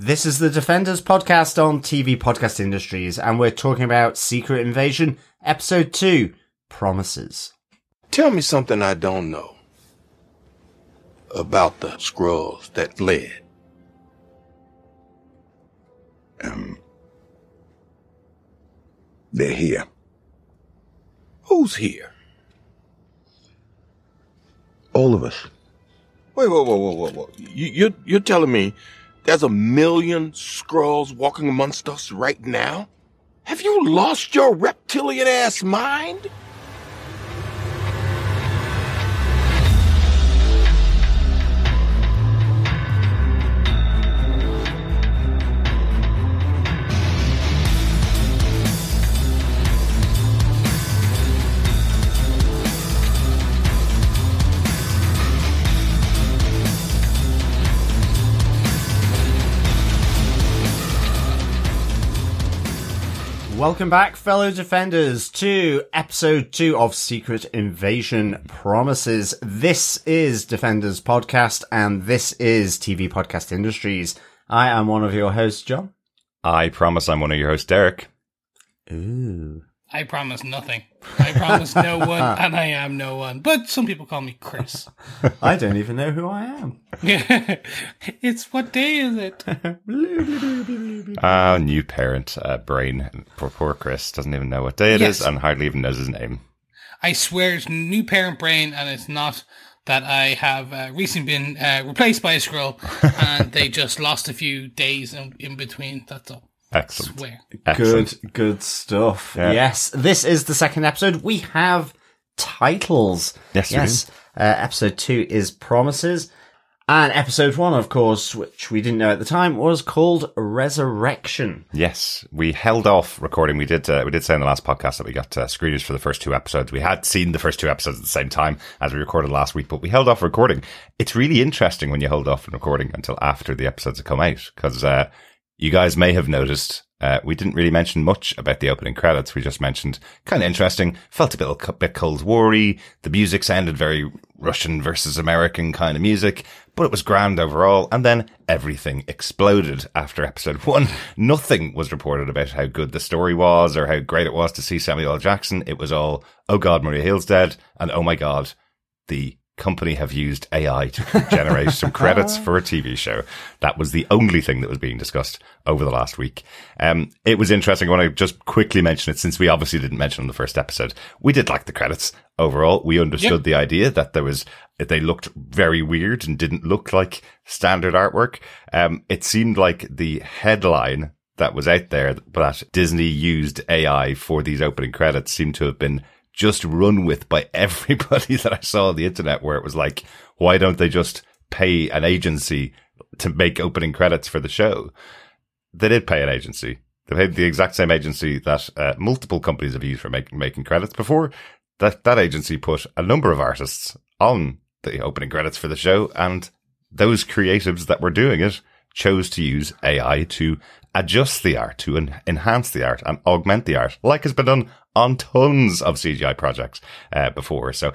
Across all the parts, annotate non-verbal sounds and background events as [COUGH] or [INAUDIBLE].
This is the Defenders podcast on TV Podcast Industries, and we're talking about Secret Invasion, Episode 2 Promises. Tell me something I don't know about the Skrulls that fled. Um, they're here. Who's here? All of us. Wait, whoa, whoa, whoa, whoa, whoa. You, you're, you're telling me there's a million Skrulls walking amongst us right now? Have you lost your reptilian ass mind? Welcome back, fellow defenders, to episode two of Secret Invasion Promises. This is Defenders Podcast, and this is TV Podcast Industries. I am one of your hosts, John. I promise I'm one of your hosts, Derek. Ooh. I promise nothing. I promise no [LAUGHS] one, and I am no one. But some people call me Chris. I don't even know who I am. [LAUGHS] it's what day is it? [LAUGHS] Ah, new parent uh, brain. Poor, poor Chris doesn't even know what day it is Yes. and hardly even knows his name. I swear it's new parent brain, and it's not that I have uh, recently been uh, replaced by a Skrull, and they just lost a few days in, in between. That's all. Excellent. Swear. Excellent. Good, good stuff. Yeah. Yes, this is the second episode. We have titles. Yes, yes. Uh, episode two is Promises. And episode one, of course, which we didn't know at the time, was called Resurrection. Yes, we held off recording. We did. Uh, we did say in the last podcast that we got uh, screeners for the first two episodes. We had seen the first two episodes at the same time as we recorded last week, but we held off recording. It's really interesting when you hold off from recording until after the episodes have come out because uh, you guys may have noticed. Uh, we didn't really mention much about the opening credits. We just mentioned kind of interesting, felt a bit, bit Cold War-y. The music sounded very Russian versus American kind of music, but it was grand overall. And then everything exploded after episode one. Nothing was reported about how good the story was or how great it was to see Samuel L. Jackson. It was all, oh God, Maria Hill's dead. And oh my God, the company have used AI to generate some credits for a TV show. That was the only thing that was being discussed over the last week. Um, it was interesting. I want to just quickly mention it since we obviously didn't mention in the first episode. We did like the credits overall. We understood Yep. the idea that there was, they looked very weird and didn't look like standard artwork. Um, it seemed like the headline that was out there that Disney used AI for these opening credits seemed to have been just run with by [LAUGHS] everybody that I saw on the internet where it was like, why don't they just pay an agency to make opening credits for the show? They did pay an agency. They paid the exact same agency that uh, multiple companies have used for making making credits before. That that agency put a number of artists on the opening credits for the show, and those creatives that were doing it chose to use AI to adjust the art, to en- enhance the art and augment the art, like has been done on tons of CGI projects uh, before. So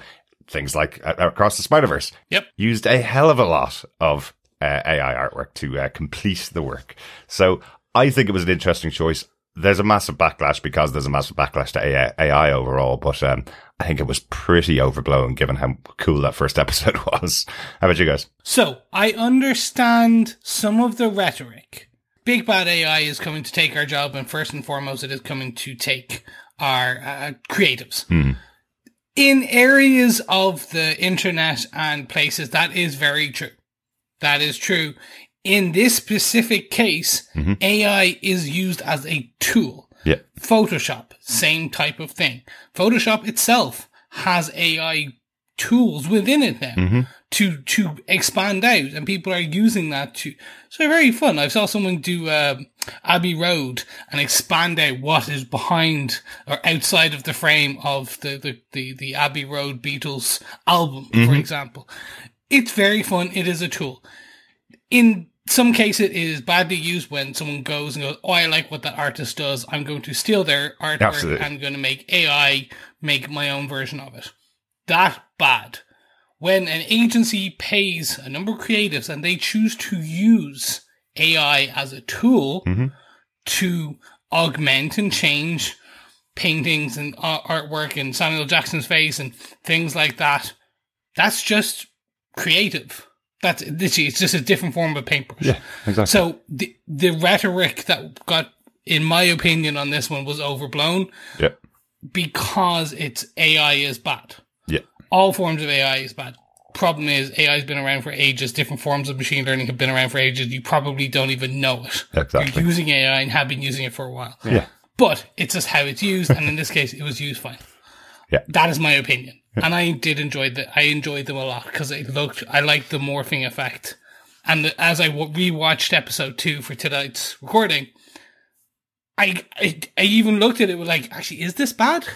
things like uh, Across the Spider Verse Yep. used a hell of a lot of uh, AI artwork to uh, complete the work. So I think it was an interesting choice. There's a massive backlash because there's a massive backlash to AI, AI overall, but um, I think it was pretty overblown given how cool that first [LAUGHS] episode was. How about you guys? So I understand some of the rhetoric. Big bad AI is coming to take our job, and first and foremost, it is coming to take our uh, creatives. In areas of the internet and places, that is very true. That is true. In this specific case, AI is used as a tool. Yeah. Photoshop, same type of thing. Photoshop itself has AI tools within it now to to expand out, and people are using that to. So very fun. I saw someone do um Abbey Road and expand out what is behind or outside of the frame of the the the, the Abbey Road Beatles album, for mm-hmm. example. It's very fun. It is a tool. In some case, it is badly used when someone goes and goes, "Oh, I like what that artist does. I'm going to steal their artwork Absolutely. and going to make AI make my own version of it." That bad. When an agency pays a number of creatives and they choose to use AI as a tool Mm-hmm. to augment and change paintings and artwork and Samuel Jackson's face and things like that. That's just creative. That's literally, it's just a different form of paintbrush. Yeah, exactly. So the the rhetoric that got, in my opinion, on this one was overblown yeah. because it's AI is bad. Yeah. All forms of AI is bad. Problem is, AI has been around for ages. Different forms of machine learning have been around for ages. You probably don't even know it. Exactly. You're using AI and have been using it for a while. Yeah. But it's just how it's used, and in this case, it was used fine. Yeah. That is my opinion, and I did enjoy the. I enjoyed them a lot because it looked. I liked the morphing effect, and the, as I w- rewatched episode two for tonight's recording, I, I I even looked at it with like, actually, is this bad?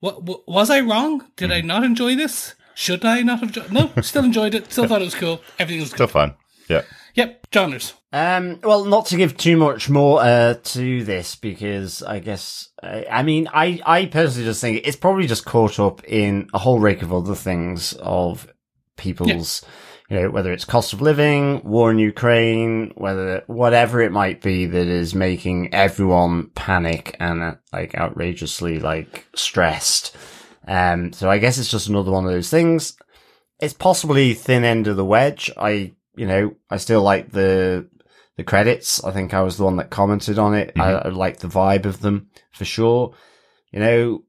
What, what was I wrong? Did Mm. I not enjoy this? Should I not have? Jo- no, still enjoyed it. Still thought it was cool. Everything was Still good. fun. Yeah. Yep, genres. Um, well, not to give too much more uh, to this because I guess I, I mean I I personally just think it's probably just caught up in a whole rake of other things of people's you know whether it's cost of living, war in Ukraine, whether whatever it might be that is making everyone panic and uh, like outrageously like stressed. Um, so I guess it's just another one of those things. It's possibly thin end of the wedge. I you know I still like the the credits. I think I was the one that commented on it. I, I like the vibe of them for sure. You know,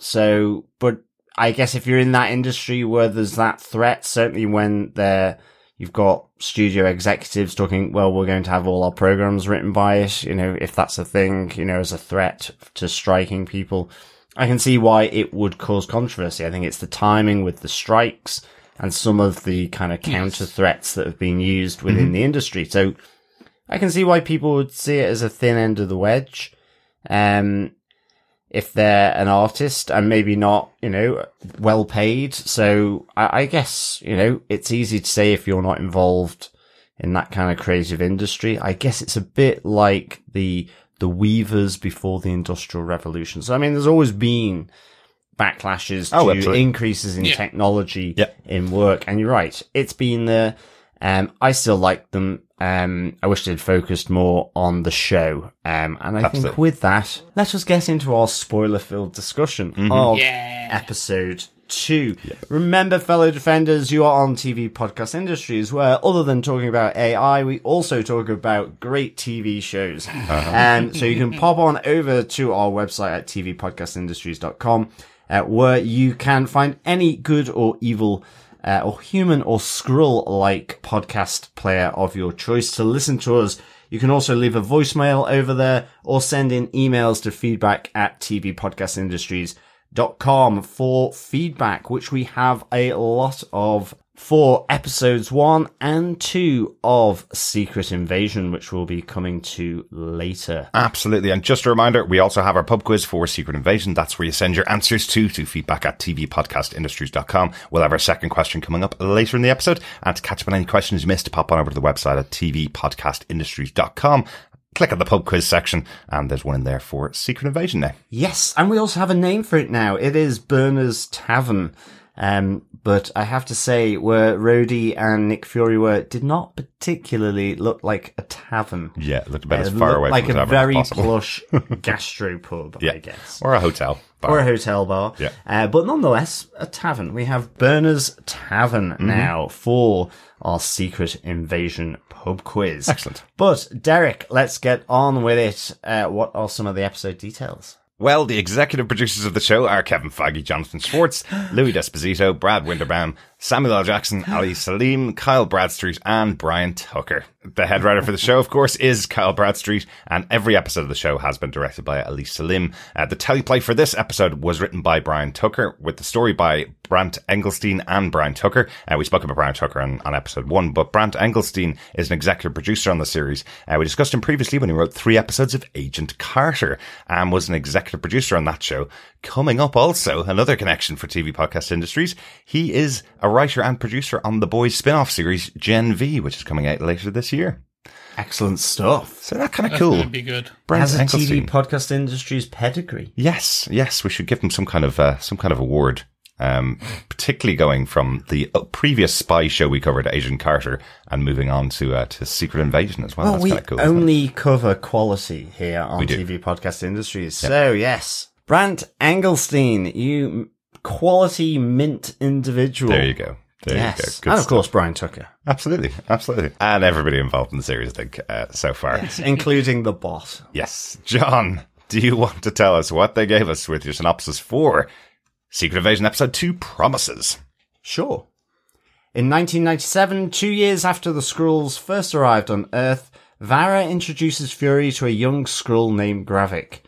so, but I guess if you're in that industry where there's that threat, certainly when there, you've got studio executives talking, well, we're going to have all our programs written by it. You know, if that's a thing, you know, as a threat to striking people, I can see why it would cause controversy. I think it's the timing with the strikes and some of the kind of counter threats that have been used within the industry. So I can see why people would see it as a thin end of the wedge. Um, if they're an artist and maybe not, you know, well paid. So I, I guess, you know, it's easy to say if you're not involved in that kind of creative industry. I guess it's a bit like the, the weavers before the industrial revolution. So I mean, there's always been backlashes Oh, to absolutely. increases in Yeah. technology Yeah. in work. And you're right. It's been there. Um, I still like them. Um, I wish they'd focused more on the show. Um, and I think with that, let us get into our spoiler-filled discussion Mm-hmm. of Yeah. episode two. Remember, fellow defenders, you are on TV podcast industries where, other than talking about AI, we also talk about great TV shows. Um, so you can pop on over to our website at tvpodcastindustries.com, uh, where you can find any good or evil uh, or human or Skrull like podcast player of your choice to listen to us. You can also leave a voicemail over there or send in emails to feedback at tvpodcastindustries.com for feedback, which we have a lot of for episodes one and two of Secret Invasion, which we'll be coming to later. Absolutely. And just a reminder, we also have our pub quiz for Secret Invasion. That's where you send your answers to, to feedback at tvpodcastindustries.com. We'll have our second question coming up later in the episode. And to catch up on any questions you missed, pop on over to the website at tvpodcastindustries.com. Click on the pub quiz section, and there's one in there for Secret Invasion now. Yes, and we also have a name for it now. It is Burner's Tavern. Um, but I have to say, where Rhodey and Nick Fury were, did not particularly look like a tavern. Yeah, it looked about as far away like from a very plush [LAUGHS] gastropub, Yeah. I guess. Or a hotel. bar. Or a hotel bar. Yeah. Uh, but nonetheless, a tavern. We have Burner's Tavern Mm-hmm. now for our Secret Invasion pub quiz. Excellent. But, Derek, let's get on with it. Uh, what are some of the episode details? Well, the executive producers of the show are Kevin Feige, Jonathan Schwartz, [GASPS] Louis D'Esposito, Brad Winderbaum, Samuel L. Jackson, Ali Selim, Kyle Bradstreet, and Brian Tucker. The head writer for the show, of course, is Kyle Bradstreet, and every episode of the show has been directed by Ali Selim. Uh, the teleplay for this episode was written by Brian Tucker, with the story by Brant Englestein and Brian Tucker. Uh, we spoke about Brian Tucker on, on episode one, but Brant Englestein is an executive producer on the series. Uh, we discussed him previously when he wrote three episodes of Agent Carter and was an executive producer on that show. Coming up also, another connection for TV podcast industries. He is a writer and producer on the Boys spin-off series Gen V, which is coming out later this year. Excellent stuff. So that's kind of cool. gonna be good. Brant Has a TV podcast industry's pedigree. Yes, yes, we should give him some kind of uh, some kind of award. Um, particularly going from the uh, previous spy show we covered, Agent Carter, and moving on to uh, to Secret Invasion as well. Well, That's we cool. only cover quality here on TV Podcast Industries. So, yes. Brant Englestein, you quality mint individual. There you go. There yes. you go. Good and of stuff. course, Brian Tucker, Absolutely. Absolutely. And everybody involved in the series, I think, uh, so far. Yes, including the boss. Yes. John, do you want to tell us what they gave us with your synopsis for Secret Invasion Episode 2 Promises? Sure. In 1997, two years after the Skrulls first arrived on Earth, Varra introduces Fury to a young Skrull named Gravik.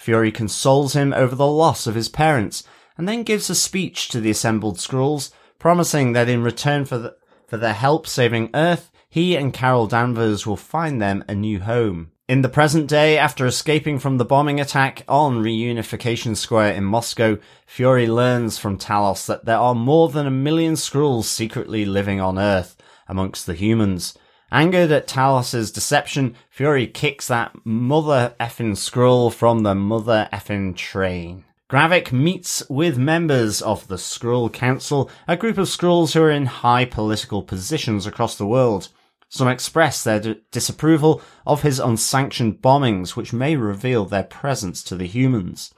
Fury consoles him over the loss of his parents, and then gives a speech to the assembled Skrulls, promising that in return for, the, for their help saving Earth, he and Carol Danvers will find them a new home. In the present day, after escaping from the bombing attack on Reunification Square in Moscow, Fury learns from Talos that there are more than a million Skrulls secretly living on Earth amongst the humans. Angered at Talos' deception, Fury kicks that mother effing Skrull from the mother effing train. Gravik meets with members of the Skrull Council, a group of Skrulls who are in high political positions across the world. Some express their d- disapproval of his unsanctioned bombings, which may reveal their presence to the humans.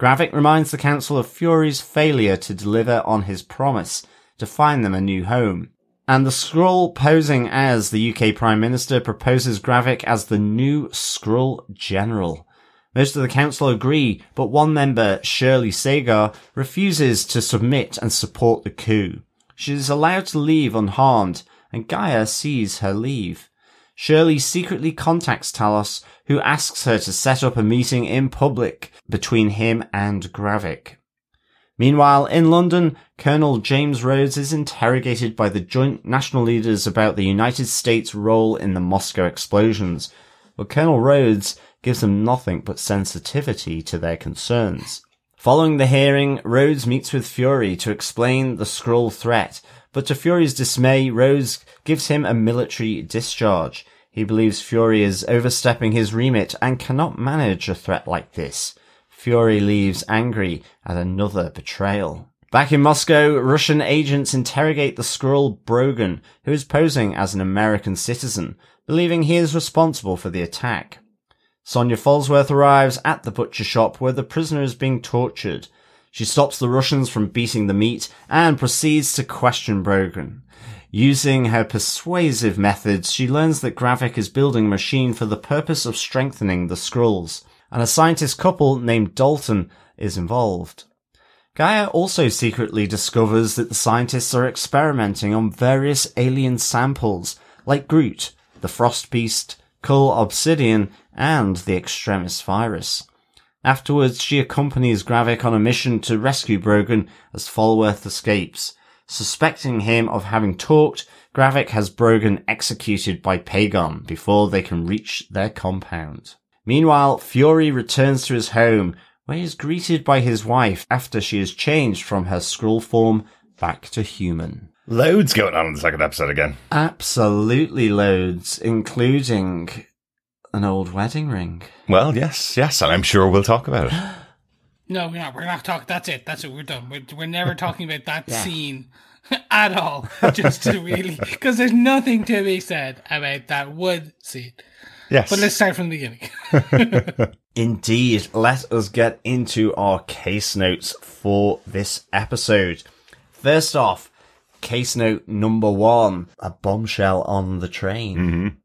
Gravik reminds the Council of Fury's failure to deliver on his promise to find them a new home. And the Skrull posing as the UK Prime Minister proposes Gravik as the new Skrull General. Most of the council agree, but one member, Shirley Sagar, refuses to submit and support the coup. She is allowed to leave unharmed, and G'iah sees her leave. Shirley secretly contacts Talos, who asks her to set up a meeting in public between him and Gravik. Meanwhile, in London, Colonel James Rhodes is interrogated by the joint national leaders about the United States' role in the Moscow explosions, but Colonel Rhodes gives them nothing but sensitivity to their concerns. Following the hearing, Rhodes meets with Fury to explain the Skrull threat, but to Fury's dismay, Rhodes gives him a military discharge. He believes Fury is overstepping his remit and cannot manage a threat like this. Fury leaves angry at another betrayal. Back in Moscow, Russian agents interrogate the Skrull Brogan, who is posing as an American citizen, believing he is responsible for the attack. Sonya Falsworth arrives at the butcher shop where the prisoner is being tortured. She stops the Russians from beating the meat and proceeds to question Brogan. Using her persuasive methods, she learns that Gravik is building a machine for the purpose of strengthening the Skrulls, and a scientist couple named Dalton is involved. G'iah also secretly discovers that the scientists are experimenting on various alien samples, like Groot, the Frost Beast, Cull Obsidian, and the Extremis virus. Afterwards, she accompanies Gravik on a mission to rescue Brogan as Falsworth escapes. Suspecting him of having talked, Gravik has Brogan executed by Pagon before they can reach their compound. Meanwhile, Fury returns to his home, where he is greeted by his wife after she is changed from her Skrull form back to human. Loads going on in the second episode again. Absolutely loads, including an old wedding ring. Well, yes, yes, and I'm sure we'll talk about it. [GASPS] No, we're not. We're not talking. That's it. That's it. We're done. We're, we're never [LAUGHS] talking about that scene [LAUGHS] at all. Just to really, because there's nothing to be said about that one scene. Yes. But let's start from the beginning. [LAUGHS] Indeed, let us get into our case notes for this episode. First off, case note number one, a bombshell on the train.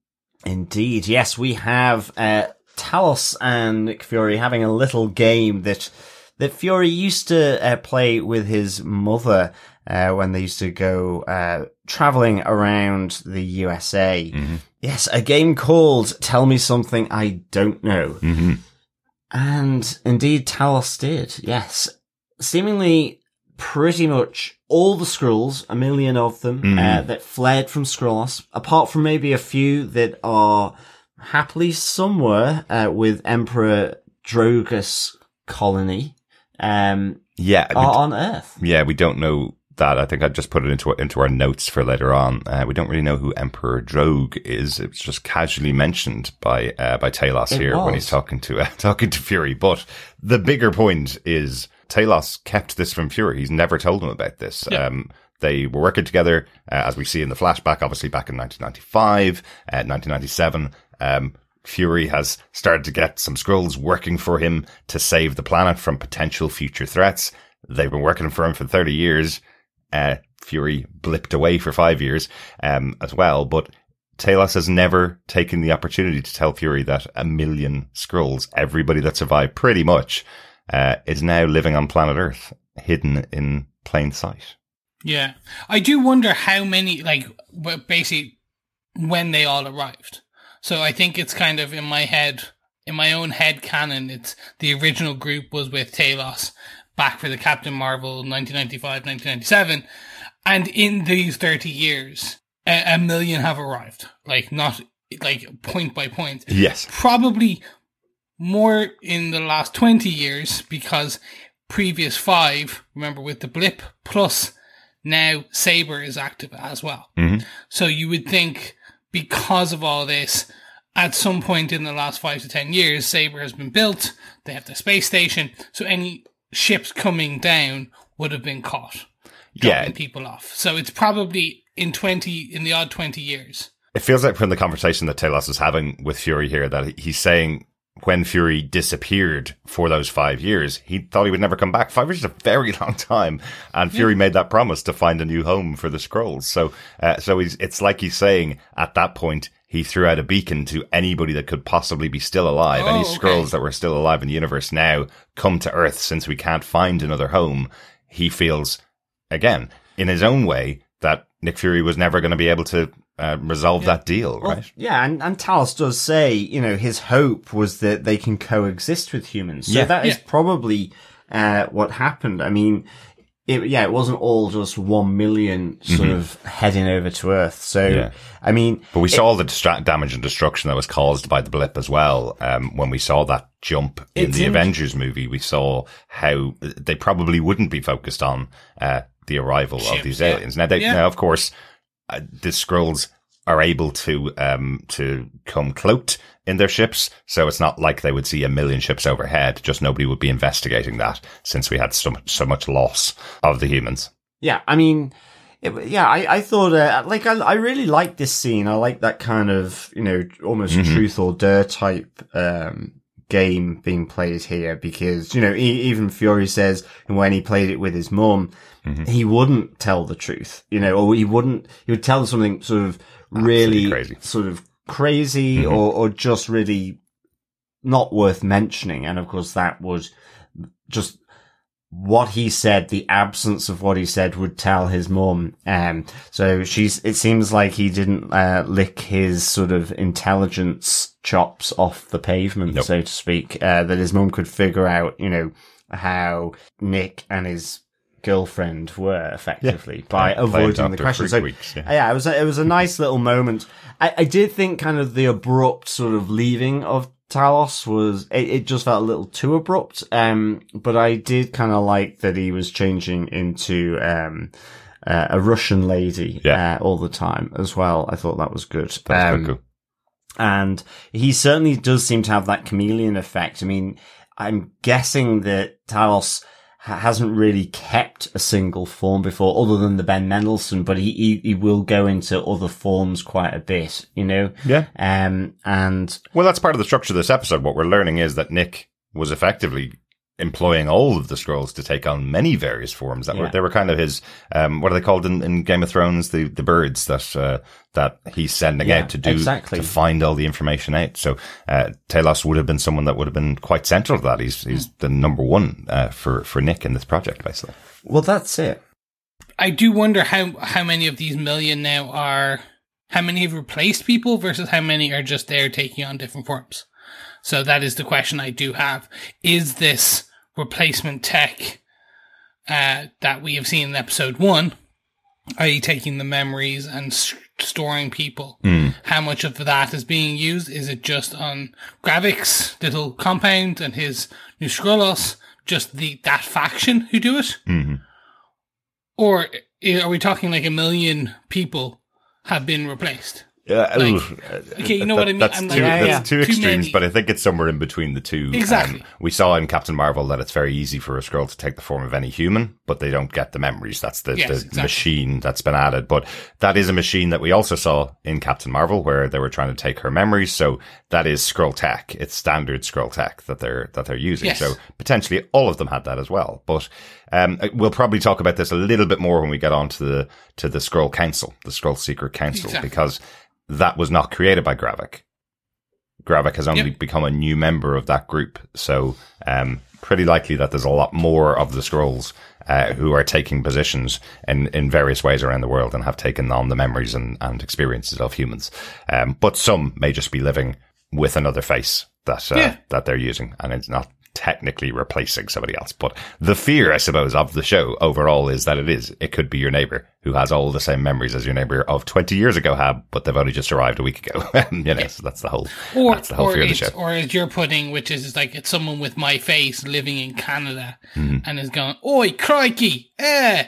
Indeed, yes, we have uh, Talos and Nick Fury having a little game that that Fury used to uh, play with his mother uh, when they used to go uh, traveling around the USA. Yes, a game called "Tell Me Something I Don't Know," and indeed Talos did. Yes, seemingly pretty much all the Skrulls, a million of them, uh, that fled from Skrullos, apart from maybe a few that are happily somewhere uh, with Emperor Drogus colony um, yeah, are on Earth. yeah, we don't know that. I think I just put it into into our notes for later on. Uh, we don't really know who Emperor Drogue is. It was just casually mentioned by uh, by Talos It here when he's talking to [LAUGHS] uh, talking to Fury. But the bigger point is Talos kept this from Fury. He's never told him about this. Yeah. Um, they were working together, uh, as we see in the flashback, obviously back in 1995, uh, 1997. Um, Fury has started to get some Skrulls working for him to save the planet from potential future threats. They've been working for him for 30 years. Uh, Fury blipped away for five years, um, as well, but Talos has never taken the opportunity to tell Fury that a million Skrulls, everybody that survived pretty much, uh, is now living on planet Earth, hidden in plain sight. Yeah. I do wonder how many, like, basically, when they all arrived. So I think it's kind of in my head, in my own head canon, it's the original group was with Talos back for the Captain Marvel 1995, 1997. And in these 30 years, a, a million have arrived. Like, not like point by point. Yes. Probably more in the last 20 years because previous five, remember with the blip, plus now Saber is active as well. Mhm. So you would think because of all this, at some point in the last five to 10 years, Saber has been built. They have the space station. So any ships coming down would have been caught. Yeah. people off. So it's probably in 20, in the odd 20 years. It feels like from the conversation that Talos is having with Fury here that he's saying when Fury disappeared for those five years, he thought he would never come back. Five years is a very [LAUGHS] long time, and Fury made that promise to find a new home for the Skrulls. So, uh, so he's, it's like he's saying at that point he threw out a beacon to anybody that could possibly be still alive. Oh, Any okay. Skrulls that were still alive in the universe now come to Earth since we can't find another home. He feels again in his own way that Nick Fury was never going to be able to uh, resolve that deal, Well, right? Yeah, and, and Talos does say, you know, his hope was that they can coexist with humans. So Yeah. that is Yeah. probably uh, what happened. I mean, it, yeah, it wasn't all just one million sort of heading over to Earth. So, Mm-hmm. Yeah. I mean, But we saw the distra- damage and destruction that was caused by the blip as well. Um, when we saw that jump in the Avengers movie, we saw how they probably wouldn't be focused on uh, the arrival of Ships, these yeah. aliens. Now, they, Yeah. now of course, uh, the Skrulls are able to um, to come cloaked in their ships, so it's not like they would see a million ships overhead. Just nobody would be investigating that since we had so so much loss of the humans. Yeah, I mean, it, yeah, I, I thought, uh, like, I, I really liked this scene. I like that kind of, you know, almost truth or dare type, um, game being played here because, you know, e- even Fury says when he played it with his mum, he wouldn't tell the truth, you know, or he wouldn't, he would tell something sort of really crazy. sort of crazy or, or just really not worth mentioning. And of course that was just what he said, the absence of what he said would tell his mum. Um, so she's, it seems like he didn't, uh, lick his sort of intelligence chops off the pavement, Nope. so to speak, uh, that his mum could figure out, you know, how Nick and his girlfriend were effectively by Yeah, avoiding the Dr. question. So, Freakweeks, yeah. yeah, it was a, it was a nice little moment. I, I did think kind of the abrupt sort of leaving of Talos was it, it just felt a little too abrupt. Um, but I did kind of like that he was changing into um uh, a Russian lady Yeah. uh, all the time as well. I thought that was good. That was Um, cool. and he certainly does seem to have that chameleon effect. I mean, I'm guessing that Talos ha- hasn't really kept a single form before, other than the Ben Mendelsohn, but he, he he will go into other forms quite a bit, you know. Yeah. Um, and Well, that's part of the structure of this episode. What we're learning is that Nick was effectively employing all of the Skrulls to take on many various forms that were they were kind of his um what are they called in, in Game of Thrones the the birds that uh that he's sending Yeah, out to do exactly. to find all the information out so uh Talos would have been someone that would have been quite central to that he's he's the number one uh for for Nick in this project basically well, that's it. I do wonder how how many of these million now are how many have replaced people versus how many are just there taking on different forms. So that is the question I do have. Is this replacement tech uh, that we have seen in episode one, i.e., taking the memories and s- storing people? How much of that is being used? Is it just on Gravik's little compound and his new Skrullos, just the that faction who do it? Or are we talking like a million people have been replaced? Yeah, Like, oof. okay, you know what I mean? That's, I'm two, like, Yeah, that's yeah. two Too extremes, many. but I think it's somewhere in between the two. Exactly. Um, we saw in Captain Marvel that it's very easy for a Skrull to take the form of any human, but they don't get the memories. That's the, Yes, the exactly. machine that's been added. But that is a machine that we also saw in Captain Marvel where they were trying to take her memories. So that is Skrull tech. It's standard Skrull tech that they're, that they're using. Yes. So potentially all of them had that as well. But, um, we'll probably talk about this a little bit more when we get on to the, to the Skrull council, the Skrull secret council, Exactly. because that was not created by Gravik. Gravik has only Yep. become a new member of that group. So, um, pretty likely that there's a lot more of the Skrulls, uh, who are taking positions in, in various ways around the world and have taken on the memories and, and experiences of humans. Um, but some may just be living with another face that, uh, Yeah. that they're using and it's not technically replacing somebody else. But the fear, I suppose, of the show overall is that it is, it could be your neighbor who has all the same memories as your neighbor of 20 years ago had, but they've only just arrived a week ago. [LAUGHS] And you know, so that's the whole, Or, that's the whole fear of the show. or as you're putting, which is like it's someone with my face living in Canada Mm-hmm. and is going, "Oi, crikey, eh."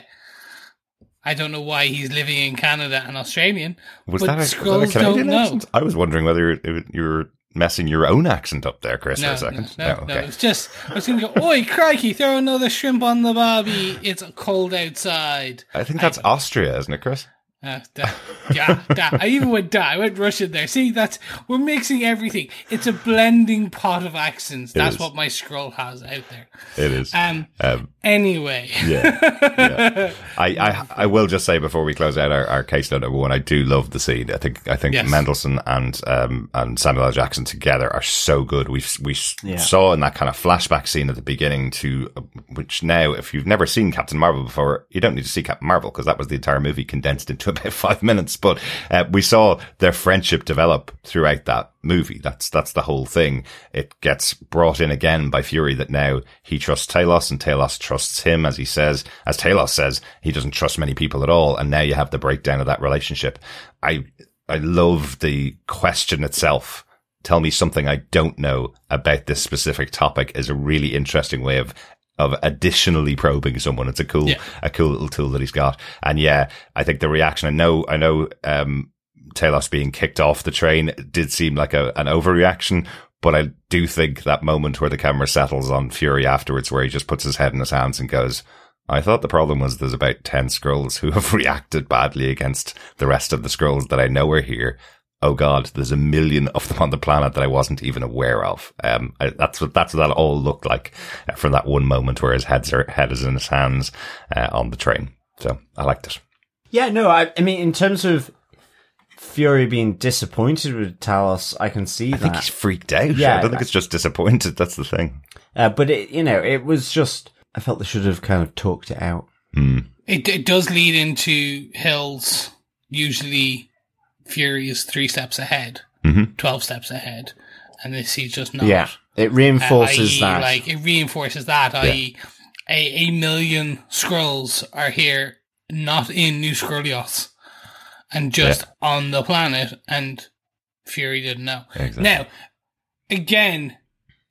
I don't know why he's living in Canada and Australian. Was but that, a, was that a Canadian don't know. accent? I was wondering whether you were messing your own accent up there, Chris, No, for a second. no, no, no, okay. It's just I was going to go. Oi, crikey! Throw another shrimp on the barbie. It's cold outside. I think that's Austria, isn't it, Chris? Uh, da, yeah, da. I even went da. I went Russian there. See, that's we're mixing everything. It's a blending pot of accents. That's is. what my Skrull has out there. It is. Um. Um, Anyway, yeah. yeah. I, I I will just say before we close out our, our case note number one, I do love the scene. I think I think Yes. Mendelsohn and um and Samuel L. Jackson together are so good. We we Yeah. saw in that kind of flashback scene at the beginning to uh, which now, if you've never seen Captain Marvel before, you don't need to see Captain Marvel because that was the entire movie condensed into about [LAUGHS] five minutes. But uh, we saw their friendship develop throughout that movie. That's that's the whole thing. It gets brought in again by Fury that now he trusts Talos and Talos trusts him, as he says, as Talos says, he doesn't trust many people at all. And now you have the breakdown of that relationship. I I love the question itself. Tell me something I don't know about this specific topic is a really interesting way of of additionally probing someone. It's a cool, Yeah. a cool little tool that he's got. And yeah, I think the reaction, I know, I know, um, Talos being kicked off the train did seem like a, an overreaction, but I do think that moment where the camera settles on Fury afterwards, where he just puts his head in his hands and goes, I thought the problem was there's about 10 Skrulls who have [LAUGHS] reacted badly against the rest of the Skrulls that I know are here. Oh God, there's a million of them on the planet that I wasn't even aware of. Um, I, that's what, that's what that all looked like uh, from that one moment where his head's, head is in his hands, uh, on the train. So I liked it. Yeah, no, I, I mean, in terms of Fury being disappointed with Talos, I can see I think he's freaked out. Yeah. I don't think it's just disappointed. That's the thing. Uh, but it, you know, it was just, I felt they should have kind of talked it out. it, it does lead into Hills. Usually, Fury is three steps ahead, Mhm. 12 steps ahead, and this he's just not. Yeah. It Uh, reinforces i.e., that. Like it reinforces that. I.e., a, a million Skrulls are here, not in New Skrullos, and just on the planet, and Fury didn't know. Exactly. Now, again,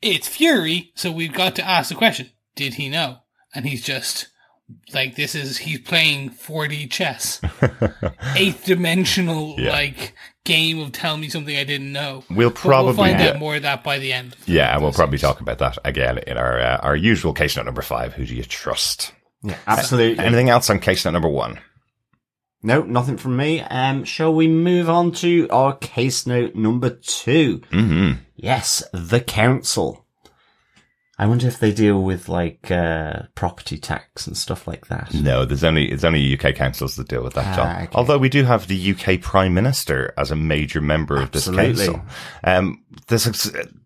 it's Fury, so we've got to ask the question: Did he know? And he's just like, this is he's playing 4D chess, [LAUGHS] eighth dimensional Yeah. like game of tell me something I didn't know. We'll probably we'll find get- out more of that by the end. Yeah, and we'll probably talk about that again in our uh, our usual case note number five. Who do you trust? yeah, absolutely. Anything else on case note number one? No, nothing from me. Um, shall we move on to our case note number 2 Mm-hmm. Yes, the council. I wonder if they deal with like uh, property tax and stuff like that. No, there's only it's only UK councils that deal with that Ah, job. okay. Although we do have the UK Prime Minister as a major member of this council. Um, this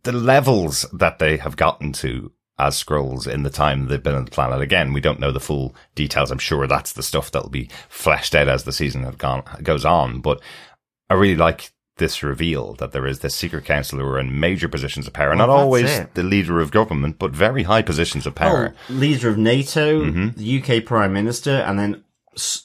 the levels that they have gotten to as Skrulls in the time they've been on the planet. Again, we don't know the full details. I'm sure that's the stuff that'll be fleshed out as the season have gone goes on. But I really like this reveal that there is this secret council who are in major positions of power. Well, Not always it. the leader of government, but very high positions of power. Oh, leader of NATO, Mm-hmm. the UK Prime Minister, and then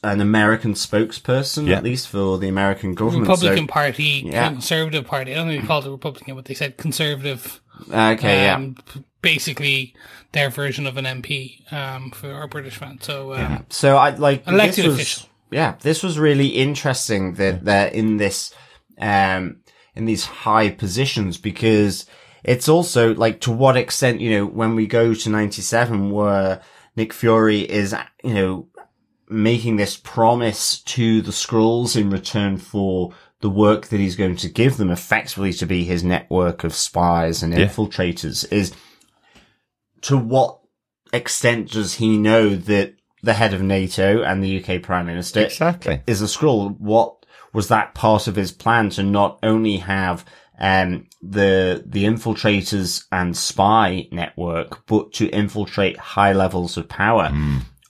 an American spokesperson, Yeah. at least for the American government. Republican So- Party, Yeah. Conservative Party. I don't think they called it Republican, but they said Conservative. okay, yeah. um, Basically, their version of an MP um, for our British fans. So, um, So I like Elected this was, official. Yeah, this was really interesting that they're in this um, in these high positions because it's also like to what extent, you know, when we go to 97 where Nick Fury is, you know, making this promise to the Skrulls in return for the work that he's going to give them effectively to be his network of spies and Yeah. infiltrators is to what extent does he know that the head of NATO and the UK Prime Minister Exactly. is a Skrull? What was that part of his plan to not only have um, the the infiltrators and spy network, but to infiltrate high levels of power?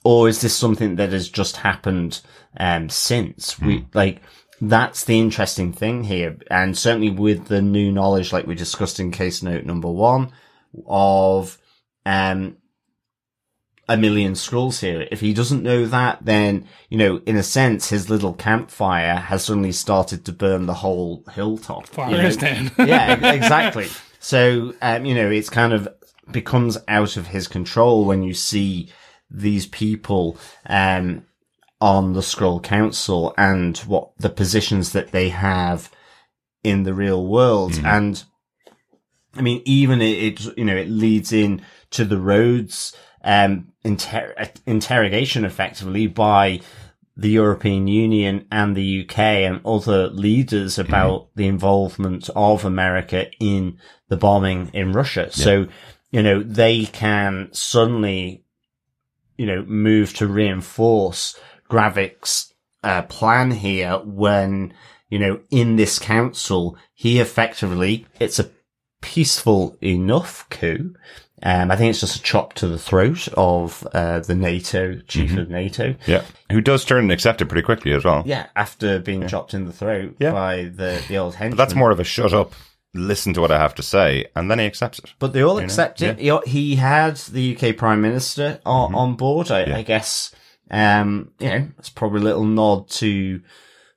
Or is this something that has just happened um, since? We like that's the interesting thing here, and certainly with the new knowledge, like we discussed in case note number one, of um a million Skrulls here. If he doesn't know that, then, you know, in a sense, his little campfire has suddenly started to burn the whole hilltop. you know? Fires [LAUGHS] down. yeah, [LAUGHS] exactly. So, um, you know, it's kind of becomes out of his control when you see these people, um, on the Skrull council and what the positions that they have in the real world. And I mean, even it, it, you know, it leads in to the Rhodes, um, inter- interrogation effectively by the European Union and the UK and other leaders about the involvement of America in the bombing in Russia. So, you know, they can suddenly, you know, move to reinforce Gravik's uh, plan here when, you know, in this council, he effectively, it's a peaceful enough coup. Um, I think it's just a chop to the throat of uh, the NATO chief of NATO. Yeah. Who does turn and accept it pretty quickly as well. Yeah, after being chopped in the throat Yeah. by the the old henchman. But that's more of a shut up, listen to what I have to say, and then he accepts it. But they all accept it. He, he had the UK Prime Minister on, Mm-hmm. on board. I, I guess, um, you know, it's probably a little nod to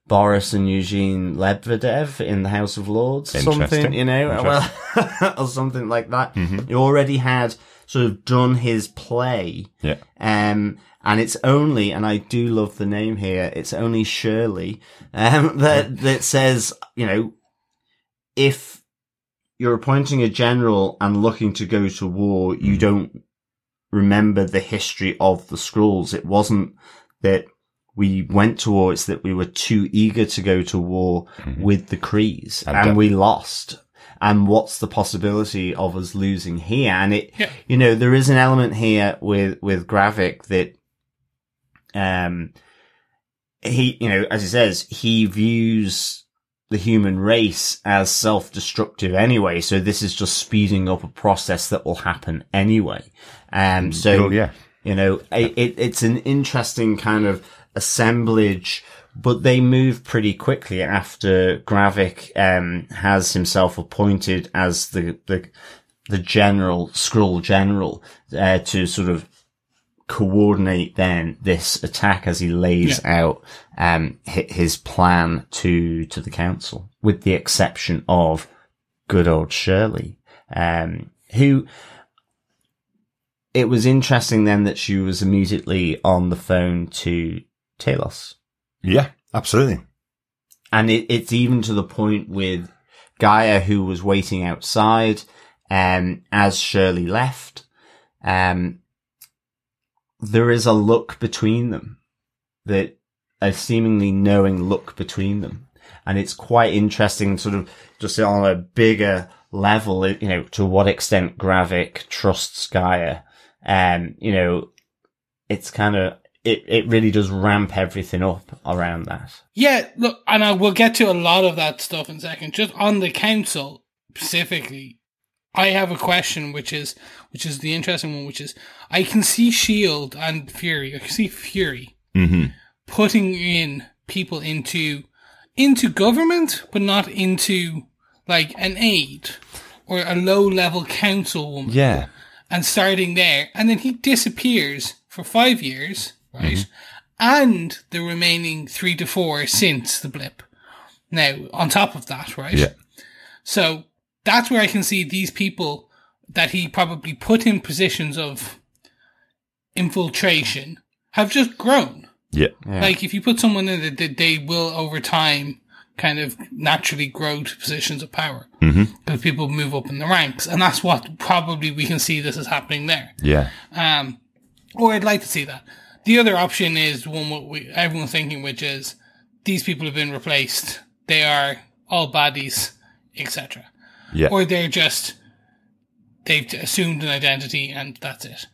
Boris and Eugene Lebedev in the House of Lords, or something, you know, well, [LAUGHS] or something like that. He already had sort of done his play. Yeah. Um, and it's only, and I do love the name here, it's only Shirley, um, [LAUGHS] that, that says, you know, if you're appointing a general and looking to go to war, you don't remember the history of the Skrulls. It wasn't that we went to war, it's that we were too eager to go to war with the Krees And and, we lost. And what's the possibility of us losing here? And it, Yeah. you know, there is an element here with, with Gravik that, um, he, you know, as he says, he views the human race as self-destructive anyway. So this is just speeding up a process that will happen anyway. Um, so, Well, yeah. you know, it, it, it's an interesting kind of assemblage, but they move pretty quickly after Gravik, um, has himself appointed as the, the, the general, Skrull general, uh, to sort of coordinate then this attack as he lays out um his plan to to the council with the exception of good old Shirley um who it was interesting then that she was immediately on the phone to Talos. Yeah, absolutely. and it, it's even to the point with G'iah who was waiting outside um as Shirley left um there is a look between them that a seemingly knowing look between them. And it's quite interesting sort of just on a bigger level you know to what extent Gravik trusts G'iah. Um you know it's kind of it, it really does ramp everything up around that Yeah, look, and I will get to a lot of that stuff in a second. Just on the council specifically, I have a question, which is which is the interesting one, which is I can see Shield and Fury. I can see Fury Mm-hmm. putting in people into into government, but not into like an aide or a low level councilwoman Yeah. and starting there, and then he disappears for five years, right? And the remaining three to four since the blip. Now, on top of that, right? Yeah. So that's where I can see these people that he probably put in positions of infiltration have just grown. Yeah. Yeah. Like if you put someone in that that they will over time kind of naturally grow to positions of power because people move up in the ranks, and that's what probably we can see this is happening there. Yeah. Um, or I'd like to see that. The other option is one what we, everyone's thinking, which is these people have been replaced. They are all baddies, etc. Yeah. Or they're just they've assumed an identity and that's it.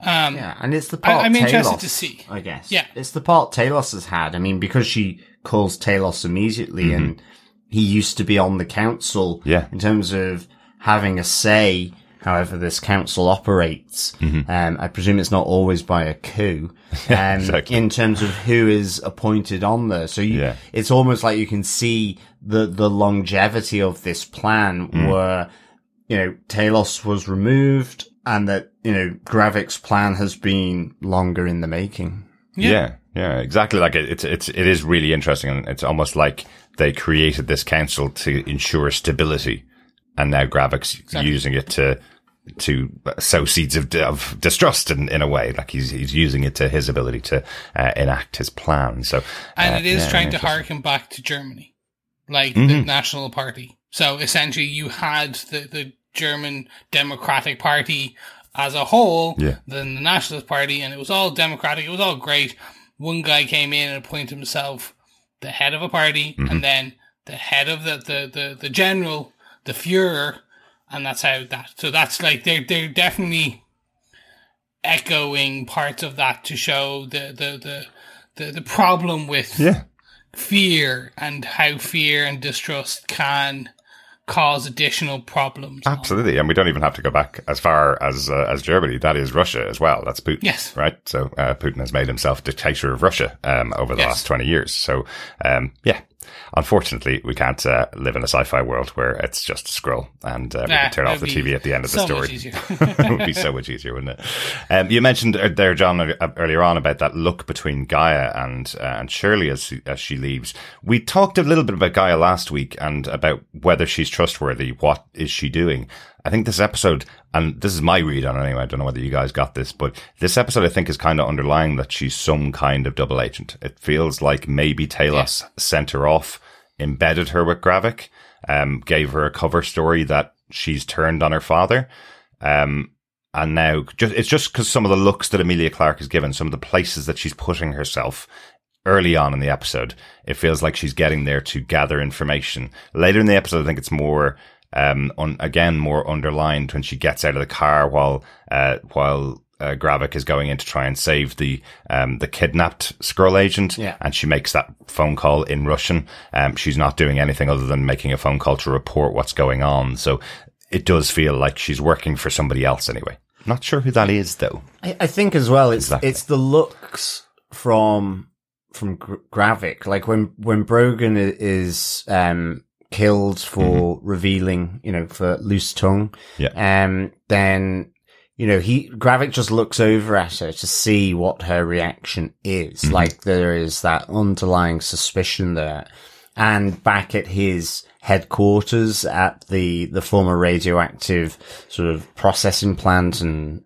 Um, Yeah, and it's the part I'm interested to see. I guess. Yeah. It's the part Talos has had. I mean, because she calls Talos immediately and he used to be on the council. Yeah. In terms of having a say, however this council operates. Um, I presume it's not always by a coup. [LAUGHS] Um, exactly. in terms of who is appointed on there. So you, Yeah. it's almost like you can see the, the longevity of this plan where, you know, Talos was removed and that, you know, Gravik's plan has been longer in the making. Yeah. yeah, exactly. Like it, it's it's it is really interesting, and it's almost like they created this council to ensure stability, and now Gravik's using it to to sow seeds of, of distrust in, in a way. Like he's he's using it to his ability to uh, enact his plan. So and uh, it is yeah, trying to harken back to Germany, like Mm-hmm. the National Party. So essentially, you had the, the German Democratic Party as a whole, Yeah. then the Nationalist Party, and it was all democratic. It was all great. One guy came in and appointed himself the head of a party, Mm-hmm. and then the head of the, the, the, the general, the Fuhrer, and that's how that. So that's like they're they're definitely echoing parts of that to show the the the the, the problem with Yeah. fear and how fear and distrust can cause additional problems. Absolutely, and we don't even have to go back as far as uh, as Germany. That is Russia as well. That's Putin. Yes. right. So uh, Putin has made himself dictator of Russia um, over the Yes. last twenty years. So um, yeah, unfortunately, we can't uh, live in a sci-fi world where it's just a Skrull and uh, we Nah, can turn off the TV at the end of the story. [LAUGHS] it would be so much easier, wouldn't it? Um, you mentioned uh, there, John, uh, earlier on about that look between G'iah and uh, and Shirley as she- as she leaves. We talked a little bit about G'iah last week and about whether she's trustworthy. What is she doing? I think this episode, and this is my read on it anyway. I don't know whether you guys got this, but this episode I think is kind of underlying that she's some kind of double agent. It feels like maybe Talos sent her off, embedded her with Gravik, um, gave her a cover story that she's turned on her father. Um, and now just, it's just because some of the looks that Emilia Clarke has given, some of the places that she's putting herself early on in the episode, it feels like she's getting there to gather information. Later in the episode, I think it's more, um, on, again, more underlined when she gets out of the car while, uh, while, uh, Gravik is going in to try and save the, um, the kidnapped Skrull agent. Yeah. And she makes that phone call in Russian. Um, she's not doing anything other than making a phone call to report what's going on. So it does feel like she's working for somebody else anyway. Not sure who that is though. I, I think as well, it's Exactly. it's the looks from from Gravik. Like when when Brogan is um killed for revealing, you know, for loose tongue. Yeah. Um, then you know he Gravik just looks over at her to see what her reaction is. Like there is that underlying suspicion there. And back at his headquarters at the the former radioactive sort of processing plant and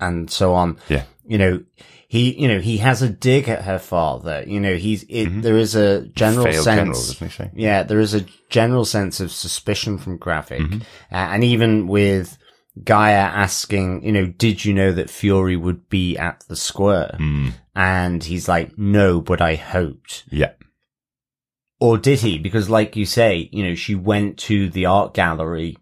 and so on. Yeah. You know, he, you know, he has a dig at her father. You know, he's, it, there is a general Failed sense. general? Yeah, there is a general sense of suspicion from Gravik. Mm-hmm. Uh, and even with G'iah asking, you know, did you know that Fury would be at the square? Mm. And he's like, no, but I hoped. Yeah. Or did he? Because like you say, you know, she went to the art gallery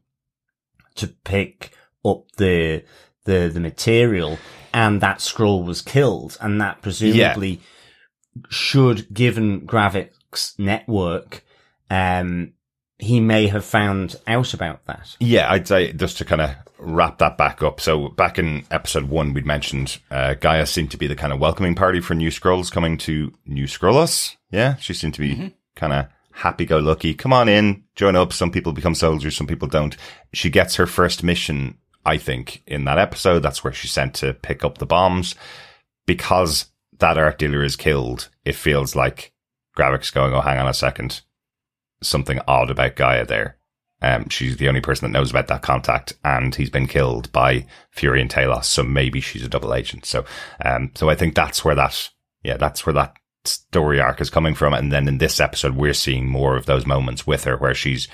to pick up the, the, the material and that Skrull was killed and that presumably should, given Gravik's network, um, he may have found out about that. Yeah, I'd say just to kind of wrap that back up. So back in episode one, we'd mentioned uh, G'iah seemed to be the kind of welcoming party for new Skrulls coming to New Skrullos. Yeah, she seemed to be kind of happy-go-lucky. Come on in, join up. Some people become soldiers, some people don't. She gets her first mission, I think, in that episode. That's where she's sent to pick up the bombs. Because that art dealer is killed, it feels like Gravik's going, oh, hang on a second. Something odd about G'iah there. Um, she's the only person that knows about that contact, and he's been killed by Fury and Talos. So maybe she's a double agent. So, um, so I think that's where that, yeah, that's where that story arc is coming from. And then in this episode, we're seeing more of those moments with her where she's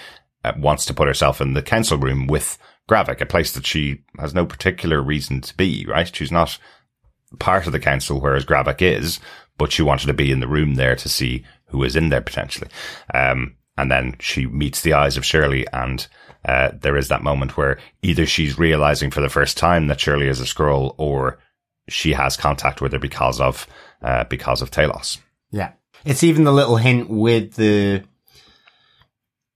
uh, wants to put herself in the council room with Gravik, a place that she has no particular reason to be, right? She's not part of the council, whereas Gravik is, but she wanted to be in the room there to see who is in there potentially. Um, and then she meets the eyes of Shirley and, uh, there is that moment where either she's realizing for the first time that Shirley is a Skrull or she has contact with her because of, uh, because of Talos. Yeah. It's even the little hint with the,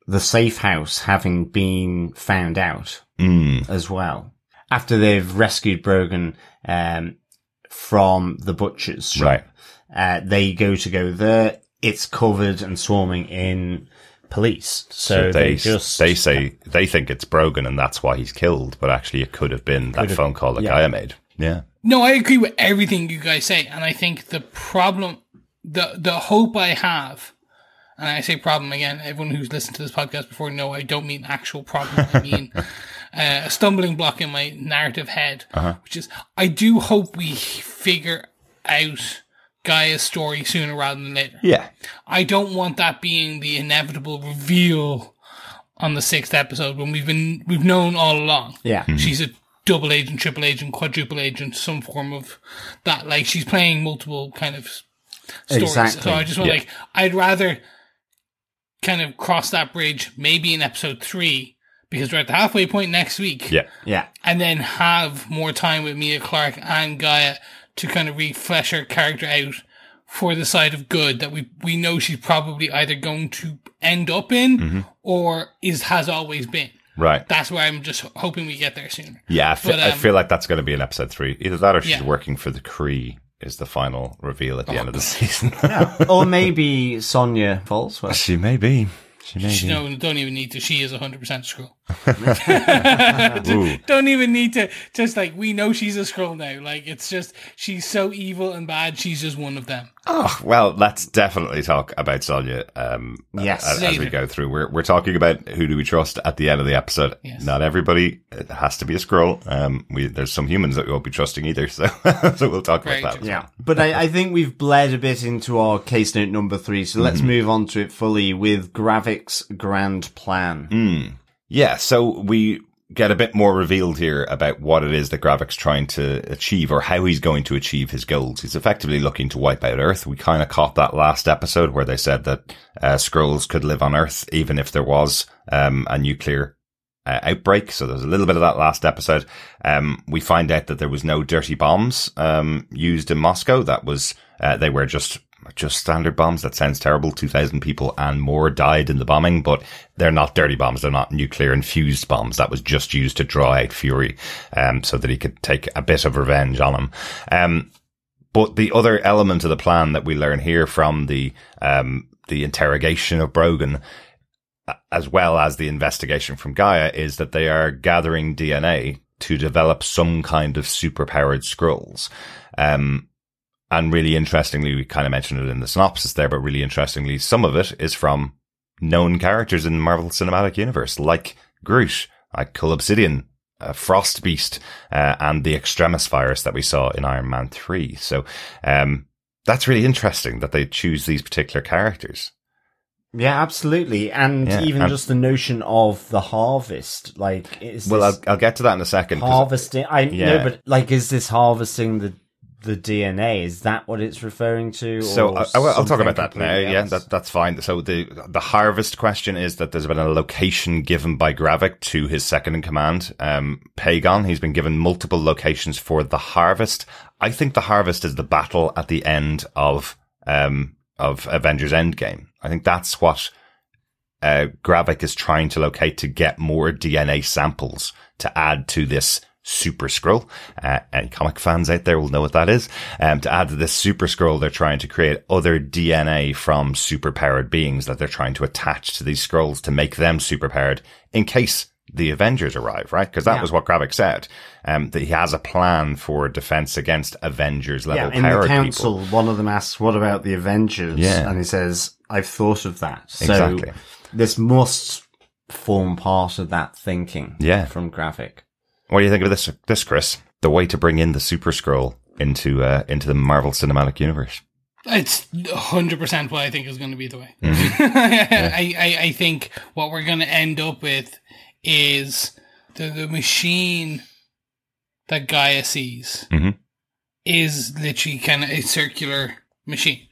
the safe house having been found out Mm. as well. After they've rescued Brogan, um, from the butcher's shop, Right. uh, they go to go there. It's covered and swarming in police. So, So they, they, just, they say, they think it's Brogan and that's why he's killed, but actually it could have been that have- phone call that yeah. G'iah made. Yeah. No, I agree with everything you guys say, and I think the problem, the the hope I have, and I say problem again. Everyone who's listened to this podcast before know I don't mean actual problem. I [LAUGHS] mean uh, a stumbling block in my narrative head, which is I do hope we figure out G'iah's story sooner rather than later. Yeah. I don't want that being the inevitable reveal on the sixth episode when we've been we've known all along. yeah. She's a double agent, triple agent, quadruple agent, some form of that. Like she's playing multiple kind of stories. Exactly. So I just want Yeah. like I'd rather kind of cross that bridge maybe in episode three because we're at the halfway point next week. Yeah. Yeah. And then have more time with Mia Clark and G'iah to kind of refresh her character out for the side of good that we we know she's probably either going to end up in Mm-hmm. or is has always been. Right. That's where I'm just hoping we get there sooner. Yeah, I feel, But, I um, feel like that's going to be in episode three. Either that or she's Yeah. working for the Kree is the final reveal at the Oh, end of the season. [LAUGHS] [LAUGHS] or maybe Sonya Falsworth. she may be. She may She, be. no, don't even need to. She is 100% Skrull. [LAUGHS] Ooh. Don't even need to. Just like, we know she's a Skrull now. Like, it's just, she's so evil and bad, she's just one of them. Oh, well, let's definitely talk about Sonya. Um, Yes. as, as we go through, we're we're talking about who do we trust at the end of the episode. Yes. Not everybody it has to be a Skrull. Um, we there's some humans that we won't be trusting either. [LAUGHS] So so we'll talk Very about that. true. Yeah. But I, I think we've bled a bit into our case note number three, so let's move on to it fully with Gravik's grand plan. Yeah, so we get a bit more revealed here about what it is that Gravik's trying to achieve or how he's going to achieve his goals. He's effectively looking to wipe out Earth. We kind of caught that last episode where they said that uh, Skrulls could live on Earth even if there was um, a nuclear uh, outbreak. So there's a little bit of that last episode. Um, we find out that there was no dirty bombs um, used in Moscow. That was uh, they were just just standard bombs. That sounds terrible. Two thousand people and more died in the bombing, but they're not dirty bombs. They're not nuclear infused bombs. That was just used to draw out Fury, um, so that he could take a bit of revenge on him. Um, but the other element of the plan that we learn here from the um, the interrogation of Brogan, as well as the investigation from G'iah, is that they are gathering DNA to develop some kind of superpowered Skrulls. Um, and really interestingly, we kind of mentioned it in the synopsis there, but really interestingly, some of it is from known characters in the Marvel Cinematic Universe, like Groot, like Cull Obsidian, uh, Frost Beast, uh, and the Extremis virus that we saw in Iron Man 3. So, um, that's really interesting that they choose these particular characters. Yeah, absolutely. And Yeah, even and- just the notion of the harvest, like, is Well, I'll, I'll get to that in a second. harvesting? I Yeah. know, but like, is this harvesting the the DNA? Is that what it's referring to? So I, I will, I'll talk about that now. completely Yeah, that, that's fine. So the the harvest question is that there's been a location given by Gravik to his second in command, um, Pagon. He's been given multiple locations for the harvest. I think the harvest is the battle at the end of um of Avengers Endgame. I think that's what uh, Gravik is trying to locate to get more DNA samples to add to this super Skrull. Uh, any comic fans out there will know what that is. Um, to add to this super Skrull, they're trying to create other DNA from superpowered beings that they're trying to attach to these Skrulls to make them superpowered in case the Avengers arrive, right? Because that Yeah. was what Gravik said. Um, that he has a plan for defense against Avengers level yeah, in the council, people. one of them asks, "What about the Avengers?" Yeah. and he says, "I've thought of that." So Exactly. this must form part of that thinking. Yeah. from Gravik. What do you think of this, this, Chris? The way to bring in the Super Skrull into uh, into the Marvel Cinematic Universe. It's hundred percent what I think is going to be the way. Mm-hmm. [LAUGHS] I, I I think what we're going to end up with is the the machine that G'iah sees Mhm. is literally kind of a circular machine.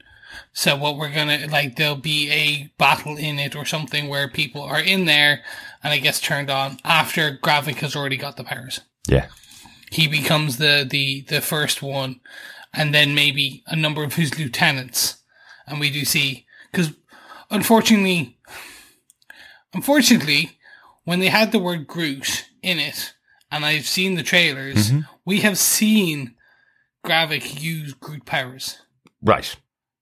So what we're gonna like, there'll be a battle in it or something where people are in there, and it gets turned on after Gravik has already got the powers Yeah. he becomes the, the, the first one, and then maybe a number of his lieutenants. And we do see, because unfortunately, unfortunately, when they had the word Groot in it, and I've seen the trailers, mm-hmm. we have seen Gravik use Groot powers. Right.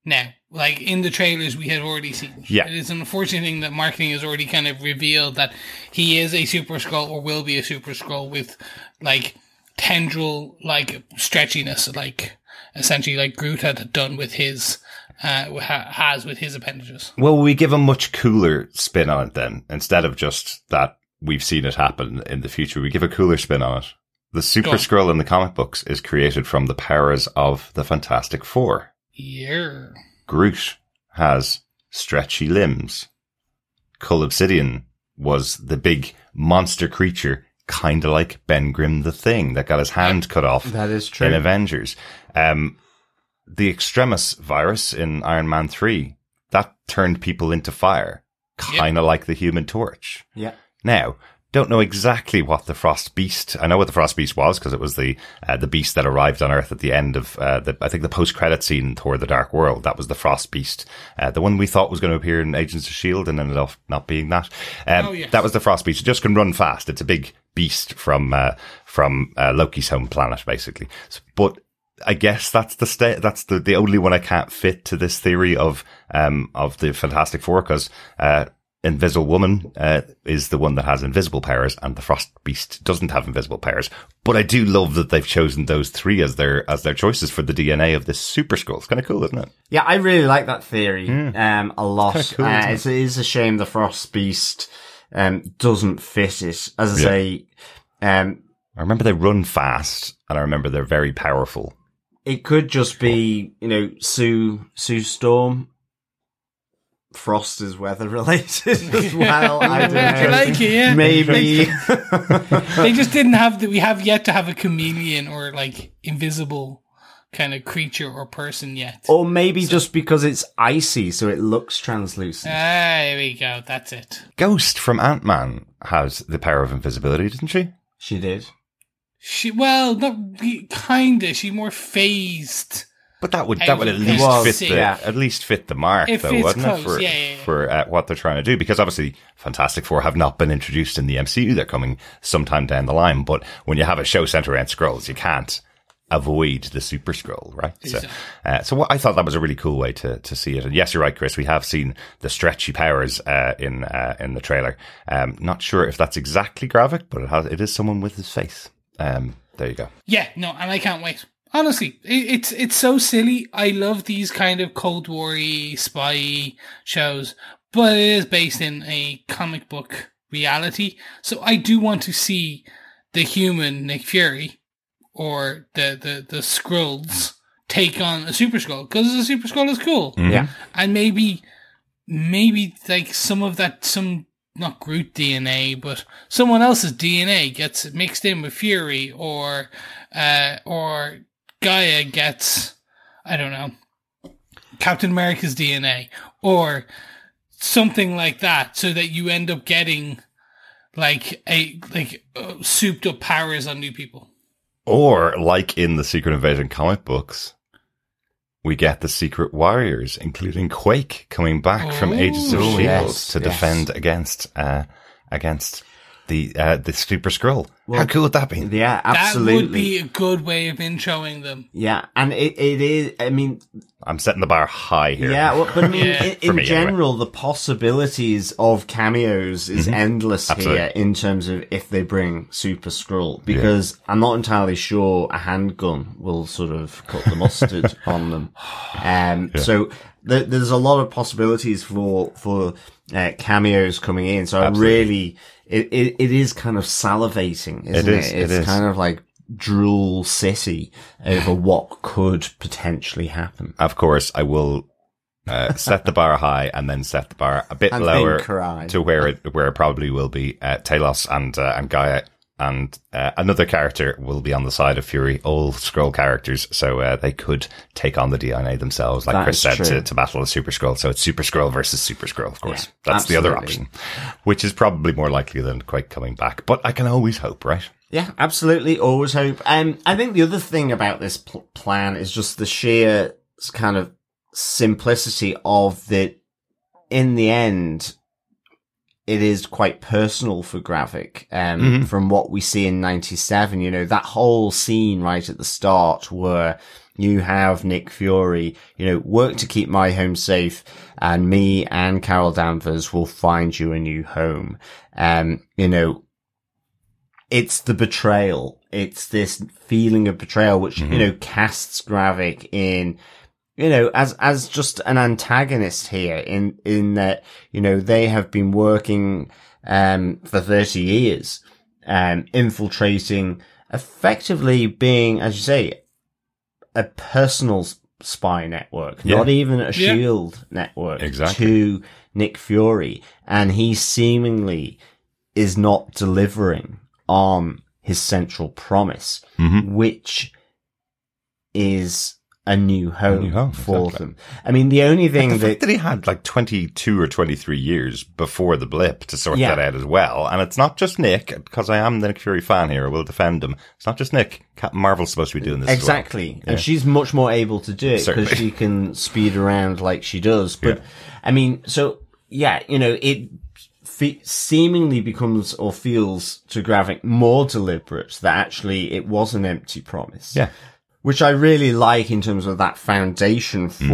Now, like in the trailers, we had already seen. Yeah. It is an unfortunate thing that marketing has already kind of revealed that he is a super Skrull or will be a super Skrull with like tendril, like stretchiness, like essentially like Groot had done with his, uh, ha- has with his appendages. Well, we give a much cooler spin on it then. Instead of just that we've seen it happen in the future, we give a cooler spin on it. The Super on. Skrull in the comic books is created from the powers of the Fantastic Four. Yeah. Groot has stretchy limbs. Cull Obsidian was the big monster creature, kind of like Ben Grimm the Thing that got his hand cut off That is true. in. Avengers. Um, the Extremis virus in Iron Man 3, that turned people into fire, kind of like the human torch. Yeah. Now, don't know exactly what the Frost Beast. I know what the Frost Beast was because it was the uh, the beast that arrived on Earth at the end of uh, the I think the post credit scene Thor: The Dark World. That was the Frost Beast, uh, the one we thought was going to appear in Agents of Shield and ended up not being that. Um, Oh, yes. That was the Frost Beast. It just can run fast. It's a big beast from uh, from uh, Loki's home planet, basically. S- But I guess that's the sta- that's the, the only one I can't fit to this theory of um of the Fantastic Four because uh Invisible Woman uh, is the one that has invisible powers, and the Frost Beast doesn't have invisible powers. But I do love that they've chosen those three as their as their choices for the DNA of this Super Skrull. It's kind of cool, isn't it? Yeah, I really like that theory um, a lot. kinda cool, uh, it? it's, it is a shame the Frost Beast um, doesn't fit it. As I Yeah. say, um, I remember they run fast, and I remember they're very powerful. it could just be, you know, Sue Sue Storm. Frost is weather related as [LAUGHS] well. I don't know. Like it, yeah. Maybe. [LAUGHS] They just didn't have the, we have yet to have a chameleon or like invisible kind of creature or person yet. or maybe just because it's icy, so it looks translucent. Ah, there we go. That's it. Ghost from Ant Man has the power of invisibility, doesn't she? she did. She well, not re- kinda. She more phased. But that would that would at least was, fit the yeah. at least fit the mark, It though, fits wouldn't close, it? For yeah, yeah, yeah. for uh, what they're trying to do, because obviously Fantastic Four have not been introduced in the MCU. They're coming sometime down the line. But when you have a show centered around Skrulls, you can't avoid the Super Skrull, right? So, uh, so what, I thought that was a really cool way to to see it. And yes, you're right, Chris. We have seen the stretchy powers uh, in uh, in the trailer. Um, not sure if that's exactly Gravik, but it has it is someone with his face. Um, there you go. Yeah, no, and I can't wait. Honestly, it, it's it's so silly. I love these kind of Cold War spy shows, but it is based in a comic book reality. So I do want to see the human Nick Fury or the the the Skrulls take on a Super Skrull because the Super Skrull is cool, Yeah. and maybe maybe like some of that some not Groot DNA, but someone else's DNA gets mixed in with Fury, or uh, or G'iah gets I don't know Captain America's DNA, or something like that, so that you end up getting like a like uh, souped up powers on new people. Or, like in the Secret Invasion comic books, we get the Secret Warriors, including Quake, coming back from Ages of Oh, Shield yes, to yes. defend against uh, against the uh, the Super Skrull. How cool would that be? Yeah, absolutely. That would be a good way of introing them. yeah, and it, it is, I mean, I'm setting the bar high here. Yeah, well, but I mean, Yeah. in, in me, general, the possibilities of cameos is endless Mm-hmm. Absolutely. here in terms of if they bring Super Skrull, because I'm not entirely sure a handgun will sort of cut the mustard [LAUGHS] on them. Um, so th- there's a lot of possibilities for for uh, cameos coming in. So Absolutely. I really, it, it it is kind of salivating, isn't it? is, it It's is. kind of like drool city over what could potentially happen. Of course, I will uh, set the bar high and then set the bar a bit And lower to where it where it probably will be. Uh, Talos and uh, and G'iah and uh, another character will be on the side of Fury. All Skrull characters, so uh, they could take on the DNA themselves, like That Chris said, to, to battle a Super Skrull. So it's Super Skrull versus Super Skrull, of course. Yeah, That's the other option, which is probably more likely than Quake coming back. But I can always hope, right? Yeah, absolutely. Always hope. Um, I think the other thing about this pl- plan is just the sheer kind of simplicity of that. In the end, it is quite personal for Gravik. Um, Mhm. from what we see in '97, you know that whole scene right at the start where you have Nick Fury, you know, work to keep my home safe, and me and Carol Danvers will find you a new home. Um, you know, it's the betrayal. It's this feeling of betrayal, which, you know, casts Gravik in, you know, as, as just an antagonist here in, in that, you know, they have been working, um, for 30 years, um, infiltrating, effectively being, as you say, a personal spy network, Yeah. not even a Yeah. shield network Exactly. to Nick Fury. And he seemingly is not delivering on his central promise, Mhm. which is a new home, new home, for exactly. them. I mean, the only thing The that, that he had like 22 or 23 years before the blip to sort Yeah. that out as well. And it's not just Nick, because I am the Nick Fury fan here. I will defend him. It's not just Nick. Captain Marvel's supposed to be doing this. as well. Exactly. And she's much more able to do it because she can speed around like she does. But Yeah. I mean, so yeah, you know, it fe- seemingly becomes or feels to Gravik more deliberate that actually it was an empty promise. Yeah. Which I really like in terms of that foundation for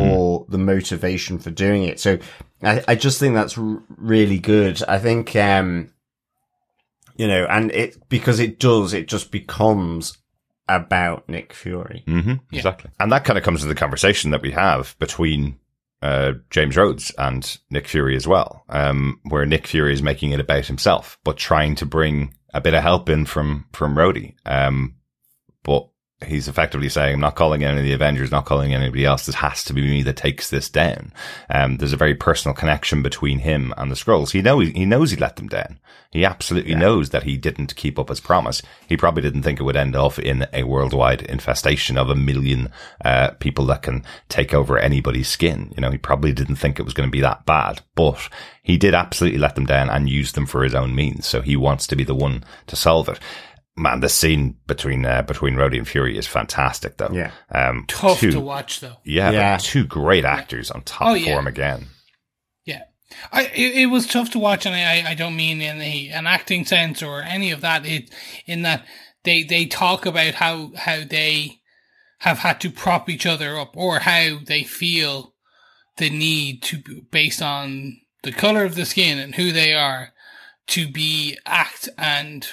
Mm-hmm. the motivation for doing it. So I, I just think that's r- really good. I think, um, you know, and it, because it does, it just becomes about Nick Fury. Mm-hmm, Yeah. Exactly. And that kind of comes to the conversation that we have between uh, James Rhodes and Nick Fury as well, um, where Nick Fury is making it about himself, but trying to bring a bit of help in from from Rhodey. Um, but he's effectively saying, I'm not calling any of the Avengers, not calling anybody else. This has to be me that takes this down. Um, there's a very personal connection between him and the Skrulls. He know he knows he let them down. He absolutely knows that he didn't keep up his promise. He probably didn't think it would end off in a worldwide infestation of a million uh, people that can take over anybody's skin. You know, he probably didn't think it was going to be that bad, but he did absolutely let them down and use them for his own means. So he wants to be the one to solve it. Man, the scene between uh, between Rhodey and Fury is fantastic, though. Yeah. um, Tough two, to watch though. Yeah, Yeah. two great actors on top Oh, yeah. form again. Yeah. I it, it was tough to watch, and I, I- I don't mean in a, an acting sense or any of that. It in that they they talk about how how they have had to prop each other up, or how they feel the need to based on the color of the skin and who they are to be act and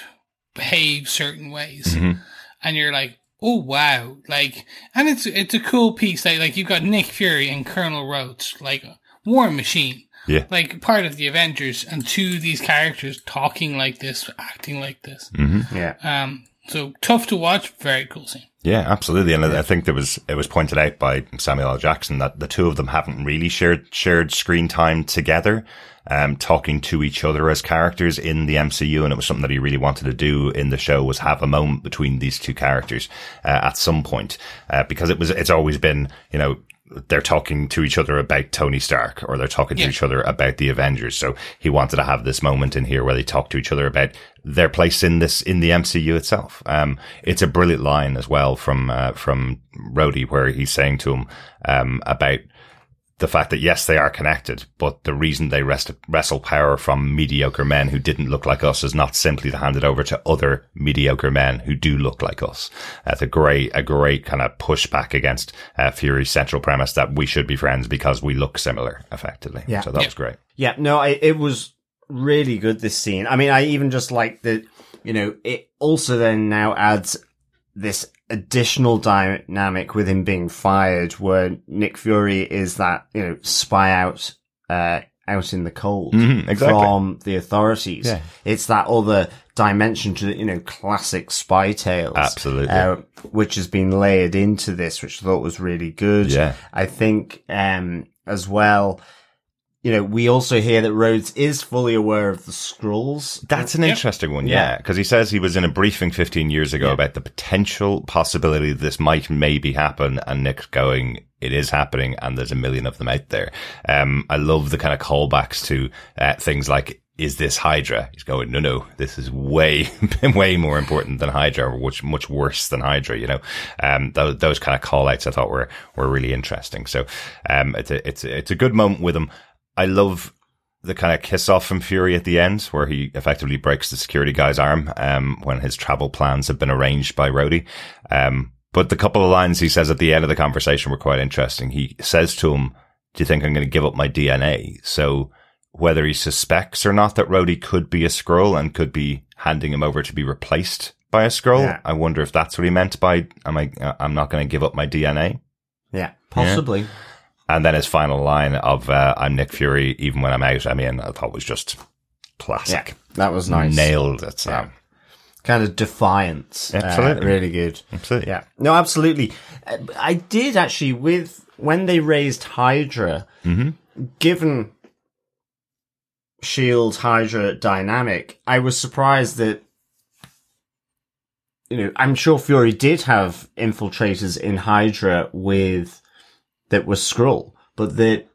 behave certain ways, Mhm. and you're like. Oh wow! Like, and it's it's a cool piece. Like, like you've got Nick Fury and Colonel Rhodes, like a war machine Yeah. like part of the Avengers, and two of these characters talking like this, acting like this. mm-hmm. Yeah. Um, so tough to watch. Very cool scene. Yeah, absolutely. And I I think there was it was pointed out by Samuel L. Jackson that the two of them haven't really shared shared screen time together, um, talking to each other as characters in the MCU, and it was something that he really wanted to do in the show was have a moment between these two characters uh, at some point, uh, because it was it's always been you know they're talking to each other about Tony Stark or they're talking to each other about the Avengers. So he wanted to have this moment in here where they talk to each other about their place in this, in the MCU itself. Um, it's a brilliant line as well from, uh, from Rhodey where he's saying to him, um, about the fact that yes, they are connected, but the reason they rest, wrestle power from mediocre men who didn't look like us is not simply to hand it over to other mediocre men who do look like us. Uh, a great, a great kind of pushback against uh, Fury's central premise that we should be friends because we look similar, effectively. Yeah. So that Yeah. was great. Yeah, no, I, it was really good this scene. I mean, I even just like that, you know, it also then now adds this additional dynamic with him being fired where Nick Fury is that, you know, spy out, uh, out in the cold Mhm, exactly. from the authorities. Yeah. It's that other dimension to, you know, classic spy tales. Absolutely. Uh, which has been layered into this, which I thought was really good. Yeah. I think, um, as well, you know, we also hear that Rhodes is fully aware of the Skrulls. That's an Yep. interesting one, Yeah. yeah, because he says he was in a briefing 15 years ago about the potential possibility that this might maybe happen, and Nick's going, it is happening, and there's a million of them out there. Um, I love the kind of callbacks to uh, things like, is this Hydra? He's going, no, no, this is way, [LAUGHS] way more important than Hydra, or much, much worse than Hydra, you know? Um, those, those kind of call outs I thought were, were really interesting. So, um, it's a, it's a, it's a good moment with him. I love the kind of kiss off from Fury at the end, where he effectively breaks the security guy's arm um, when his travel plans have been arranged by Rhodey. Um, but the couple of lines he says at the end of the conversation were quite interesting. He says to him, "Do you think I'm going to give up my DNA?" So whether he suspects or not that Rhodey could be a Skrull and could be handing him over to be replaced by a Skrull, Yeah. I wonder if that's what he meant by "Am I? uh, I'm not going to give up my DNA." Yeah, possibly. And then his final line of uh, "I'm Nick Fury, even when I'm out." I mean, I thought was just Yeah, classic. that was nice. Nailed it. Yeah. Kind of defiance. Uh, Absolutely. really good. Absolutely. Yeah. No, absolutely. Uh, I did actually with when they raised Hydra, given Shield Hydra dynamic, I was surprised that you know, I'm sure Fury did have infiltrators in Hydra with that were Skrull, but that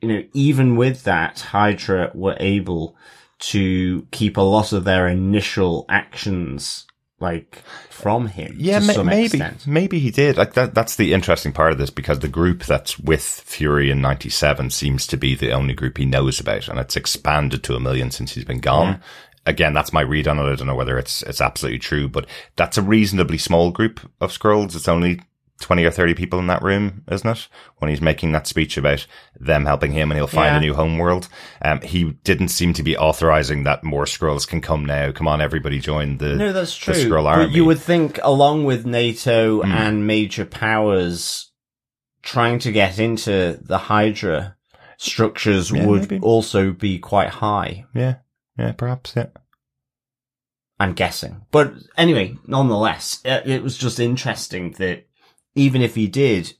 you know, even with that, Hydra were able to keep a lot of their initial actions like from him. Yeah, ma- maybe, extent. maybe he did. Like that. That's the interesting part of this because the group that's with Fury in '97 seems to be the only group he knows about, and it's expanded to a million since he's been gone. Again, that's my read on it. I don't know whether it's it's absolutely true, but that's a reasonably small group of Skrulls. It's only. 20 or 30 people in that room, isn't it? When he's making that speech about them helping him and he'll find Yeah. a new home world. Um, he didn't seem to be authorizing that more Skrulls can come now. Come on, everybody join the, No, that's the true. Skrull But you would think, along with NATO Hmm. and major powers trying to get into the Hydra structures Yeah, would maybe. also be quite high. yeah. Yeah, perhaps, yeah. I'm guessing. But anyway, nonetheless, it was just interesting that even if he did,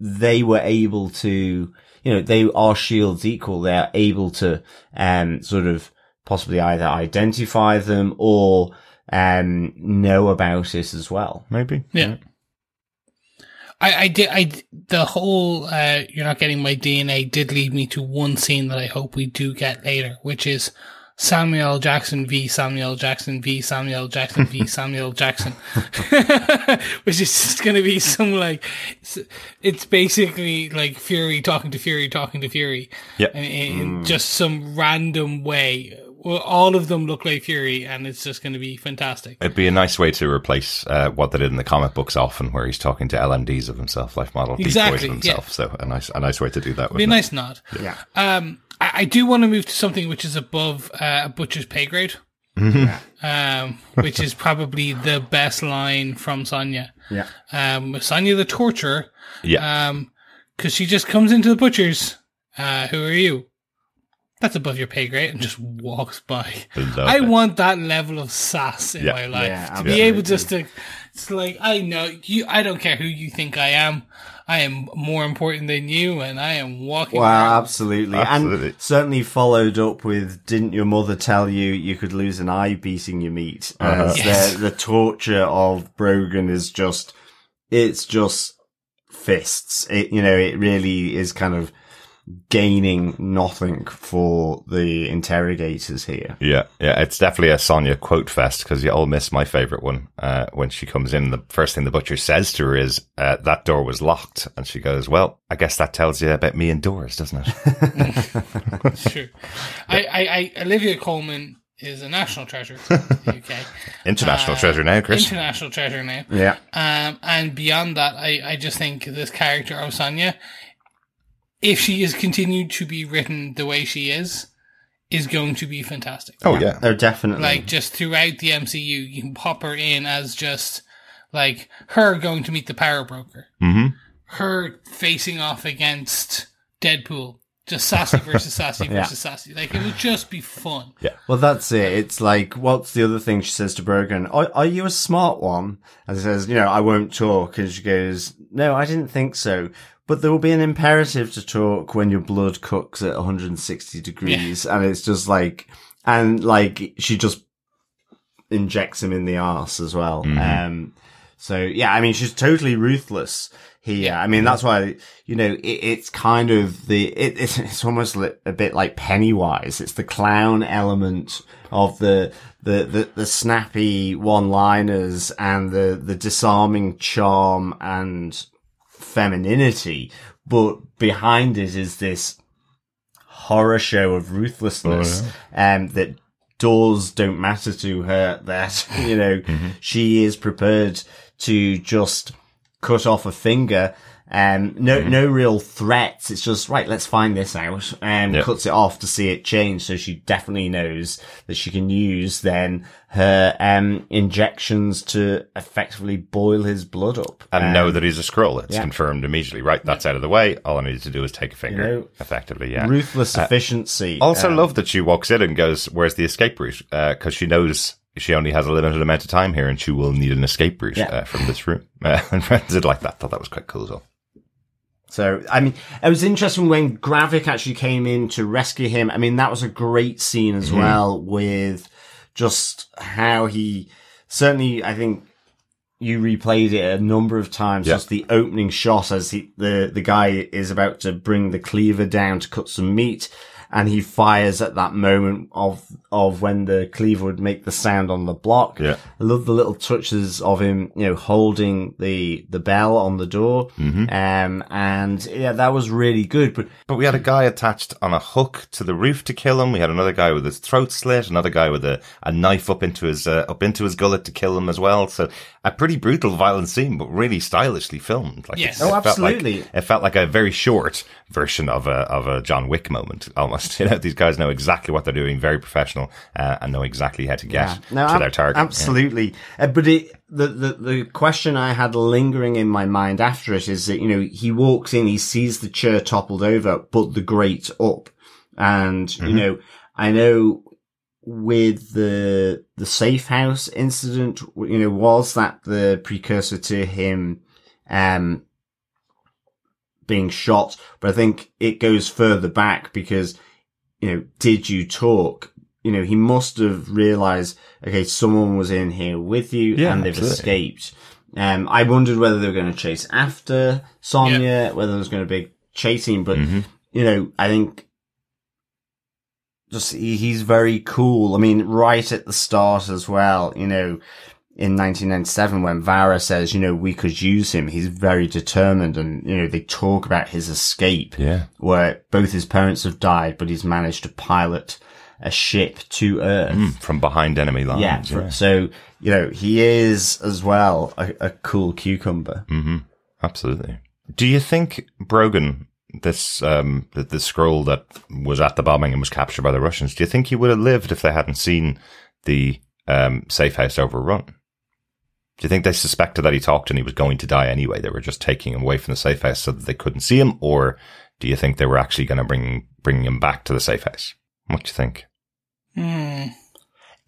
they were able to, you know, they are Shield's equal. They're able to, um, sort of possibly either identify them or, um, know about it as well. Maybe. Yeah. I, I did, I, the whole, uh, you're not getting my DNA did lead me to one scene that I hope we do get later, which is Samuel Jackson v. Samuel Jackson v. Samuel Jackson v. [LAUGHS] Samuel Jackson. [LAUGHS] which is just gonna be some like, it's, it's basically like Fury talking to Fury talking to Fury. Yeah. In, in just some random way. Well, all of them look like Fury and it's just gonna be fantastic. It'd be a nice way to replace uh, what they did in the comic books often, where he's talking to LMDs of himself, life model Exactly, decoys of himself. So a nice, a nice way to do that. Be a wouldn't it? nice nod. Yeah. Um, I, I do want to move to something which is above uh, a butcher's pay grade, um, which is probably the best line from Sonya. Yeah. Um, Sonya the torturer, Yeah, um, because she just comes into the butcher's. Uh, who are you? That's above your pay grade, and just walks by. Love I it. want that level of sass in Yeah. my life Yeah, to be able just to. It's like I know you. I don't care who you think I am. I am more important than you, and I am walking. Well, absolutely. Absolutely. And certainly followed up with, didn't your mother tell you you could lose an eye beating your meat? As Yes. the, the torture of Brogan is just, it's just fists. It, you know, it really is kind of gaining nothing for the interrogators here. yeah, yeah. It's definitely a Sonya quote fest because you all miss my favorite one. Uh, when she comes in, the first thing the butcher says to her is, uh, "That door was locked," and she goes, "Well, I guess that tells you about me and doors, doesn't it?" [LAUGHS] It's true. I, I, I, Olivia Colman is a national treasure in the UK. [LAUGHS] International Uh, treasure now, Chris. International treasure now. Yeah. Um, and beyond that, I, I just think this character of Sonya, if she is continued to be written the way she is, is going to be fantastic. oh yeah, they're definitely. Like just throughout the MCU, you can pop her in as just like her going to meet the power broker, mm-hmm. her facing off against Deadpool Just sassy versus sassy [LAUGHS] Yeah. versus sassy. Like it would just be fun. Yeah. Well, that's it. It's like, what's the other thing she says to Brogan? Are, are you a smart one? And he says, you know, I won't talk. And she goes, no, I didn't think so. But there will be an imperative to talk when your blood cooks at 160 degrees. And it's just like, and like, she just injects him in the ass as well. Um, so yeah, I mean, she's totally ruthless here. I mean, that's why, you know, it, it's kind of the, it, it's, it's almost li- a bit like Pennywise. It's the clown element of the, the, the, the snappy one-liners and the, the disarming charm and femininity. But behind it is this horror show of ruthlessness, um, that doors don't matter to her, that, [LAUGHS] you know, she is prepared to just cut off a finger. Um, no, no real threats. It's just, right, let's find this out. And Yeah. cuts it off to see it change. So she definitely knows that she can use then her, um, injections to effectively boil his blood up. And Um, know that he's a Skrull. It's yeah. confirmed immediately. Right, that's out of the way. All I needed to do is take a finger. know, effectively, yeah. ruthless efficiency. Also, Um, love that she walks in and goes, "Where's the escape route?" Uh, Because she knows she only has a limited amount of time here, and she will need an escape route Yeah. uh, from this room. Uh, [LAUGHS] and friends did like that. Thought that was quite cool as well. So, I mean, it was interesting when Gravik actually came in to rescue him. I mean, that was a great scene as Mm-hmm. well with just how he certainly, I think you replayed it a number of times. Yeah. Just the opening shot as he, the, the guy is about to bring the cleaver down to cut some meat and he fires at that moment of, of when the cleaver would make the sound on the block. Yeah. I love the little touches of him, you know, holding the, the bell on the door. Mm-hmm. Um, and yeah, that was really good. But But we had a guy attached on a hook to the roof to kill him. We had another guy with his throat slit, another guy with a, a knife up into his uh, up into his gullet to kill him as well. So a pretty brutal, violent scene, but really stylishly filmed. Like Yes. it, Oh, it felt like- absolutely. it felt like a very short version of a of a John Wick moment, [LAUGHS] almost. You know, these guys know exactly what they're doing, very professional, uh, and know exactly how to get no, to ab- their target. Yeah. Absolutely. Uh, but it, the, the, the question I had lingering in my mind after it is that, you know, he walks in, he sees the chair toppled over, but the grate up. And, Mm-hmm. you know, I know with the, the safe house incident, you know, was that the precursor to him, um, being shot? But I think it goes further back because, you know, did you talk? You know, he must have realized, okay, someone was in here with you Yeah, and they've absolutely. escaped. Um, I wondered whether they were going to chase after Sonya, whether there was going to be chasing, but, Mm-hmm. you know, I think just he, he's very cool. I mean, right at the start as well, you know, in 1997 when Varra says, you know, we could use him, he's very determined and, you know, they talk about his escape Yeah. where both his parents have died, but he's managed to pilot a ship to Earth. Mm, from behind enemy lines. Yeah. for- So, you know, he is as well a, a cool cucumber. Mm. Absolutely. Do you think Brogan, this um, the, the Skrull that was at the bombing and was captured by the Russians, do you think he would have lived if they hadn't seen the um, safe house overrun? Do you think they suspected that he talked and he was going to die anyway? They were just taking him away from the safe house so that they couldn't see him, or do you think they were actually going to bring bring him back to the safe house? What do you think? Hmm.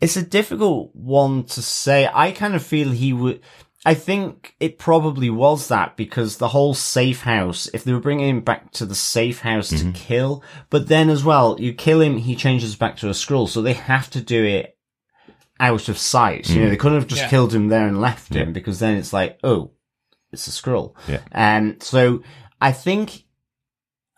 It's a difficult one to say. I kind of feel he would. I think it probably was that because the whole safe house, if they were bringing him back to the safe house to kill, but then as well, you kill him, he changes back to a Skrull, so they have to do it out of sight. You know, they couldn't have just Yeah. killed him there and left him because then it's like, oh, it's a Skrull. Yeah. Um, so I think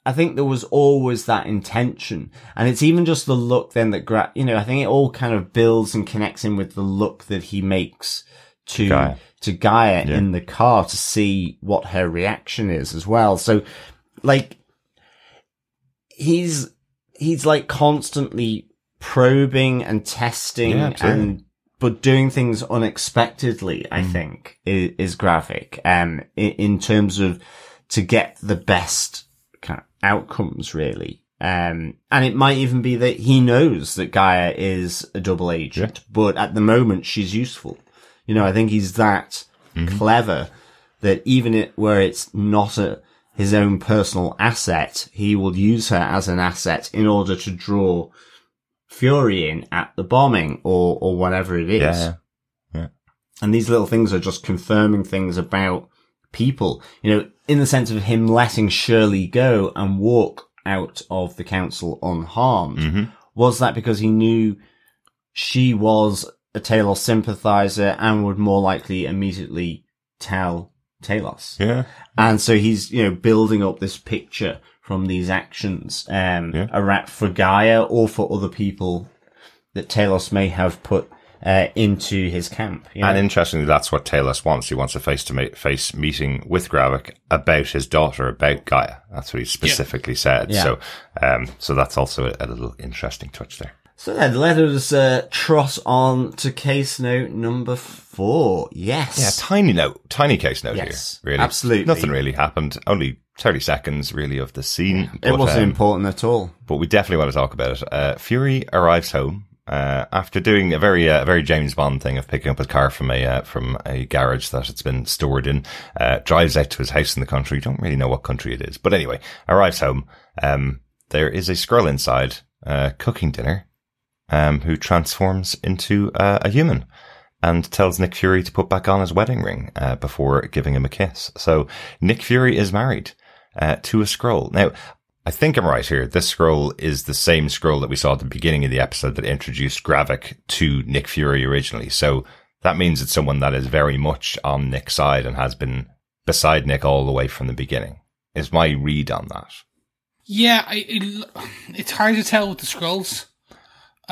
I think there was always that intention. And it's even just the look then that, gra- you know, I think it all kind of builds and connects in with the look that he makes to, G'iah. To G'iah Yeah. in the car to see what her reaction is as well. So like, he's, he's like constantly probing and testing Yeah, and but doing things unexpectedly, I Mm. think, is, is Gravik. Um, in, in terms of to get the best kind of outcomes, really. Um, and it might even be that he knows that G'iah is a double agent, but at the moment she's useful. You know, I think he's that Mm-hmm. clever that even it, where it's not a, his own personal asset. He will use her as an asset in order to draw Fury in at the bombing or, or whatever it is. Yeah. yeah. And these little things are just confirming things about people, you know, in the sense of him letting Shirley go and walk out of the council unharmed. hmm Was that because he knew she was Talos sympathizer and would more likely immediately tell Talos? Yeah. And so he's, you know, building up this picture from these actions, um, Yeah. around for G'iah or for other people that Talos may have put, uh, into his camp. you And interestingly, that's what Talos wants. He wants a face to face meeting with Gravik about his daughter, about Gaia. That's what he specifically said. Yeah. So, um, so that's also a, a little interesting touch there. So then let us, uh, trot on to case note number four. Yes. Yeah, tiny note, tiny case note Yes, here. Really, absolutely. nothing really happened. Only thirty seconds, really, of the scene. It but, wasn't um, important at all. but we definitely want to talk about it. Uh, Fury arrives home uh, after doing a very, uh, very James Bond thing of picking up his car from a uh, from a garage that it's been stored in. Uh, drives out to his house in the country. Don't really know what country it is, but anyway, arrives home. Um, there is a Skrull inside uh, cooking dinner, um, who transforms into uh, a human. And tells Nick Fury to put back on his wedding ring uh, before giving him a kiss. So Nick Fury is married uh, to a Skrull. Now, I think I'm right here. This Skrull is the same Skrull that we saw at the beginning of the episode that introduced Gravik to Nick Fury originally. So that means it's someone that is very much on Nick's side and has been beside Nick all the way from the beginning. Is my read on that. Yeah, I, it, it's hard to tell with the Skrulls.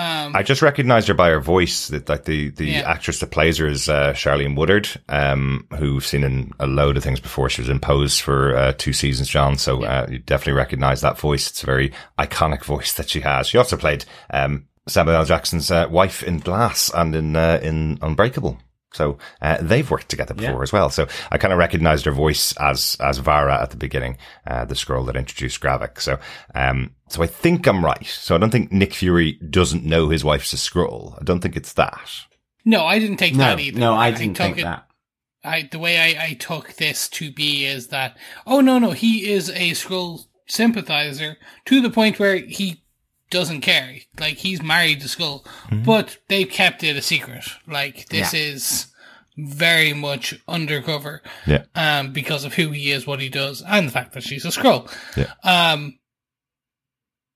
Um, I just recognized her by her voice. That like the the Yeah. actress that plays her is uh, Charlayne Woodard, um, who we've seen in a load of things before. She was in Pose for uh, two seasons, John. So uh, you definitely recognize that voice. It's a very iconic voice that she has. She also played um, Samuel L. Jackson's uh, wife in Glass and in uh, in Unbreakable. So uh, they've worked together before Yeah. as well. So I kind of recognized her voice as as Varra at the beginning, uh, the Skrull that introduced Gravik. So um, so I think I'm right. So I don't think Nick Fury doesn't know his wife's a Skrull. I don't think it's that. no, I didn't take No, that either. no, I didn't took think it- that. I the way I, I took this to be is that oh no no he is a Skrull sympathizer to the point where he doesn't care like he's married to Skrull, but they kept it a secret. Like this is very much undercover, Yeah. um, because of who he is, what he does, and the fact that she's a Skrull. Yeah. Um,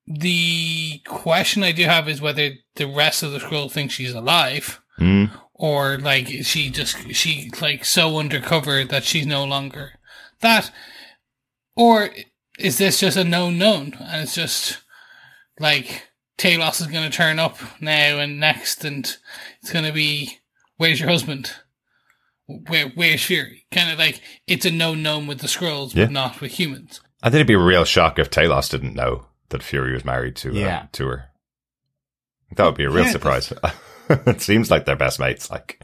the question I do have is whether the rest of the Skrull think she's alive Mm. or like is she just she like so undercover that she's no longer that. Or is this just a known known and it's just like Talos is going to turn up now and next and it's going to be where's your husband? Where where's Fury? Kind of like it's a known known with the Skrulls Yeah. but not with humans. I think it'd be a real shock if Talos didn't know that Fury was married to uh, to her. That would be a real Yeah, surprise. [LAUGHS] it seems like they're best mates. Like,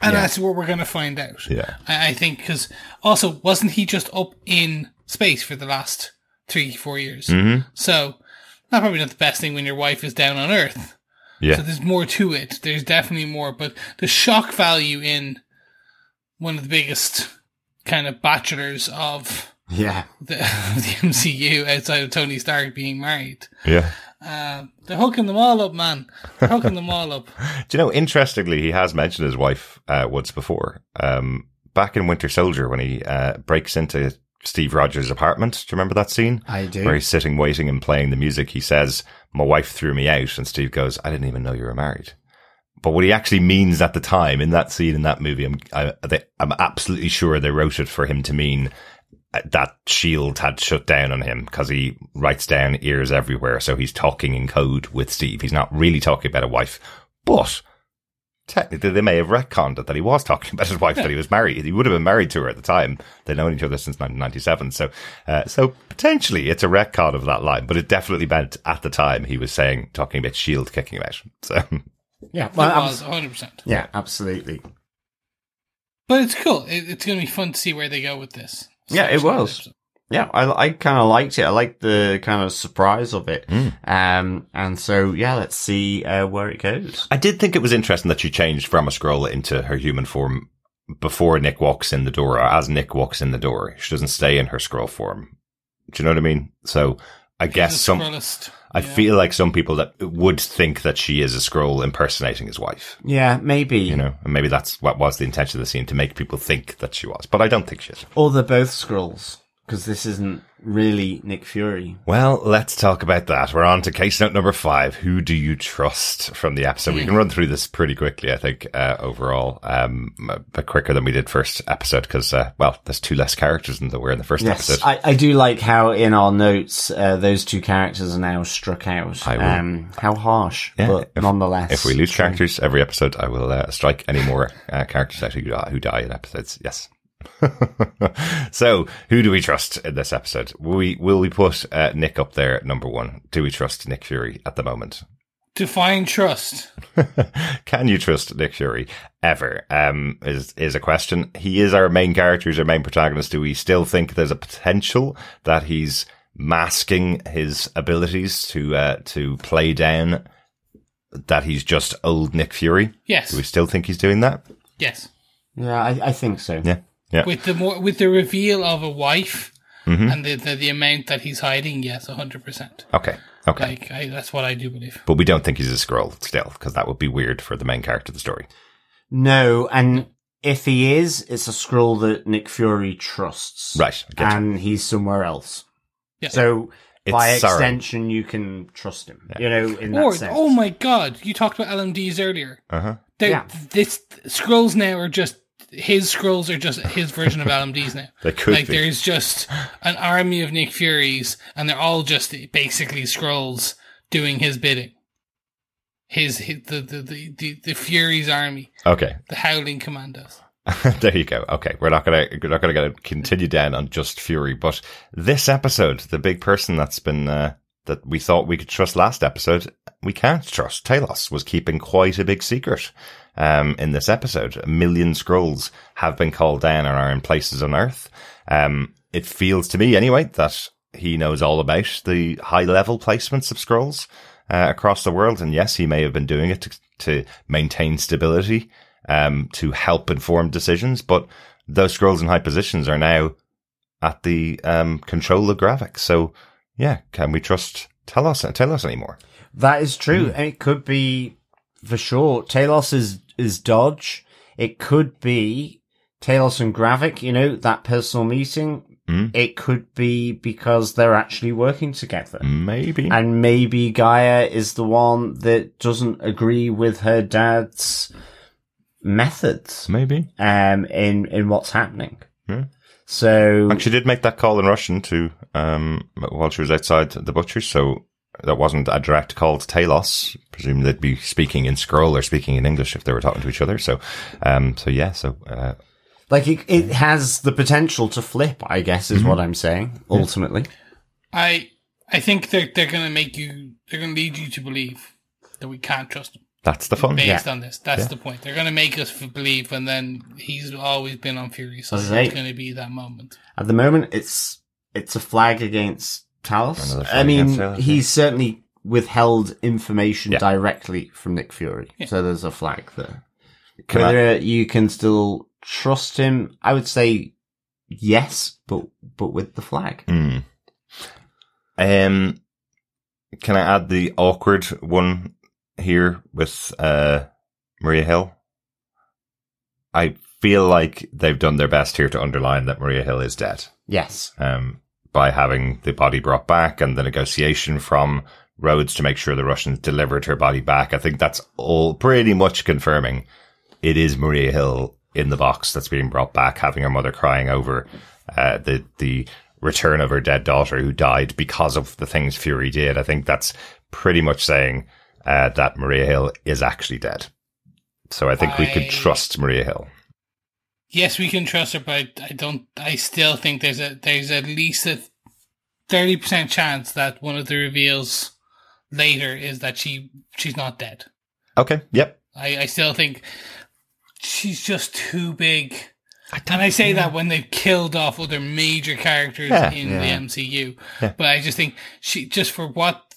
and Yeah. that's what we're going to find out yeah, I, I think because also wasn't he just up in space for the last three four years hmm So, not probably not the best thing when your wife is down on Earth. yeah, So there's more to it. There's definitely more, but the shock value in one of the biggest kind of bachelors of Yeah. the, [LAUGHS] the MCU outside of Tony Stark being married. yeah. Uh, they're hooking them all up, man. They're hooking them all up. [LAUGHS] Do you know? Interestingly, he has mentioned his wife uh, once before. Um, back in Winter Soldier, when he uh, breaks into Steve Rogers' apartment. Do you remember that scene? I do. Where he's sitting, waiting, and playing the music. He says, "My wife threw me out," and Steve goes, "I didn't even know you were married." But what he actually means at the time in that scene in that movie, I'm I, they, I'm absolutely sure they wrote it for him to mean that Shield had shut down on him because he writes down ears everywhere. So he's talking in code with Steve. He's not really talking about a wife, but technically they may have retconned it that he was talking [LAUGHS] about his wife that he was married. He would have been married to her at the time. They'd known each other since 1997. So, uh, so potentially it's a retcon of that line, but it definitely meant at the time he was saying, talking about Shield kicking him out. [LAUGHS] So, Yeah. It Well, was 100%. yeah, absolutely. But it's cool. It, it's going to be fun to see where they go with this. Yeah, it was. Yeah, I, I kind of liked it. I liked the kind of surprise of it. Um, and so, yeah, let's see uh, where it goes. I did think it was interesting that she changed from a Skrull into her human form before Nick walks in the door, or as Nick walks in the door. She doesn't stay in her Skrull form. Do you know what I mean? So I guess The some. Skrullist, I yeah. feel like some people that would think that she is a Skrull impersonating his wife. Yeah, maybe. You know, and maybe that's what was the intention of the scene to make people think that she was. But I don't think she is. Or they're both Skrulls. Because this isn't really Nick Fury. Well, let's talk about that. We're on to case note number five. Who do you trust from the episode? We can run through this pretty quickly, I think, uh, overall, um, a bit quicker than we did first episode because, uh, well, there's two less characters than there were in the first Yes, episode. I, I do like how in our notes uh, those two characters are now struck out. I will- Um, how harsh, Yeah, but if- nonetheless. if we lose true. characters every episode, I will uh, strike any more uh, characters out who who die in episodes. Yes. [LAUGHS] so, who do we trust in this episode? Will we will we put uh, Nick up there at number one? Do we trust Nick Fury at the moment? Define trust. [LAUGHS] Can you trust Nick Fury ever? Um, is is a question. He is our main character, he's our main protagonist. Do we still think there's a potential that he's masking his abilities to uh, to play down that he's just old Nick Fury? Yes. Do we still think he's doing that? Yes. Yeah, I, I think so. Yeah, yeah. With the more with the reveal of a wife Mm-hmm. and the, the the amount that he's hiding, yes, hundred percent. Okay, okay. Like I, that's what I do believe. but we don't think he's a Skrull still, because that would be weird for the main character of the story. No, and if he is, it's a Skrull that Nick Fury trusts. Right, I get you. And he's somewhere else. Yeah. So, It's by Sauron. extension, you can trust him. You know, in that sense. oh my god, you talked about LMDs earlier. Uh huh. Yeah. This Skrulls now are just his Skrulls are just his version of LMDs now. [LAUGHS] They could like be. there's just an army of Nick Furies, and they're all just basically Skrulls doing his bidding. His, his the, the the the the Furies army, Okay, the Howling Commandos. [LAUGHS] there you go. Okay, we're not gonna we're not gonna gonna continue down on just Fury, but this episode, the big person that's been uh, that we thought we could trust last episode, we can't trust. Talos was keeping quite a big secret. Um, in this episode, a million Skrulls have been called down and are in places on Earth. Um, it feels to me anyway that he knows all about the high level placements of Skrulls uh, across the world. And yes, he may have been doing it to, to maintain stability, um, to help inform decisions. But those Skrulls in high positions are now at the um, control of Gravik's. So yeah, can we trust Talos, Talos anymore? That is true. And it could be, for sure, Talos is, is Dodge. It could be Talos and Gravik, you know, that personal meeting. Mm. It could be because they're actually working together. Maybe. And maybe G'iah is the one that doesn't agree with her dad's methods Maybe. um, in, in what's happening. Yeah. So, And she did make that call in Russian to um, while she was outside the butcher's, so that wasn't a direct call to Talos. Presume they'd be speaking in Skrull or speaking in English if they were talking to each other. So, um, so yeah, so uh, like, it, it has the potential to flip, I guess, is what I'm saying, ultimately. I I think they're they're gonna make you they're gonna lead you to believe that we can't trust him that's the fun. based Yeah. on this. That's Yeah. the point. They're gonna make us believe, and then he's always been on Fury, so As it's gonna be that moment. At the moment, it's it's a flag against Talos. I mean, against Talos, yeah. he's certainly withheld information Yeah. directly from Nick Fury, Yeah. so there's a flag there. Can I- you can still trust him, I would say yes, but but with the flag. Hmm. Um, can I add the awkward one here with uh, Maria Hill? I feel like they've done their best here to underline that Maria Hill is dead. Yes, um, by having the body brought back and the negotiation from Rhodes to make sure the Russians delivered her body back. I think that's all pretty much confirming it is Maria Hill in the box that's being brought back, having her mother crying over uh, the the return of her dead daughter who died because of the things Fury did. I think that's pretty much saying uh, that Maria Hill is actually dead. So I think we could trust Maria Hill. Yes, we can trust her, but I don't. I still think there's a there's at least a thirty percent chance that one of the reveals later is that she she's not dead. Okay. Yep. I, I still think she's just too big. And I say that when they've killed off other major characters Yeah, in yeah. the MCU. Yeah. But I just think she, just for what,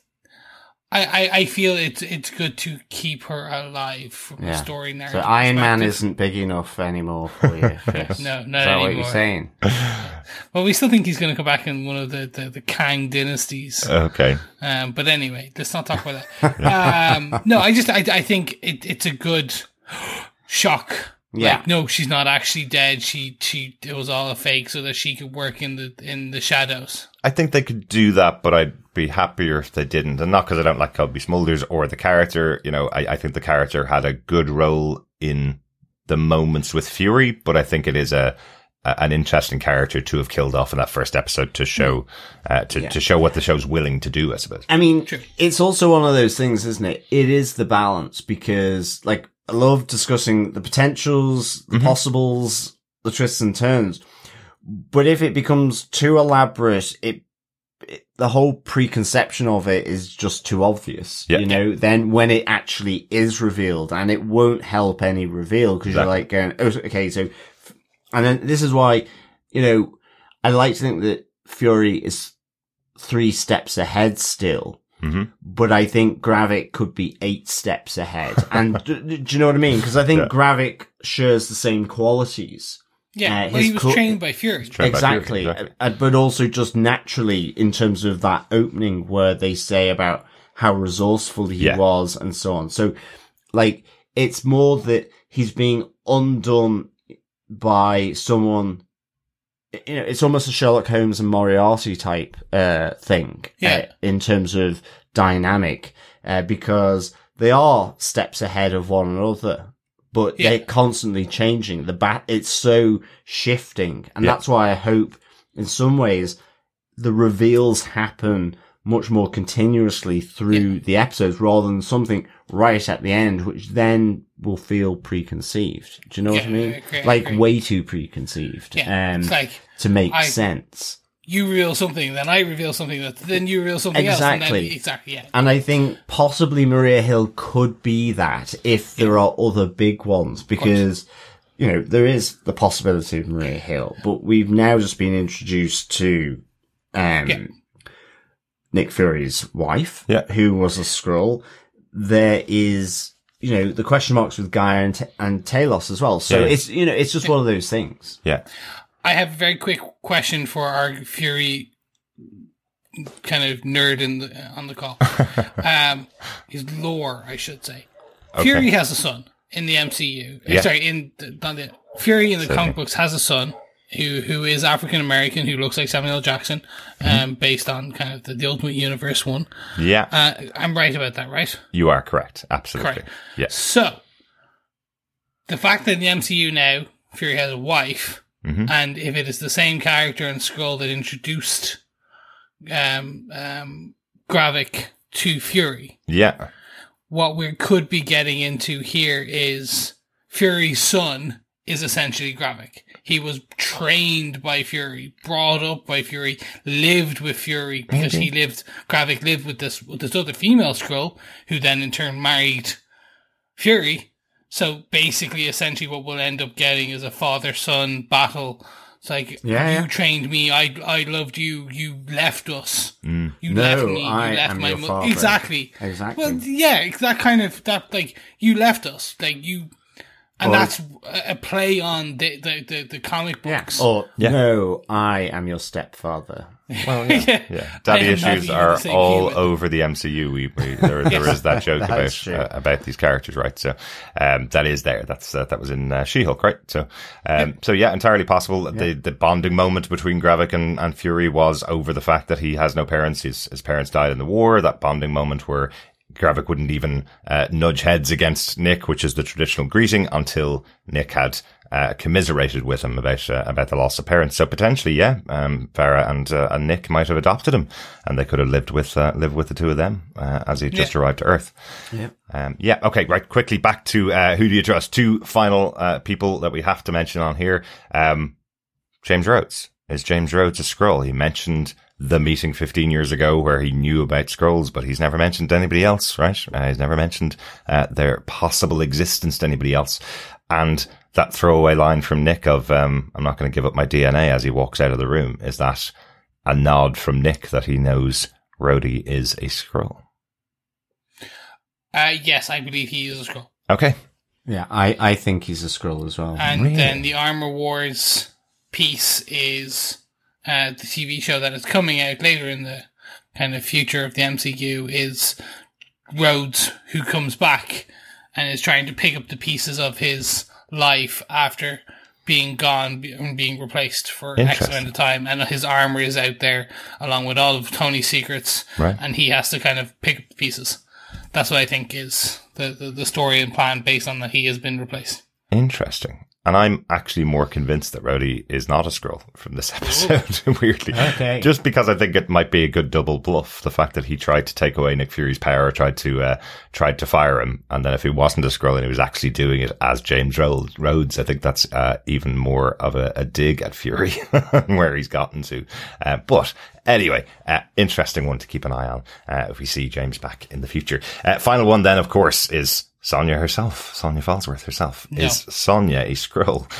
I, I, I feel it's it's good to keep her alive from a Yeah. story So. Iron Man isn't big enough anymore for you. [LAUGHS] Chris. No, Is not that what anymore. you're saying? [LAUGHS] Well, we still think he's going to come back in one of the, the, the Kang dynasties. Okay. Um, but anyway, let's not talk about that. [LAUGHS] um, no, I just, I, I think it, it's a good [GASPS] shock. Yeah. Like, no, she's not actually dead. She, she, it was all a fake so that she could work in the, in the shadows. I think they could do that, but I'd be happier if they didn't. And not because I don't like Cobie Smulders or the character. You know, I, I think the character had a good role in the moments with Fury, but I think it is a, a an interesting character to have killed off in that first episode to show, uh, to, to show what the show's willing to do, I suppose. I mean, True. it's also one of those things, isn't it? It is the balance because, like, I love discussing the potentials, the possibles, the twists and turns. But if it becomes too elaborate, it, it the whole preconception of it is just too obvious. Yeah. You know, then when it actually is revealed, and it won't help any reveal because you're like going, oh, okay, so, and then this is why, you know, I like to think that Fury is three steps ahead still. hmm But I think Gravik could be eight steps ahead. And [LAUGHS] do, do you know what I mean? Because I think Yeah. Gravik shares the same qualities. Yeah. Uh, well, he was co- trained by Fury. Trained by Fury, exactly. exactly. Uh, but also just naturally in terms of that opening where they say about how resourceful he Yeah. was and so on. So like it's more that he's being undone by someone you know, it's almost a Sherlock Holmes and Moriarty type uh, thing Yeah. uh, in terms of dynamic uh, because they are steps ahead of one another, but Yeah. they're constantly changing. The bat, it's so shifting, and Yeah. that's why I hope, in some ways, the reveals happen much more continuously through the episodes rather than something right at the end, which then will feel preconceived. Do you know what I mean? I agree, like agree. way too preconceived. Yeah. Um, like, to make I- sense. You reveal something, then I reveal something, that then you reveal something else. Exactly. Exactly. Yeah. And I think possibly Maria Hill could be that if there are other big ones because, you know, there is the possibility of Maria Hill, but we've now just been introduced to, um, Yeah. Nick Fury's wife, Yeah. who was a Skrull. There is, you know, the question marks with G'iah and, Ta- and Talos as well. So Yeah. it's, you know, it's just one of those things. Yeah. I have a very quick question for our Fury kind of nerd in the, on the call. [LAUGHS] um, his lore, I should say. Fury has a son in the MCU. Uh, Yeah. Sorry, in the, the Fury in the Certainly. comic books has a son who who is African American who looks like Samuel L. Jackson, Mm-hmm. um, based on kind of the, the Ultimate Universe one. Yeah. Uh, I'm right about that, right? you are correct. Absolutely. Correct. Yes. So, the fact that in the MCU now, Fury has a wife, Mhm. and if it is the same character and Skrull that introduced um, um, Gravik to Fury, Yeah. what we could be getting into here is Fury's son is essentially Gravik. He was trained by Fury, brought up by Fury, lived with Fury because he lived. Gravik lived with this with this other female Skrull, who then in turn married Fury. So basically, essentially, what we'll end up getting is a father son battle. It's like Yeah, you yeah. trained me, I I loved you, you left us, Mm. you No, left me, you I left am my your father. exactly. Exactly. Well, yeah, that kind of that like you left us, like you, and Or- that's a a play on the the the, the comic yeah. books. Or, Yeah. no, I am your stepfather. Well, yeah. [LAUGHS] yeah. Yeah, daddy issues are all human. over the MCU. We, we [LAUGHS] there, there is that joke [LAUGHS] about uh, about these characters, right? So um, that is there. That's uh, that was in uh, She-Hulk, right? So um, so yeah, entirely possible. The the bonding moment between Gravik and, and Fury was over the fact that he has no parents. His his parents died in the war. That bonding moment where Gravik wouldn't even uh, nudge heads against Nick, which is the traditional greeting, until Nick had uh, commiserated with him about uh, about the loss of parents. So potentially, yeah, um, Varra and uh, and Nick might have adopted him, and they could have lived with uh, lived with the two of them uh, as he just arrived to Earth. Yeah. Um, yeah. Okay. Right. Quickly back to uh, who do you trust? Two final uh, people that we have to mention on here. Um, James Rhodes is James Rhodes a Skrull? He mentioned the meeting 15 years ago where he knew about Skrulls, but he's never mentioned anybody else, right? Uh, he's never mentioned uh, their possible existence to anybody else. And that throwaway line from Nick of um, "I'm not going to give up my DNA" as he walks out of the room is that a nod from Nick that he knows Rhodey is a Skrull. Uh, yes, I believe he is a Skrull. Okay. Yeah, I, I think he's a Skrull as well. And Really? then the Armor Wars piece is uh, the TV show that is coming out later in the kind of future of the MCU is Rhodes, who comes back and is trying to pick up the pieces of his life after being gone and being replaced for X amount of time. And his armor is out there along with all of Tony's secrets. Right. And he has to kind of pick up the pieces. That's what I think is the, the, the story and plan based on that he has been replaced. Interesting. And I'm actually more convinced that Rhodey is not a Skrull from this [LAUGHS] episode, [LAUGHS] weirdly. Okay. Just because I think it might be a good double bluff. The fact that he tried to take away Nick Fury's power, tried to, uh, tried to fire him. And then if he wasn't a Skrull and he was actually doing it as James Rhodes, I think that's, uh, even more of a, a dig at Fury [LAUGHS] where he's gotten to. Uh, but anyway, uh, interesting one to keep an eye on, uh, if we see James back in the future. Uh, final one then, of course, is Sonya herself, Sonya Falsworth herself. No. Is Sonya a Skrull?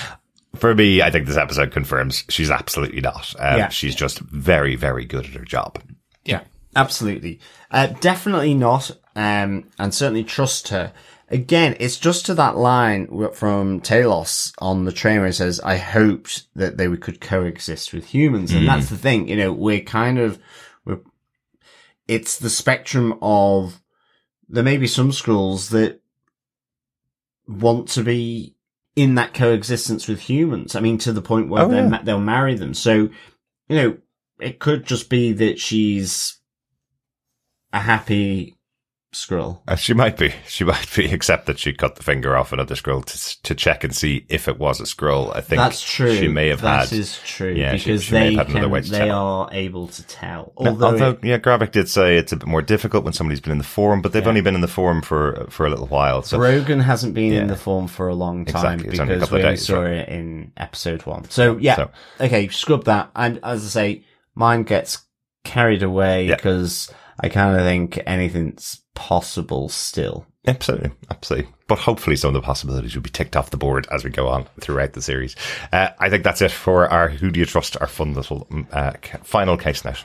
For me, I think this episode confirms she's absolutely not. Um, Yeah. She's just very, very good at her job. Yeah, absolutely. Uh, definitely not. Um, and certainly trust her. Again, it's just to that line from Talos on the train where it says, I hoped that they could coexist with humans. And that's the thing, you know, we're kind of, we're, it's the spectrum of, there may be some Skrulls that want to be in that coexistence with humans. I mean, to the point where Oh, yeah. ma- they'll marry them. So, you know, it could just be that she's a happy Skrull. Uh, she might be. She [LAUGHS] might be, except that she cut the finger off another Skrull to, to check and see if it was a Skrull. I think That's true. She may have That had. is true. Yeah, because she may they have had can, they are able to tell. Now, Although, Although, it- yeah, Gravik did say it's a bit more difficult when somebody's been in the forum, but they've Yeah. only been in the forum for for a little while. So Rogan hasn't been in the form for a long time Exactly, it's only a because couple of we only saw right. it in episode one. So yeah, So- okay, scrub that. And as I say, mine gets carried away Yeah. Because I kind of think anything's possible still. Absolutely, absolutely. But hopefully, some of the possibilities will be ticked off the board as we go on throughout the series. Uh, I think that's it for our Who Do You Trust? Our fun little mm, uh, final case note.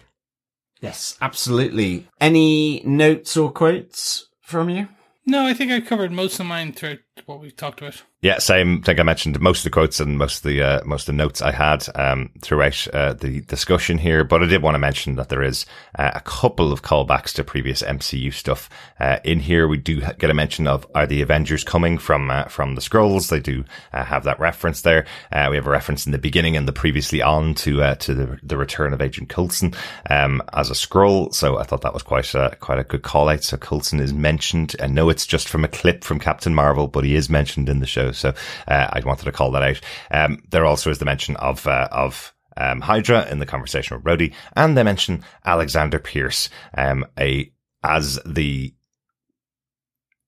Yes, absolutely. Any notes or quotes from you? No, I think I covered most of mine throughout what we've talked about. Yeah, same. I think I mentioned most of the quotes and most of the uh, most of the notes I had um, throughout uh, the discussion here. But I did want to mention that there is uh, a couple of callbacks to previous MCU stuff uh, in here. We do get a mention of are the Avengers coming from uh, from the Skrulls? They do uh, have that reference there. We have a reference in the beginning and the previously on to to the the return of Agent Coulson um, as a Skrull. So I thought that was quite a, quite a good call out. So Coulson is mentioned. I know it's just from a clip from Captain Marvel, but he is mentioned in the show. So uh, I wanted to call that out. Um, there also is the mention of uh, of um, Hydra in the conversation with Rhodey, and they mention Alexander Pierce, um, a as the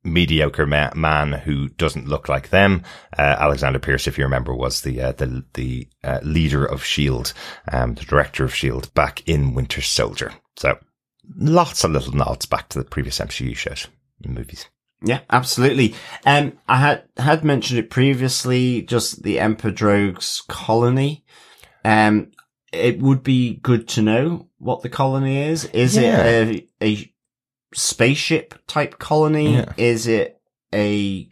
mediocre ma- man who doesn't look like them. Uh, Alexander Pierce, if you remember, was the uh, the the uh, leader of Shield, um, the director of Shield back in Winter Soldier. So lots of little nods back to the previous MCU shows and movies. Yeah, absolutely. Um, I had had mentioned it previously, just the Emperor Drogue's colony. Um, it would be good to know what the colony is. Is Yeah. it a, a spaceship type colony? Yeah. Is it a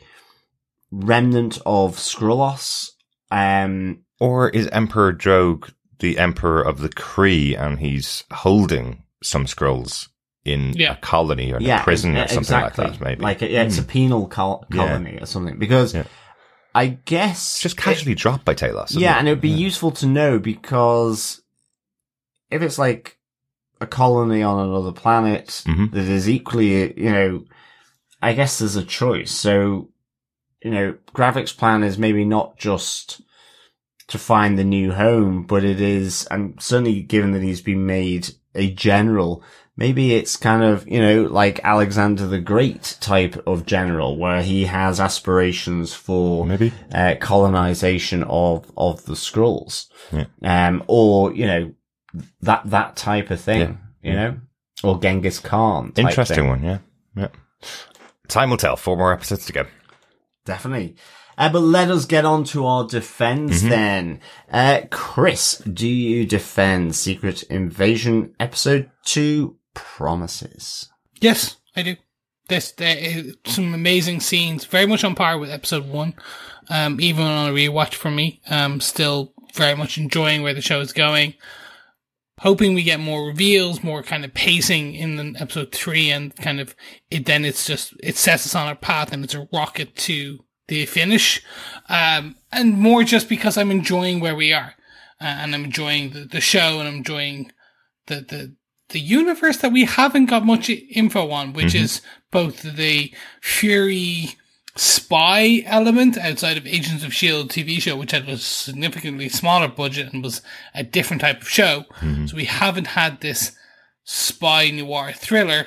remnant of Skrullos? Um, Or is Emperor Drogue the Emperor of the Kree and he's holding some Skrulls in Yeah. a colony or in yeah, a prison or something exactly. like that, maybe? Like, yeah, it's a penal col- Yeah. colony or something. Because Yeah. I guess It's just casually dropped by Talos. Yeah, it? and it would be useful to know because if it's like a colony on another planet Mhm. that is equally, you know, I guess there's a choice. So, you know, Gravik's plan is maybe not just to find the new home, but it is, and certainly given that he's been made a general, maybe it's kind of, you know, like Alexander the Great type of general where he has aspirations for Maybe. uh, colonization of of the Skrulls, Yeah. um, or you know that that type of thing, Yeah. you know, or Genghis Khan. Interesting thing. one, yeah. Yeah. Time will tell. Four more episodes to go. definitely. Uh, but let us get on to our defense Mm-hmm. then. Uh, Chris, do you defend Secret Invasion episode two promises? Yes, I do. this some amazing scenes, very much on par with episode one. Um, even on a rewatch for me, um, still very much enjoying where the show is going. Hoping we get more reveals, more kind of pacing in the episode three, and kind of it. Then it's just it sets us on our path, and it's a rocket to the finish. Um, and more just because I'm enjoying where we are, uh, and I'm enjoying the, the show, and I'm enjoying the the the universe that we haven't got much info on, which mm-hmm. is both the Fury spy element outside of Agents of Shield TV show, which had a significantly smaller budget and was a different type of show. Mm-hmm. So we haven't had this spy noir thriller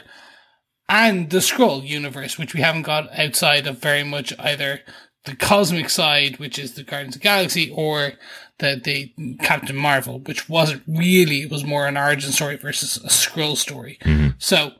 and the Skrull universe, which we haven't got outside of very much either the cosmic side, which is the Guardians of the Galaxy, or the, the Captain Marvel, which wasn't really, it was more an origin story versus a Skrull story. So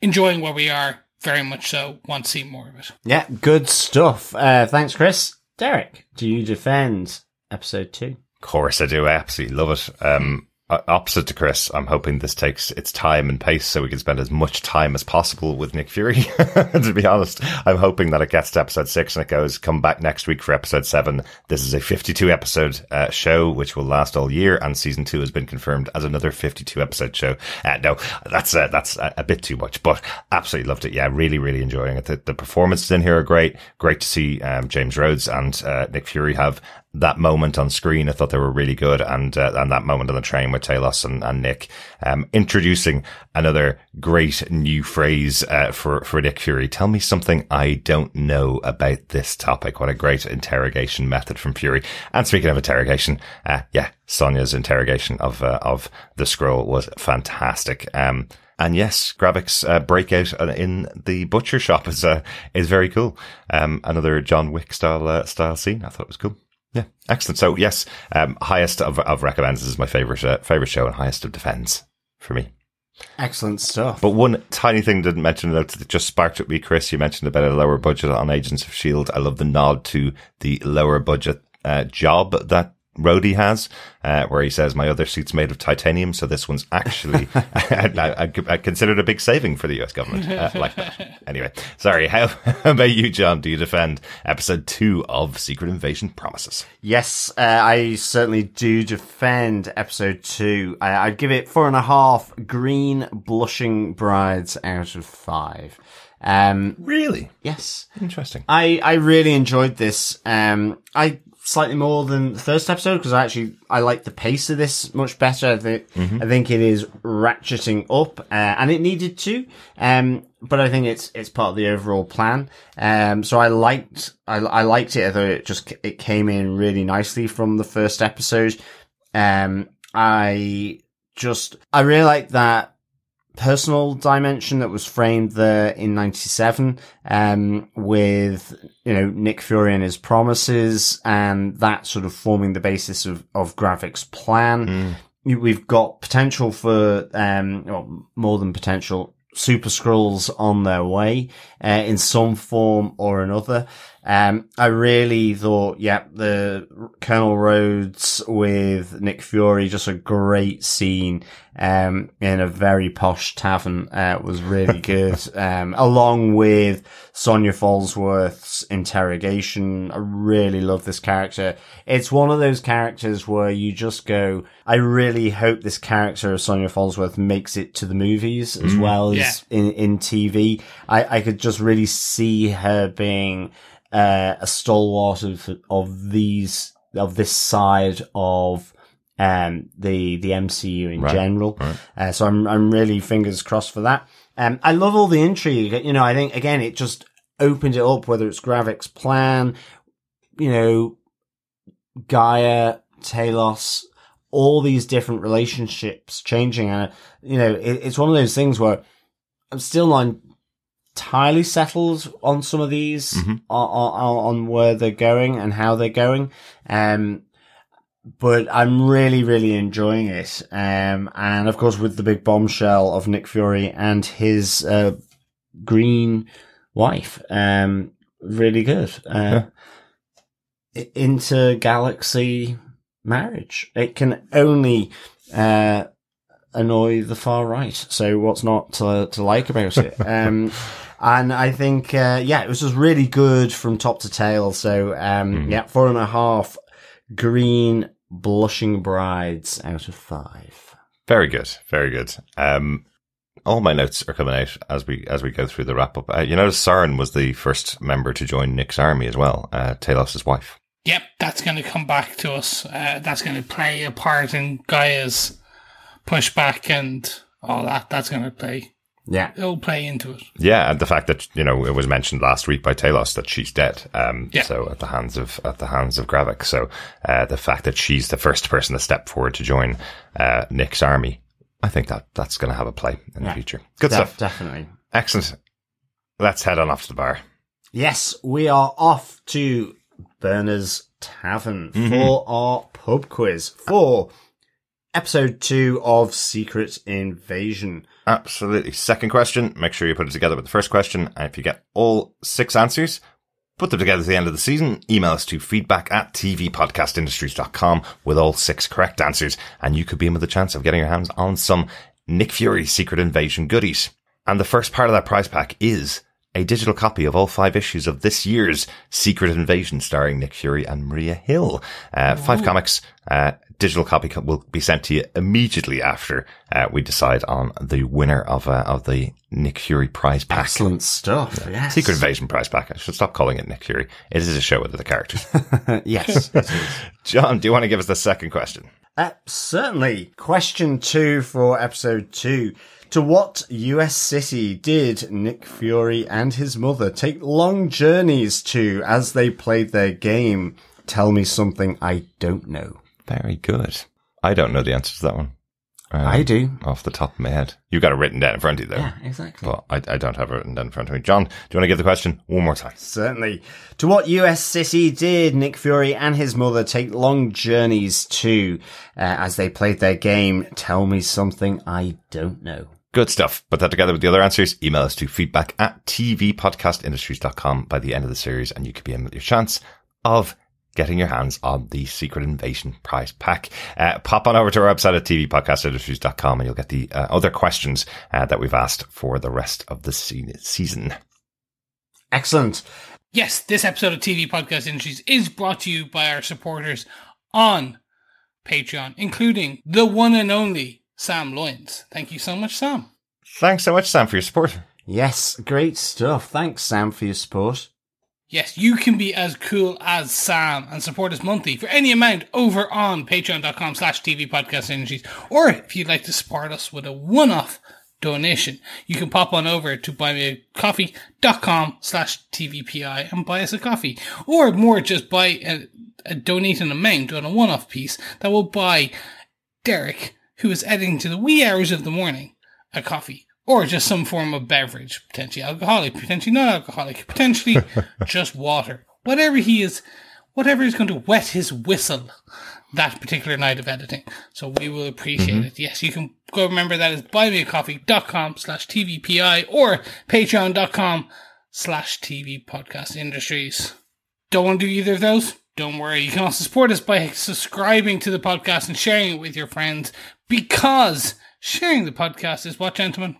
enjoying where we are, very much so, want to see more of it. Yeah, good stuff. Uh, thanks, Chris. Derek, do you defend episode two? Of course I do. I absolutely love it. Um, o- opposite to Chris, I'm hoping this takes its time and pace so we can spend as much time as possible with Nick Fury. [LAUGHS] to be honest, I'm hoping that it gets to episode six and it goes, come back next week for episode seven. This is a 52 episode uh, show, which will last all year. And season two has been confirmed as another 52 episode show. Uh, no, that's, uh, that's a, a bit too much, but absolutely loved it. Yeah, really, really enjoying it. The, the performances in here are great. Great to see, um, James Rhodes and, uh, Nick Fury have that moment on screen. I thought they were really good. And, uh, and that moment on the train with Talos and, and Nick, um, introducing another great new phrase, uh, for, for Nick Fury. Tell me something I don't know about this topic. What a great interrogation method from Fury. And speaking of interrogation, uh, yeah, Sonya's interrogation of, uh, of the Skrull was fantastic. Um, and yes, Gravik's uh, breakout in the butcher shop is uh, is very cool. Um, another John Wick style uh, style scene. I thought it was cool. Yeah, excellent. So yes, um, highest of of recommends this is my favorite uh, favorite show and highest of defends for me. Excellent stuff. But one tiny thing didn't mention that that just sparked at me, Chris. You mentioned about a lower budget on Agents of Shield. I love the nod to the lower budget uh, job that Rhodey has, uh, where he says, "My other suit's made of titanium, so this one's actually [LAUGHS] [LAUGHS] I, I, I considered a big saving for the U.S. government." Uh, like that. [LAUGHS] Anyway, sorry. How about you, John? Do you defend episode two of Secret Invasion Promises? Yes, uh, I certainly do defend episode two. I, I'd give it four and a half green blushing brides out of five. Um, Really yes, interesting. I, I really enjoyed this. Um, I slightly more than the first episode because I actually I like the pace of this much better. I think I think it is ratcheting up, uh, and it needed to. Um, but I think it's it's part of the overall plan. Um, so I liked I, I liked it. I thought it just it came in really nicely from the first episode. Um, I just I really like that personal dimension that was framed there in 97 um with you know Nick Fury and his promises and that sort of forming the basis of of Gravik's plan. You- we've got potential for um well, more than potential super Skrulls on their way uh, in some form or another um i really thought yeah the colonel rhodes with nick fury just a great scene um in a very posh tavern uh, was really [LAUGHS] good. Um along with sonya falsworth's interrogation. I really love this character. It's one of those characters where you just go i really hope this character of sonya falsworth makes it to the movies as well as Yeah. in in tv i i could just really see her being uh, a stalwart of of these of this side of um the the MCU in Right, general. right. Uh, so I'm I'm really fingers crossed for that. Um, I love all the intrigue. You know, I think again it just opened it up. Whether it's Gravik's plan, you know, G'iah, Talos, all these different relationships changing, and you know, it, it's one of those things where I'm still not entirely settled on some of these Mhm. on, on, on where they're going and how they're going. Um, but I'm really, really enjoying it. Um, and of course with the big bombshell of Nick Fury and his, uh, green wife, um, really good. Uh, i- intergalaxy marriage. It can only, uh, annoy the far right. So what's not to, to like about it? [LAUGHS] Um, And I think, uh, yeah, it was just really good from top to tail. So, um, yeah, four and a half green blushing brides out of five. Very good, very good. Um, all my notes are coming out as we as we go through the wrap up. Uh, you notice Soren was the first member to join Nick's army as well. Uh, Talos' wife. Yep, that's going to come back to us. Uh, that's going to play a part in G'iah's pushback and all that. That's going to play. Yeah. It'll play into it. Yeah, and the fact that you know it was mentioned last week by Talos that she's dead. Um, Yeah. so at the hands of at the hands of Gravik. So uh, the fact that she's the first person to step forward to join uh, Nick's army, I think that that's going to have a play in the future. Good Def- stuff. Definitely. Excellent. Let's head on off to the bar. Yes, we are off to Burner's Tavern for our pub quiz for episode two of Secret Invasion. Absolutely. Second question. Make sure you put it together with the first question. And if you get all six answers, put them together at the end of the season. Email us to feedback at tvpodcastindustries.com with all six correct answers. And you could be in with a chance of getting your hands on some Nick Fury Secret Invasion goodies. And the first part of that prize pack is a digital copy of all five issues of this year's Secret Invasion starring Nick Fury and Maria Hill. Uh, five comics, uh, digital copy will be sent to you immediately after, uh, we decide on the winner of, uh, of the Nick Fury prize pack. Excellent stuff. Yes. Secret Invasion prize pack. I should stop calling it Nick Fury. It is a show with the characters. [LAUGHS] yes. [LAUGHS] John, do you want to give us the second question? Uh, certainly. Question two for episode two. To what US city did Nick Fury and his mother take long journeys to as they played their game? Tell me something I don't know. Very good. I don't know the answer to that one. Um, I do. Off the top of my head. You got it written down in front of you, though. Yeah, exactly. But I, I don't have it written down in front of me. John, do you want to give the question one more time? Certainly. To what US city did Nick Fury and his mother take long journeys to uh, as they played their game? Tell me something I don't know. Good stuff. Put that together with the other answers. Email us to feedback at tvpodcastindustries.com by the end of the series, and you could be in with your chance of getting your hands on the Secret Invasion prize pack. Uh, pop on over to our website at tvpodcastindustries.com and you'll get the uh, other questions uh, that we've asked for the rest of the se- season. Excellent. Yes, this episode of TV Podcast Industries is brought to you by our supporters on Patreon, including the one and only Sam Loyns. Thank you so much, Sam. Thanks so much, Sam, for your support. Yes, great stuff. Thanks, Sam, for your support. Yes, you can be as cool as Sam and support us monthly for any amount over on patreon.com slash TV Podcast Industries. Or if you'd like to support us with a one-off donation, you can pop on over to buymeacoffee.com slash TVPI and buy us a coffee. Or more, just buy a, a donate an amount on a one-off piece that will buy Derek, who is editing to the wee hours of the morning, a coffee. Or just some form of beverage, potentially alcoholic, potentially non alcoholic, potentially [LAUGHS] just water. Whatever he is, whatever is going to wet his whistle that particular night of editing. So we will appreciate mm-hmm. it. Yes, you can go remember that is buymeacoffee.com slash TVPI or patreon.com slash TV podcast industries. Don't want to do either of those? Don't worry. You can also support us by subscribing to the podcast and sharing it with your friends because sharing the podcast is what, gentlemen?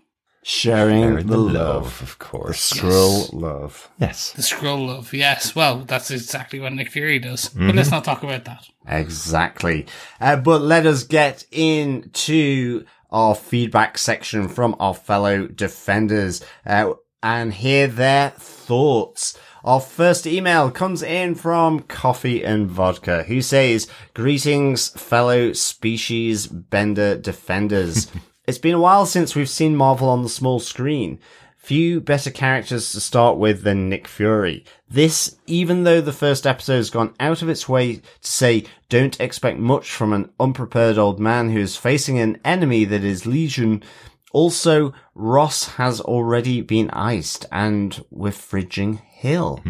Sharing the, love. of course. The Skrull love. Yes. The Skrull love. Yes. Well, that's exactly what Nick Fury does. But let's not talk about that. Exactly. Uh, but let us get into our feedback section from our fellow defenders uh, and hear their thoughts. Our first email comes in from Coffee and Vodka, who says, Greetings, fellow species bender defenders. [LAUGHS] it's been a while since we've seen Marvel on the small screen. Few better characters to start with than Nick Fury. This, even though the first episode has gone out of its way to say don't expect much from an unprepared old man who is facing an enemy that is Legion. Also, Ross has already been iced and we're fridging Hill.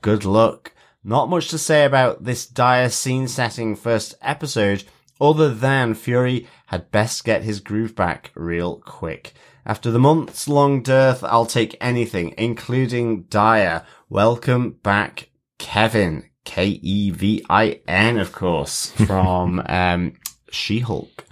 Good luck. Not much to say about this dire scene setting first episode other than Fury had best get his groove back real quick. After the months long dearth, I'll take anything, including Dire. Welcome back, Kevin. K-E-V-I-N, of course, [LAUGHS] from, um, She-Hulk.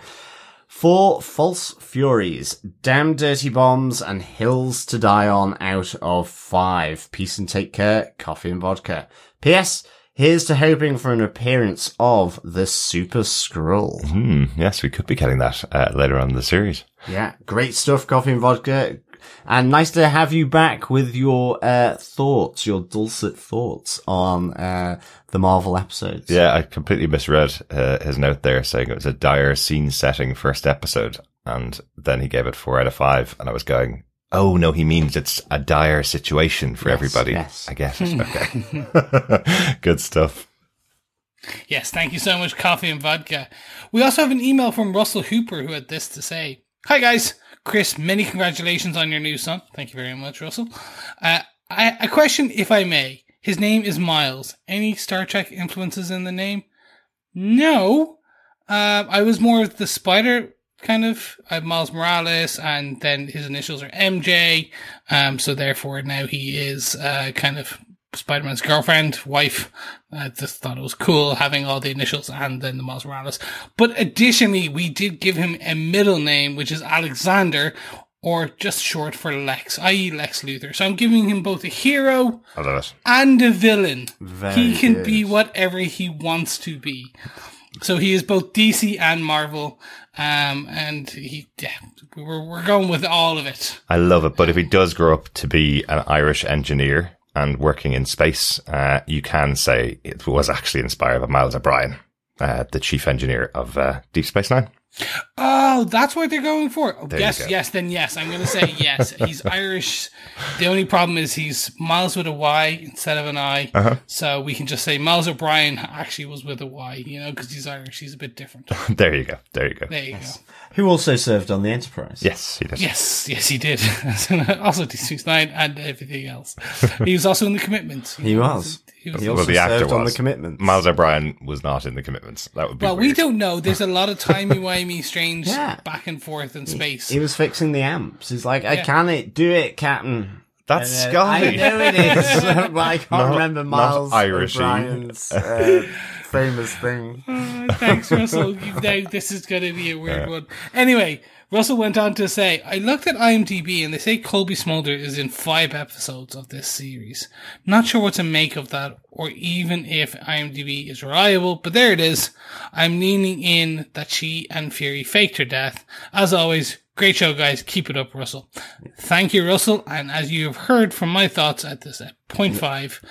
Four false furies, damn dirty bombs, and hills to die on out of five. Peace and take care, coffee and vodka. P.S. Here's to hoping for an appearance of the Super Skrull. Hmm, yes, we could be getting that uh, later on in the series. Yeah, great stuff, coffee and vodka. And nice to have you back with your uh, thoughts, your dulcet thoughts on uh, the Marvel episodes. Yeah, I completely misread uh, his note there saying it was a dire scene setting first episode. And then he gave it four out of five. And I was going, oh, no, he means it's a dire situation for Yes, everybody. yes. I get it. [LAUGHS] Okay. [LAUGHS] Good stuff. Yes, thank you so much, Coffee and Vodka. We also have an email from Russell Hooper who had this to say Hi, guys. Chris, many congratulations on your new son. Thank you very much, Russell. Uh, I, a question, if I may. His name is Miles. Any Star Trek influences in the name? No. Uh, I was more of the spider kind of. I have Miles Morales, and then his initials are MJ. Um, so therefore now he is uh, kind of Spider-Man's girlfriend, wife. I just thought it was cool having all the initials and then the Miles Morales. But additionally, we did give him a middle name, which is Alexander, or just short for Lex, i.e. Lex Luthor. So I'm giving him both a hero I love it. and a villain. Very he can good. be whatever he wants to be. So he is both DC and Marvel. Um, and he, yeah, we're, we're going with all of it. I love it. But if he does grow up to be an Irish engineer and working in space, uh, you can say it was actually inspired by Miles O'Brien, uh, the chief engineer of uh, Deep Space Nine. Oh, that's what they're going for. Oh, There yes, yes, then yes. I'm going to say yes. [LAUGHS] He's Irish. The only problem is he's Miles with a Y instead of an I. Uh-huh. So we can just say Miles O'Brien actually was with a Y, you know, because he's Irish. He's a bit different. [LAUGHS] there you go. There you go. There you go. Who also served on the Enterprise. Yes, he did. Yes, yes, he did. [LAUGHS] also D Nine and everything else. He was also in the commitments. He was. He was He also the actor served on the was. commitment. Miles O'Brien was not in the commitments. That would be well, we don't know. There's a lot of timey-wimey, [LAUGHS] strange Yeah. back and forth in space. He was fixing the amps. He's like, I Yeah. can't do it, Captain. That's And, uh, I know it is, [LAUGHS] [LAUGHS] but I can't Not- remember not Miles Irishy. O'Brien's uh, famous thing. Uh, thanks, Russell. You know, this is going to be a weird one. Anyway, Russell went on to say, I looked at IMDb and they say Cobie Smulders is in five episodes of this series. Not sure what to make of that or even if IMDb is reliable, but there it is. I'm leaning in that she and Fury faked her death. As always, great show, guys. Keep it up, Russell. Thank you, Russell. And as you have heard from my thoughts at this at point five,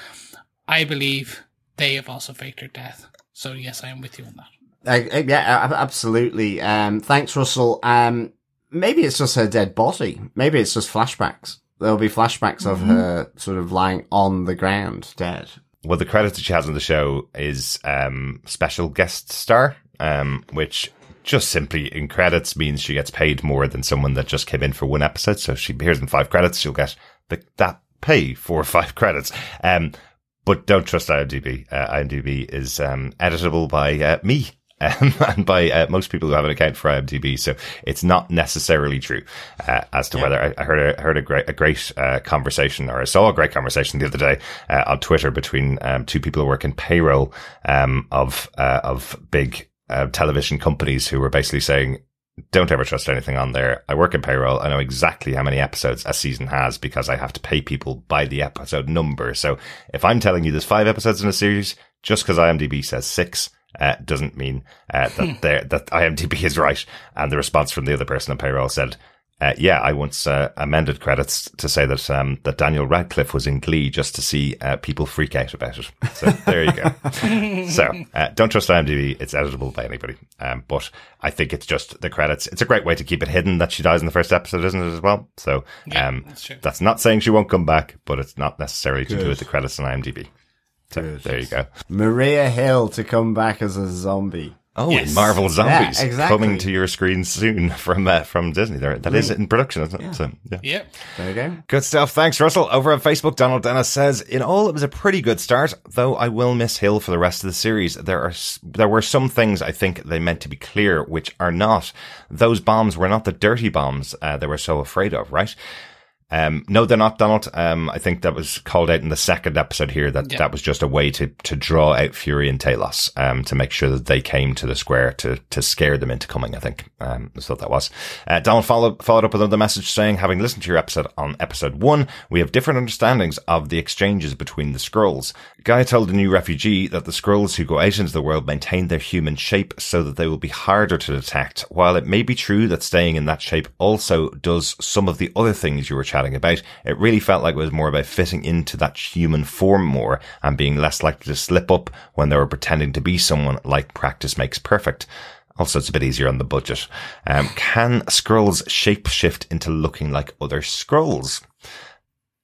I believe they have also faked her death. So yes, I am with you on that. Uh, uh, yeah, absolutely. Um, thanks, Russell. Um, maybe it's just her dead body. Maybe it's just flashbacks. There'll be flashbacks of her sort of lying on the ground, dead. Well, the credit that she has on the show is um, special guest star, um, which just simply in credits means she gets paid more than someone that just came in for one episode. So if she appears in five credits, she'll get the, that pay for [LAUGHS] five credits. Um, but don't trust IMDb. Uh, IMDb is um, editable by uh, me. Um, [LAUGHS] and by uh, most people who have an account for IMDb, so it's not necessarily true uh, as to whether I, I heard a heard a great a great uh, conversation or I saw a great conversation the other day uh, on Twitter between um, two people who work in payroll um, of uh, of big uh, television companies who were basically saying don't ever trust anything on there. I work in payroll. I know exactly how many episodes a season has because I have to pay people by the episode number. So if I'm telling you there's five episodes in a series, just because IMDb says six, uh, doesn't mean uh, that [LAUGHS] they're- that IMDb is right. And the response from the other person on payroll said, uh, yeah, I once uh, amended credits to say that um, that Daniel Radcliffe was in Glee just to see uh, people freak out about it. So there you go. [LAUGHS] so uh, don't trust IMDb; it's editable by anybody. Um, but I think it's just the credits. It's a great way to keep it hidden that she dies in the first episode, isn't it? As well. So um, that's true. that's not saying she won't come back, but it's not necessarily to do with the credits on IMDb. So there you go. Maria Hill to come back as a zombie. Oh, Yes. Marvel Zombies Yeah, exactly. coming to your screen soon [LAUGHS] from uh, from Disney. There, that is in production, isn't it? So, yeah. Yep. There you go. Good stuff. Thanks, Russell. Over on Facebook, Donald Dennis says, "In all, it was a pretty good start, though I will miss Hill for the rest of the series. There are there were some things I think they meant to be clear, which are not. Those bombs were not the dirty bombs uh, they were so afraid of, right?" Um, no, they're not, Donald. Um, I think that was called out in the second episode here that Yeah. that was just a way to, to draw out Fury and Talos, um, to make sure that they came to the square to, to scare them into coming, I think. Um, that's what that was. Uh, Donald followed, followed up with another message saying, having listened to your episode on episode one, we have different understandings of the exchanges between the Skrulls. Guy told the new refugee that the Skrulls who go out into the world maintain their human shape so that they will be harder to detect. While it may be true that staying in that shape also does some of the other things you were chatting about, it really felt like it was more about fitting into that human form more and being less likely to slip up when they were pretending to be someone like practice makes perfect. Also, it's a bit easier on the budget. Um, can Skrulls shape shift into looking like other Skrulls?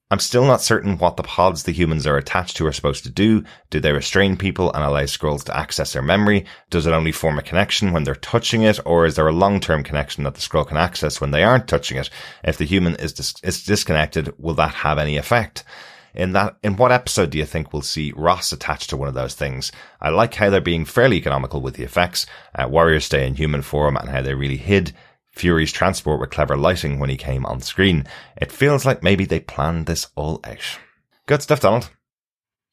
I'm still not certain what the pods the humans are attached to are supposed to do. Do they restrain people and allow Skrulls to access their memory? Does it only form a connection when they're touching it, or is there a long-term connection that the Skrull can access when they aren't touching it? If the human is, dis- is disconnected, will that have any effect? In that, in what episode do you think we'll see Ross attached to one of those things? I like how they're being fairly economical with the effects. Uh, warriors stay in human form and how they really hid Fury's transport with clever lighting when he came on screen. It feels like maybe they planned this all out. Good stuff, Donald.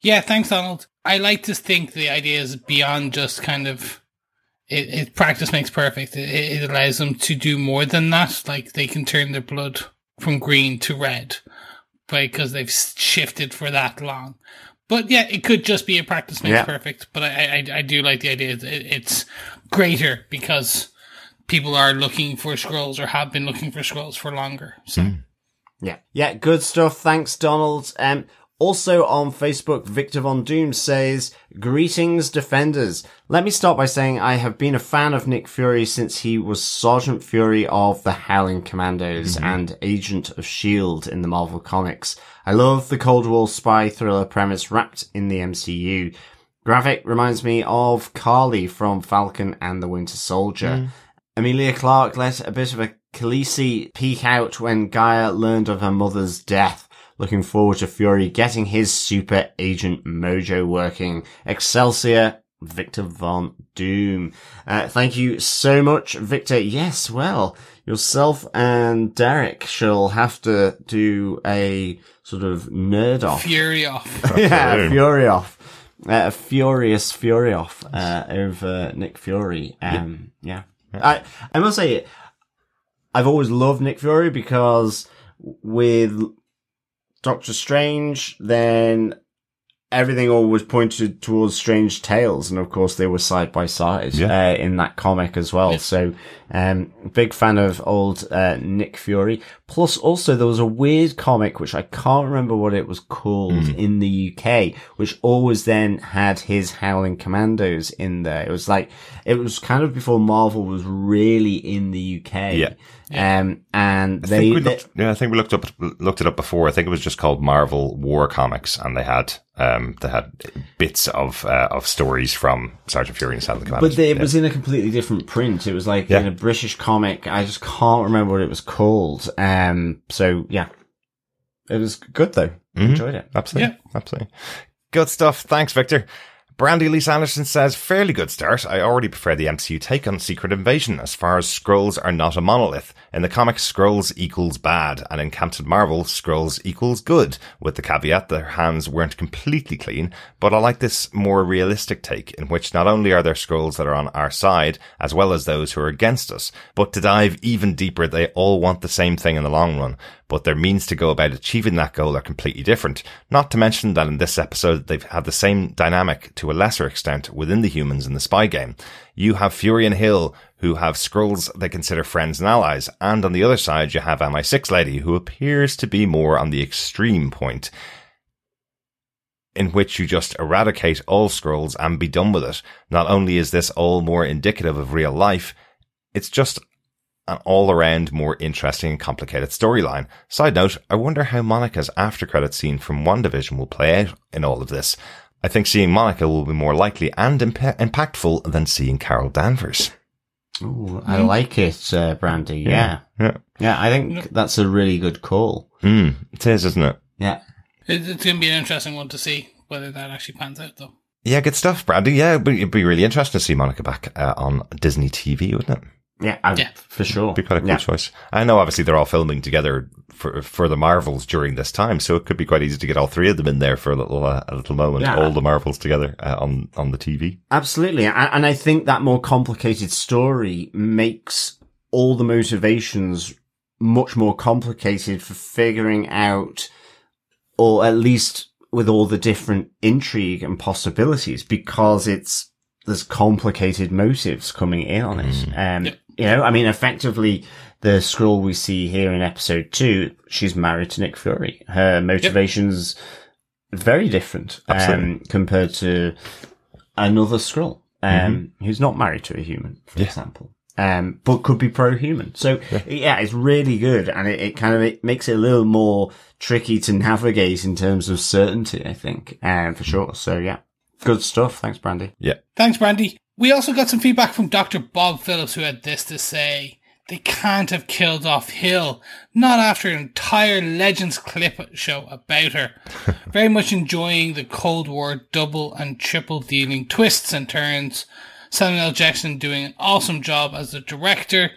Yeah, thanks, Donald. I like to think the idea is beyond just kind of it, it practice makes perfect. It, it allows them to do more than that. Like they can turn their blood from green to red because they've shifted for that long. But yeah, it could just be a practice makes Yeah. perfect. But I, I, I do like the idea that it's greater because people are looking for Skrulls or have been looking for Skrulls for longer. So hmm. Yeah. Yeah, good stuff. Thanks, Donald. Um, also on Facebook, Victor Von Doom says, Greetings, Defenders. Let me start by saying I have been a fan of Nick Fury since he was Sergeant Fury of the Howling Commandos mm-hmm. and Agent of S.H.I.E.L.D. In the Marvel Comics. I love the Cold War spy thriller premise wrapped in the MCU. Gravik reminds me of Karli from Falcon and the Winter Soldier. Mm. Emilia Clarke let a bit of a Khaleesi peek out when G'iah learned of her mother's death. Looking forward to Fury getting his super agent mojo working. Excelsior, Victor Von Doom. Uh, thank you so much, Victor. Yes, well, yourself and Derek shall have to do a sort of nerd off. fury [LAUGHS] off. yeah, Fury off. Uh, a furious Fury off uh, over Nick Fury. Um, yeah. I I must say, I've always loved Nick Fury because with Doctor Strange, then everything always pointed towards Strange Tales, and of course they were side by side Yeah. uh, in that comic as well. So, um, big fan of old uh, Nick Fury. Plus, also there was a weird comic which I can't remember what it was called in the UK, which always then had his Howling Commandos in there. It was like it was kind of before Marvel was really in the UK. Yeah. Um, and I they, think we they- looked, yeah, I think we looked up looked it up before. I think it was just called Marvel War Comics, and they had um they had bits of uh, of stories from Sergeant Fury and Silent Commanders. But they, it Yeah. was in a completely different print. It was like Yeah. in a British comic. I just can't remember what it was called. Um, so yeah, it was good though. Mhm. Enjoyed it. Absolutely. Absolutely. Good stuff. Thanks, Victor. Brandy Lee Anderson says, fairly good start. I already prefer the MCU take on Secret Invasion as far as Skrulls are not a monolith. In the comics, Skrulls equals bad, and in Captain Marvel, Skrulls equals good, with the caveat their hands weren't completely clean, but I like this more realistic take in which not only are there Skrulls that are on our side, as well as those who are against us, but to dive even deeper, they all want the same thing in the long run but their means to go about achieving that goal are completely different. Not to mention that in this episode, they've had the same dynamic to a lesser extent within the humans in the spy game. You have Fury and Hill, who have Skrulls they consider friends and allies, and on the other side, you have MI6 Lady, who appears to be more on the extreme point in which you just eradicate all Skrulls and be done with it. Not only is this all more indicative of real life, it's just an all around more interesting and complicated storyline. Side note, I wonder how Monica's after credit scene from WandaVision will play out in all of this. I think seeing Monica will be more likely and imp- impactful than seeing Carol Danvers. Ooh, I like it, uh, Brandy. Yeah. Yeah. yeah, I think that's a really good call. Mm, it is, isn't it? Yeah. It, it's going to be an interesting one to see whether that actually pans out, though. Yeah, good stuff, Brandy. Yeah, but it'd be really interesting to see Monica back uh, on Disney TV, wouldn't it? Yeah, I, Yeah. for sure. Be quite a cool yeah. choice. I know obviously they're all filming together for for the Marvels during this time, so it could be quite easy to get all three of them in there for a little uh, a little moment, Yeah. all the Marvels together uh, on on the TV. Absolutely. And, and I think that more complicated story makes all the motivations much more complicated for figuring out, or at least with all the different intrigue and possibilities, because it's, there's complicated motives coming in on it. Um, you know, I mean, effectively, the Skrull we see here in episode two, she's married to Nick Fury. Her motivations very different, um, compared to another Skrull, um, who's not married to a human, for Yeah. example. Um, but could be pro-human. So yeah, it's really good. And it, it kind of, it makes it a little more tricky to navigate in terms of certainty, I think, um, for sure. So yeah, good stuff. Thanks, Brandy. Yeah, Thanks, Brandy. We also got some feedback from Dr. Bob Phillips, who had this to say. They can't have killed off Hill, not after an entire Legends clip show about her. [LAUGHS] Very much enjoying the Cold War double and triple dealing twists and turns. Samuel L. Jackson doing an awesome job as the director.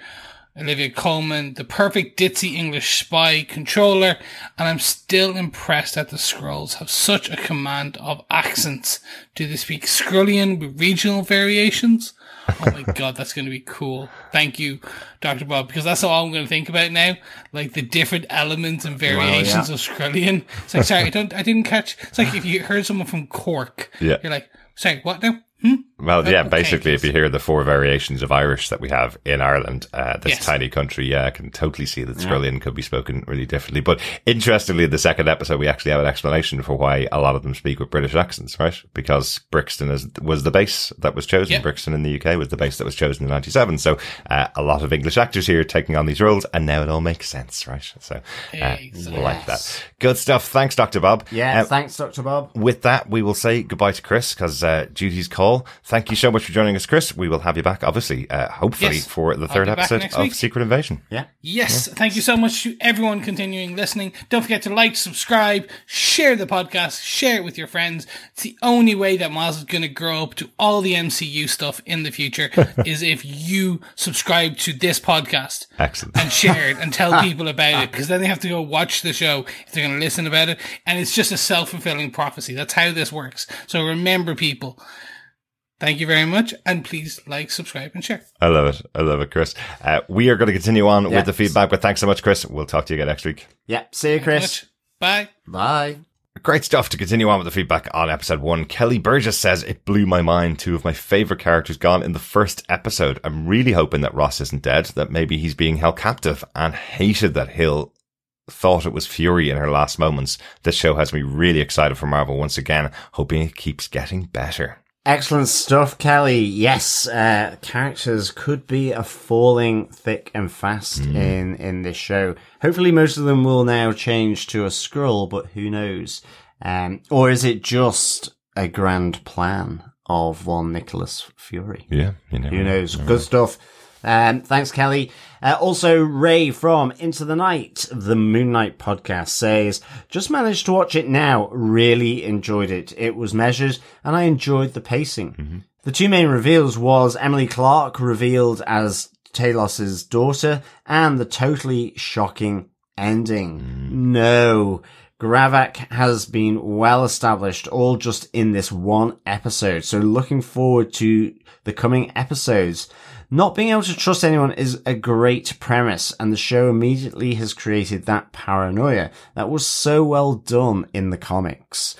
Olivia Colman, the perfect ditzy English spy controller, and I'm still impressed that the Skrulls have such a command of accents. Do they speak Skrullian with regional variations? Oh my [LAUGHS] god, that's going to be cool. Thank you, Dr. Bob, because that's all I'm going to think about now. Like the different elements and variations yeah. of Skrullian. It's like, sorry, I don't, I didn't catch. It's like if you heard someone from Cork, Yeah. you're like, sorry, what now? Hmm? Well, yeah, Okay, basically, if you hear the four variations of Irish that we have in Ireland, uh, this Yes. tiny country, yeah, I can totally see that Skrullian could be spoken really differently. But interestingly, in the second episode, we actually have an explanation for why a lot of them speak with British accents, right? Because Brixton is, was the base that was chosen. Yeah. Brixton in the UK was the base that was chosen in 97. So, uh, a lot of English actors here taking on these roles, and now it all makes sense, right? So, uh, Exactly. like that. Good stuff. Thanks, Dr. Bob. Yeah. Thanks, Dr. Bob. with that, we will say goodbye to Chris because uh, duty's call. Thank you so much for joining us, Chris. We will have you back, obviously, uh, hopefully, Yes. for the third episode of week. Secret Invasion. Yeah. Yes, thank you so much to everyone continuing listening. Don't forget to like, subscribe, share the podcast, share it with your friends. It's the only way that Miles is going to grow up to all the MCU stuff in the future [LAUGHS] is if you subscribe to this podcast Excellent. and share it and tell [LAUGHS] people about it because then they have to go watch the show if they're going to listen about it. And it's just a self fulfilling prophecy. That's how this works. So remember, people. Thank you very much, and please like, subscribe, and share. I love it. I love it, Chris. Uh, we are going to continue on Yeah. with the feedback, but thanks so much, Chris. We'll talk to you again next week. Yeah. See you, Chris. Much. Bye. Bye. Great stuff to continue on with the feedback on episode one. Kelly Burgess says it blew my mind. Two of my favorite characters gone in the first episode. I'm really hoping that Ross isn't dead, that maybe he's being held captive and hated that Hill thought it was Fury in her last moments. This show has me really excited for Marvel once again, hoping it keeps getting better. Excellent stuff, Kelly. Yes, uh, characters could be a falling thick and fast in in this show. Hopefully, most of them will now change to a Skrull, but who knows? Um, or is it just a grand plan of one Nicholas Fury? Yeah, you know. Who knows? Good stuff. Um, thanks, Kelly. Uh, also, Ray from Into the Night, the Moon Knight podcast, says, just managed to watch it now. Really enjoyed it. It was measured and I enjoyed the pacing. The two main reveals was Emily Clark revealed as Talos's daughter and the totally shocking ending. No. Gravik has been well established all just in this one episode. So looking forward to the coming episodes. Not being able to trust anyone is a great premise and the show immediately has created that paranoia that was so well done in the comics.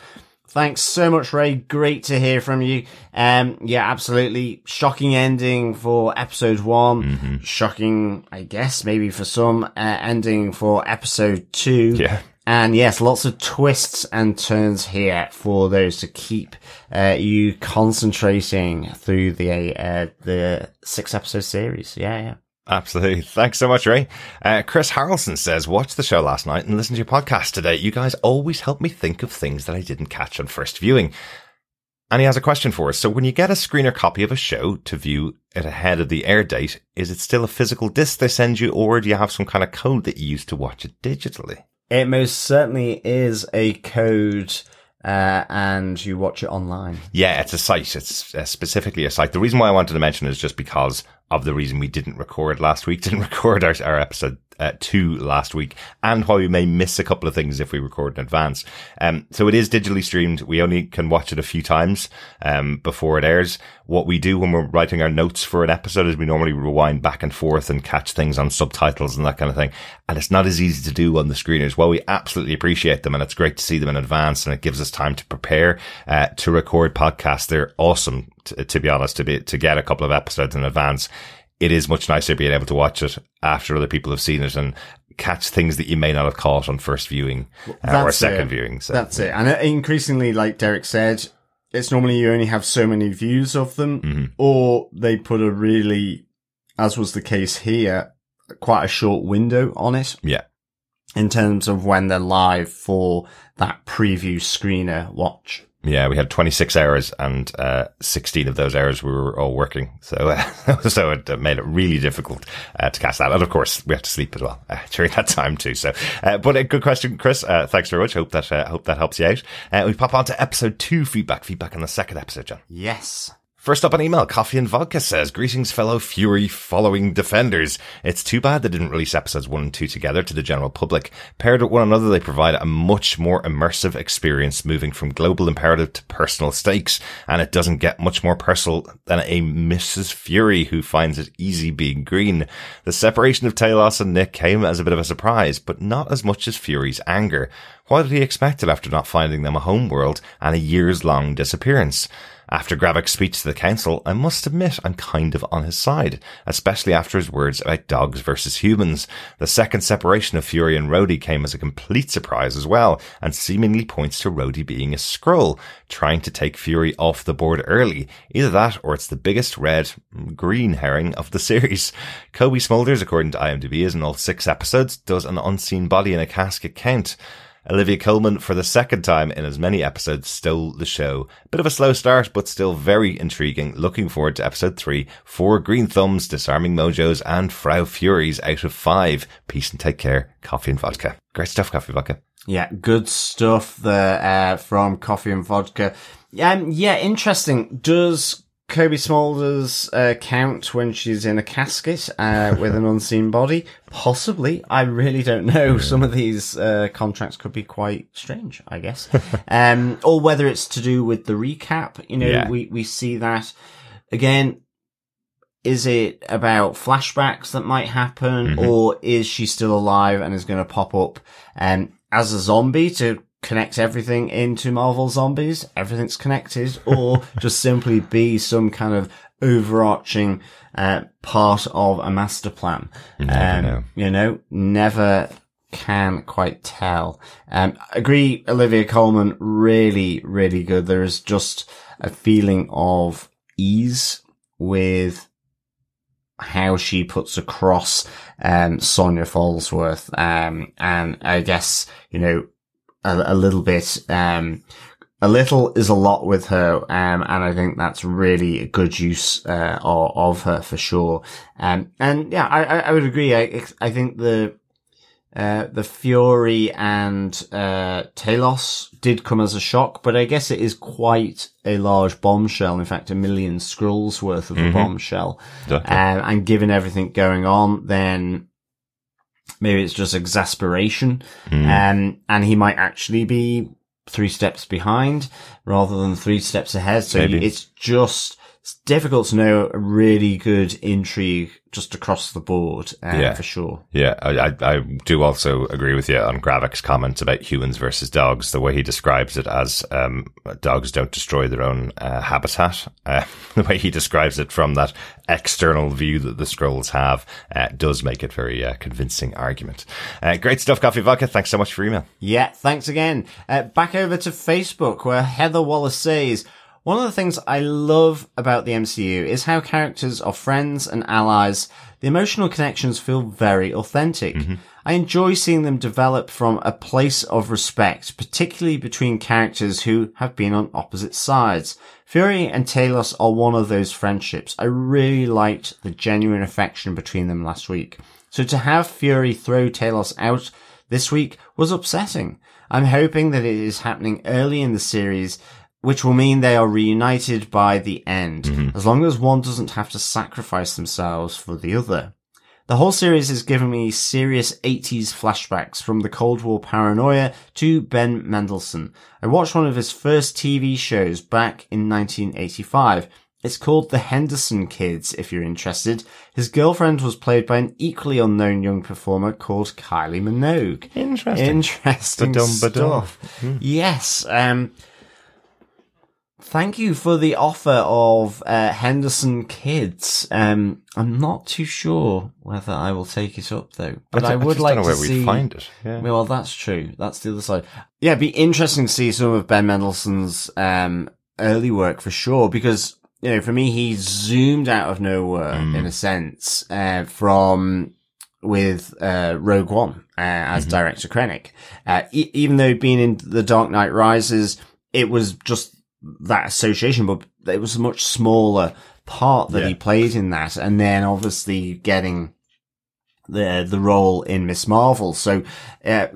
Thanks so much, Ray. Great to hear from you. Um, yeah, absolutely. Shocking ending for episode one. Shocking, I guess, maybe for some, uh, ending for episode two. Yeah. And yes, lots of twists and turns here for those to keep uh, you concentrating through the uh, the six episode series. Yeah, yeah. Absolutely. Thanks so much, Ray. Uh, Chris Harrelson says, watched the show last night and listened to your podcast today. You guys always help me think of things that I didn't catch on first viewing. And he has a question for us. So when you get a screener copy of a show to view it ahead of the air date, is it still a physical disc they send you or do you have some kind of code that you use to watch it digitally? It most certainly is a code uh, and you watch it online. Yeah, it's a site. It's uh, specifically a site. The reason why I wanted to mention it is just because of the reason we didn't record last week, [LAUGHS] didn't record our, our episode uh, two last week, and why we may miss a couple of things if we record in advance. Um, so it is digitally streamed. We only can watch it a few times um, before it airs. What we do when we're writing our notes for an episode is we normally rewind back and forth and catch things on subtitles and that kind of thing. And it's not as easy to do on the screeners. While we absolutely appreciate them and it's great to see them in advance and it gives us time to prepare uh, to record podcasts, they're awesome. To, to be honest, to be to get a couple of episodes in advance it is much nicer being able to watch it after other people have seen it and catch things that you may not have caught on first viewing uh, or second it. viewing. So. That's it. And increasingly, like Derek said, it's normally you only have so many views of them, Mm-hmm. or they put a really, as was the case here, quite a short window on it yeah. in terms of when they're live for that preview screener watch. Yeah, we had 26 hours and uh, 16 of those hours we were all working. So uh, [LAUGHS] so it uh, made it really difficult uh, to catch that. And of course, we had to sleep as well [LAUGHS] uh, during that time too. So, uh, but a good question, Chris. Thanks very much. Hope that hope that helps you out. We pop on to episode two feedback. Feedback on the second episode, John. Yes. First up on email, Coffee and Vodka says, Greetings, fellow Fury following defenders. It's too bad they didn't release episodes one and two together to the general public. Paired with one another, they provide a much more immersive experience moving from global imperative to personal stakes. And it doesn't get much more personal than a Mrs. Fury who finds it easy being green. The separation of Talos and Nick came as a bit of a surprise, but not as much as Fury's anger. What did he expect after not finding them a home world and a years long disappearance? After Gravik's speech to the council, I must admit I'm kind of on his side, especially after his words about dogs versus humans. The second separation of Fury and Rhodey came as a complete surprise as well, and seemingly points to Rhodey being a scroll, trying to take Fury off the board early. Either that, or it's the biggest red, mm, green herring of the [LAUGHS] series. Cobie Smulders, according to IMDb, is in all six episodes, does an unseen body in a casket count. Olivia Colman, for the second time in as many episodes, stole the show. Bit of a slow start, but still very intriguing. Looking forward to episode three. Four green thumbs, disarming mojos, and Frau Furies out of five. Peace and take care. Coffee and vodka. Great stuff, coffee vodka. Yeah, good stuff there uh, from Coffee and Vodka. Um, yeah, interesting. Does Cobie Smulders uh, count when she's in a casket uh, with an unseen body? Possibly. I really don't know. Some of these uh, contracts could be quite strange, I guess. um, or whether it's to do with the recap. You know, Yeah. we, we see that again. Is it about flashbacks that might happen, or is she still alive and is going to pop up um, as a zombie to connect everything into Marvel Zombies? Everything's connected, or [LAUGHS] just simply be some kind of overarching uh, part of a master plan? Um, know. You know, never can quite tell. Um, agree, Olivia Colman, really, really good. There is just a feeling of ease with how she puts across um, Sonya Falsworth, um, and I guess you know a, a little bit. Um, a little is a lot with her, um, and I think that's really a good use uh, of, of her for sure. Um, and yeah, I, I, would agree. I, I think the uh, the Fury and uh, Talos did come as a shock, but I guess it is quite a large bombshell. In fact, a million Skrulls worth of a bombshell. Definitely. Um, and given everything going on, then maybe it's just exasperation. Um, and he might actually be three steps behind rather than three steps ahead. So Maybe. it's just, it's difficult to know a really good intrigue just across the board, uh, Yeah. for sure. Yeah, I, I, do also agree with you on Gravik's comments about humans versus dogs. The way he describes it as um, dogs don't destroy their own uh, habitat. Uh, [LAUGHS] the way he describes it from that external view that the Skrulls have uh, does make it very uh, convincing argument. Uh, great stuff, Coffee Vodka. Thanks so much for your email. Yeah, thanks again. Uh, back over to Facebook where Heather Wallace says, one of the things I love about the MCU is how characters are friends and allies. The emotional connections feel very authentic. Mm-hmm. I enjoy seeing them develop from a place of respect, particularly between characters who have been on opposite sides. Fury and Talos are one of those friendships. I really liked the genuine affection between them last week. So to have Fury throw Talos out this week was upsetting. I'm hoping that it is happening early in the series, which will mean they are reunited by the end, as long as one doesn't have to sacrifice themselves for the other. The whole series has given me serious 80s flashbacks from the Cold War paranoia to Ben Mendelsohn. I watched one of his first TV shows back in 1985. It's called The Henderson Kids, if you're interested. His girlfriend was played by an equally unknown young performer called Kylie Minogue. Interesting. Interesting Ba-dum, ba-dum. stuff. Yes. Um, thank you for the offer of uh, Henderson Kids. Um, I'm not too sure whether I will take it up though, but I, I would just like to see. find it. Yeah. Well, that's true. That's the other side. Yeah, it'd be interesting to see some of Ben Mendelsohn's um, early work for sure, because you know, for me, he zoomed out of nowhere in a sense uh, from with uh, Rogue One uh, as director Krennic. Uh, e- even though being in The Dark Knight Rises, it was just that association, but it was a much smaller part that Yeah. he played in that, and then obviously getting the the role in Miss Marvel. So. Uh,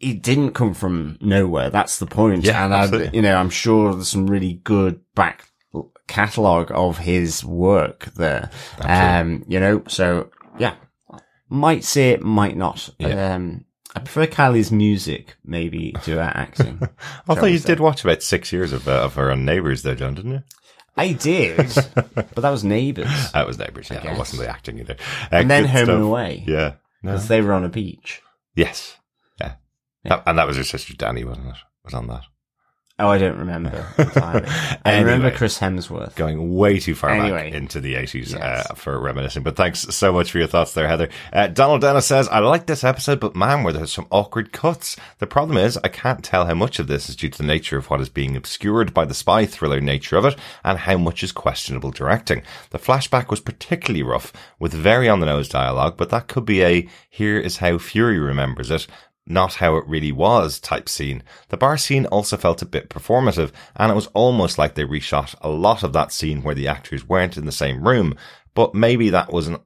it didn't come from nowhere. That's the point. Yeah, and I, you know, I'm sure there's some really good back catalogue of his work there. Um, you know, so yeah, might say it, might not. Yeah. Um, I prefer Kylie's music maybe to her acting. [LAUGHS] I thought you say. did watch about six years of, uh, of her on Neighbours, though, John, didn't you? I did, [LAUGHS] but that was Neighbours. That was Neighbours. Yeah, it wasn't the acting either. Uh, And then Home and stuff. Away. Yeah. No. Because they were on a beach. Yes. Yeah. That- and that was her sister Dannii, wasn't it? Was on that. Oh, I don't remember [LAUGHS] entirely. I remember Chris Hemsworth. Going way too far Anyway. back into the 80s Yes. uh, for reminiscing. But thanks so much for your thoughts there, Heather. Uh, Donald Dennis says, I like this episode, but man, were there some awkward cuts. The problem is, I can't tell how much of this is due to the nature of what is being obscured by the spy thriller nature of it, and how much is questionable directing. The flashback was particularly rough, with very on the nose dialogue, but that could be a here is how Fury remembers it, not how it really was type scene. The bar scene also felt a bit performative, and it was almost like they reshot a lot of that scene where the actors weren't in the same room, but maybe that was an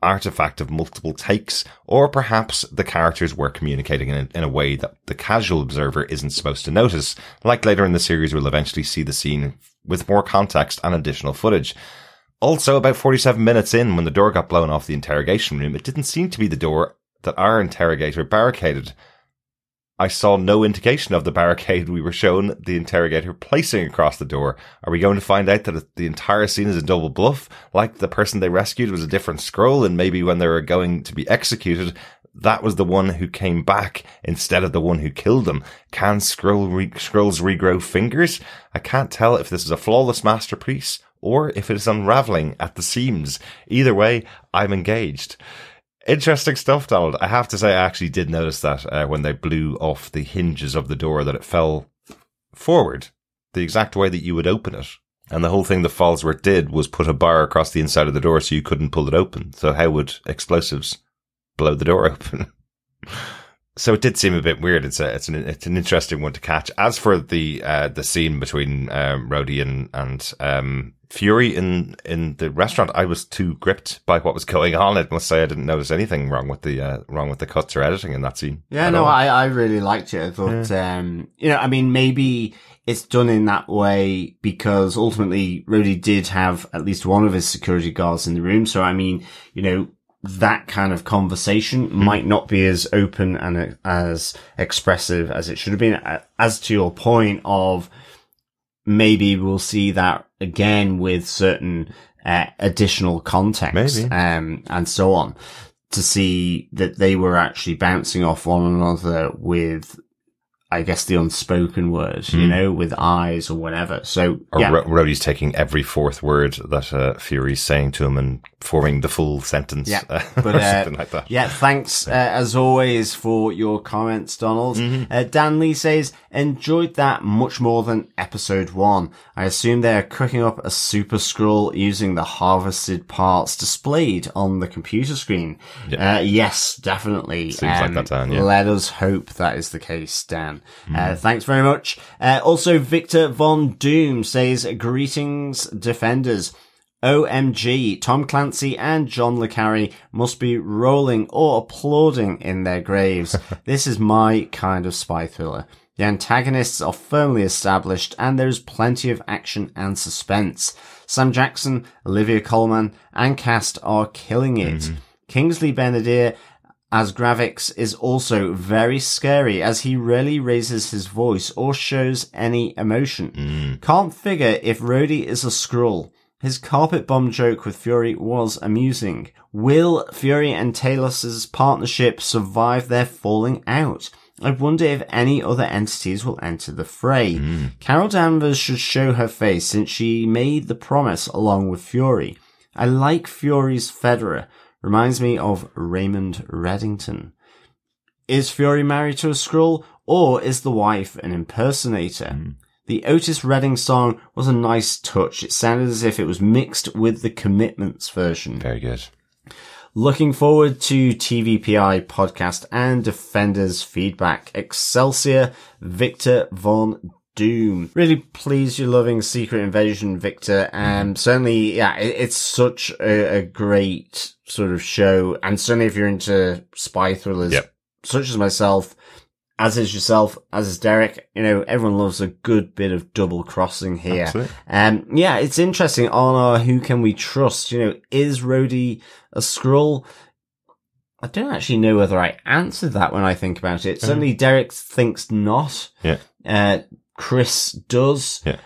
artifact of multiple takes, or perhaps the characters were communicating in a, in a way that the casual observer isn't supposed to notice. Like later in the series, we'll eventually see the scene with more context and additional footage. Also, about 47 minutes in, when the door got blown off the interrogation room, it didn't seem to be the door that our interrogator barricaded. I saw no indication of the barricade we were shown the interrogator placing across the door. Are we going to find out that the entire scene is a double bluff? Like the person they rescued was a different Skrull and maybe when they were going to be executed, that was the one who came back instead of the one who killed them. Can Skrull re- Skrulls regrow fingers? I can't tell if this is a flawless masterpiece or if it is unraveling at the seams. Either way, I'm engaged. Interesting stuff, Donald. I have to say, I actually did notice that uh, when they blew off the hinges of the door, that it fell forward the exact way that you would open it. And the whole thing that Falsworth did was put a bar across the inside of the door so you couldn't pull it open. So how would explosives blow the door [LAUGHS] open? so it did seem a bit weird. It's a, it's an, it's an interesting one to catch. As for the, uh, the scene between, um, Rhodey and, and, um, Fury in, in the restaurant, I was too gripped by what was going on. I must say I didn't notice anything wrong with the, uh, wrong with the cuts or editing in that scene. Yeah, no, all. I, I really liked it. I thought, um, you know, I mean, maybe it's done in that way because ultimately Rhodey did have at least one of his security guards in the room. So, I mean, you know, that kind of conversation might not be as open and uh, as expressive as it should have been. As to your point of maybe we'll see that again with certain uh, additional context, um, and so on to see that they were actually bouncing off one another with, I guess, the unspoken words, you know, with eyes or whatever. So, Hmm. Or yeah. Ro- Rhodey's taking every fourth word that uh, Fury's saying to him and forming the full sentence. Yeah, uh, but [LAUGHS] uh, something like that. yeah, thanks uh, as always for your comments, Donald. Mm-hmm. Uh, Dan Lee says enjoyed that much more than episode one. I assume they are cooking up a super Skrull using the harvested parts displayed on the computer screen. Uh, yes, definitely. Um, Seems like that, Dan, yeah. Let us hope that is the case, Dan. Mm-hmm. Uh, thanks very much. Uh, also, Victor Von Doom says greetings, defenders. OMG, Tom Clancy and John Le Carre must be rolling or applauding in their graves. [LAUGHS] this is my kind of spy thriller. The antagonists are firmly established and there's plenty of action and suspense. Sam Jackson, Olivia Colman, and cast are killing it. Kingsley Ben-Adir as Gravix is also very scary as he rarely raises his voice or shows any emotion. Mm. Can't figure if Rhodey is a Skrull. His carpet bomb joke with Fury was amusing. Will Fury and Talos's partnership survive their falling out? I wonder if any other entities will enter the fray. Mm. Carol Danvers should show her face since she made the promise along with Fury. I like Fury's fedora. Reminds me of Raymond Reddington. Is Fury married to a Skrull, or is the wife an impersonator? Hmm. The Otis Redding song was a nice touch. It sounded as if it was mixed with the Commitments version. Very good. Looking forward to TVPI podcast and Defenders feedback. Excelsior, Victor Von Doom. Really pleased you're loving Secret Invasion, Victor. And certainly, yeah, it, it's such a, a great sort of show. And certainly if you're into spy thrillers, Yep. such as myself, as is yourself, as is Derek, you know, everyone loves a good bit of double crossing here. Absolutely. Um, yeah, it's interesting on our Who Can We Trust? You know, is Rhodey a Skrull? I don't actually know whether I answered that when I think about it. Certainly Derek thinks not. Yeah. Uh, Chris does. Yeah.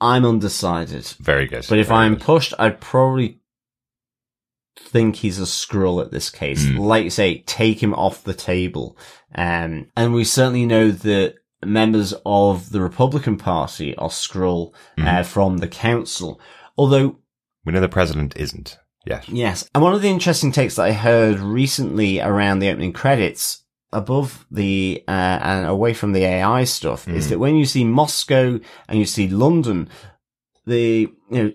I'm undecided. Very good. But if Very I'm good. pushed, I'd probably think he's a Skrull at this case. Hmm. Like you say, take him off the table. Um, and we certainly know that members of the Republican Party are Skrull Hmm. uh, from the council. Although we know the president isn't yet. Yes. And one of the interesting takes that I heard recently around the opening credits above the, uh, and away from the AI stuff is that when you see Moscow and you see London, the, you know,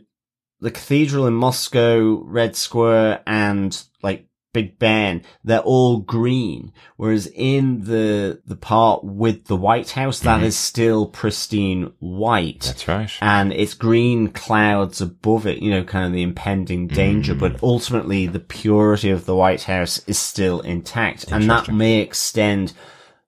the cathedral in Moscow, Red Square and like Big Ben, they're all green. Whereas in the, the part with the White House, that is [CLEARS THROAT] still pristine white. That's right. and it's green clouds above it, you know, kind of the impending danger, mm. but ultimately the purity of the White House is still intact. And that may extend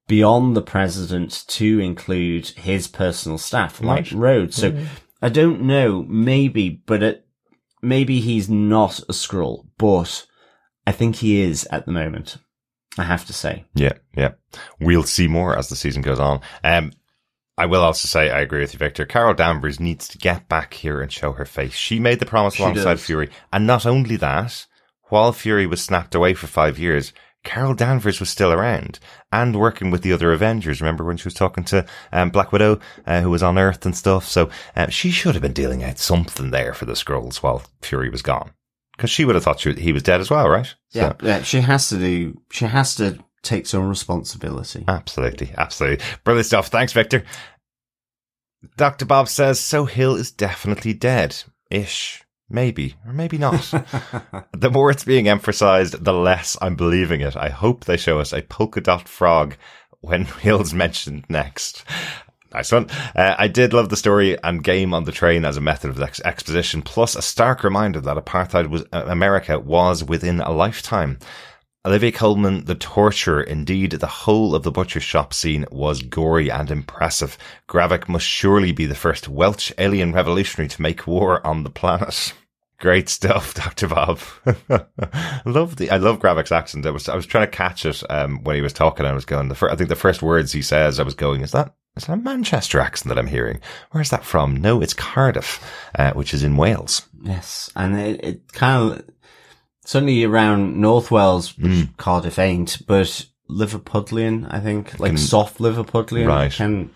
beyond the president to include his personal staff, like Rhodes. So mm. I don't know, maybe, but it, maybe he's not a Skrull, but I think he is at the moment. I have to say. Yeah, yeah. We'll see more as the season goes on. Um, I will also say I agree with you, Victor. Carol Danvers needs to get back here and show her face. She made the promise She alongside does. Fury, and not only that, while Fury was snapped away for five years, Carol Danvers was still around and working with the other Avengers. Remember when she was talking to um, Black Widow, uh, who was on Earth and stuff? So uh, she should have been dealing out something there for the Skrulls while Fury was gone, because she would have thought she, he was dead as well, right? Yeah, So- yeah, she has to do, she has to take some responsibility. Absolutely, absolutely. Brilliant stuff. Thanks, Victor. Dr. Bob says, so Hill is definitely dead. Ish. Maybe, or maybe not. [LAUGHS] the more it's being emphasized, the less I'm believing it. I hope they show us a polka dot frog when [LAUGHS] Hill's mentioned next. Nice one. Uh, I did love the story and game on the train as a method of ex- exposition, plus a stark reminder that apartheid was uh, America was within a lifetime. Olivia Colman, the torturer, indeed, the whole of the butcher shop scene was gory and impressive. Gravik must surely be the first Welsh alien revolutionary to make war on the planet. Great stuff, [LAUGHS] Dr. Bob. [LAUGHS] love the, I love Gravik's accent. I was, I was trying to catch it, um, when he was talking. I was going, the fir- I think the first words he says, I was going, is that, is that a Manchester accent that I'm hearing? Where's that from? No, it's Cardiff, uh, which is in Wales. Yes, and it, it kind of certainly around North Wales, which Cardiff ain't, but Liverpudlian, I think, like Can- soft Liverpudlian, Right. can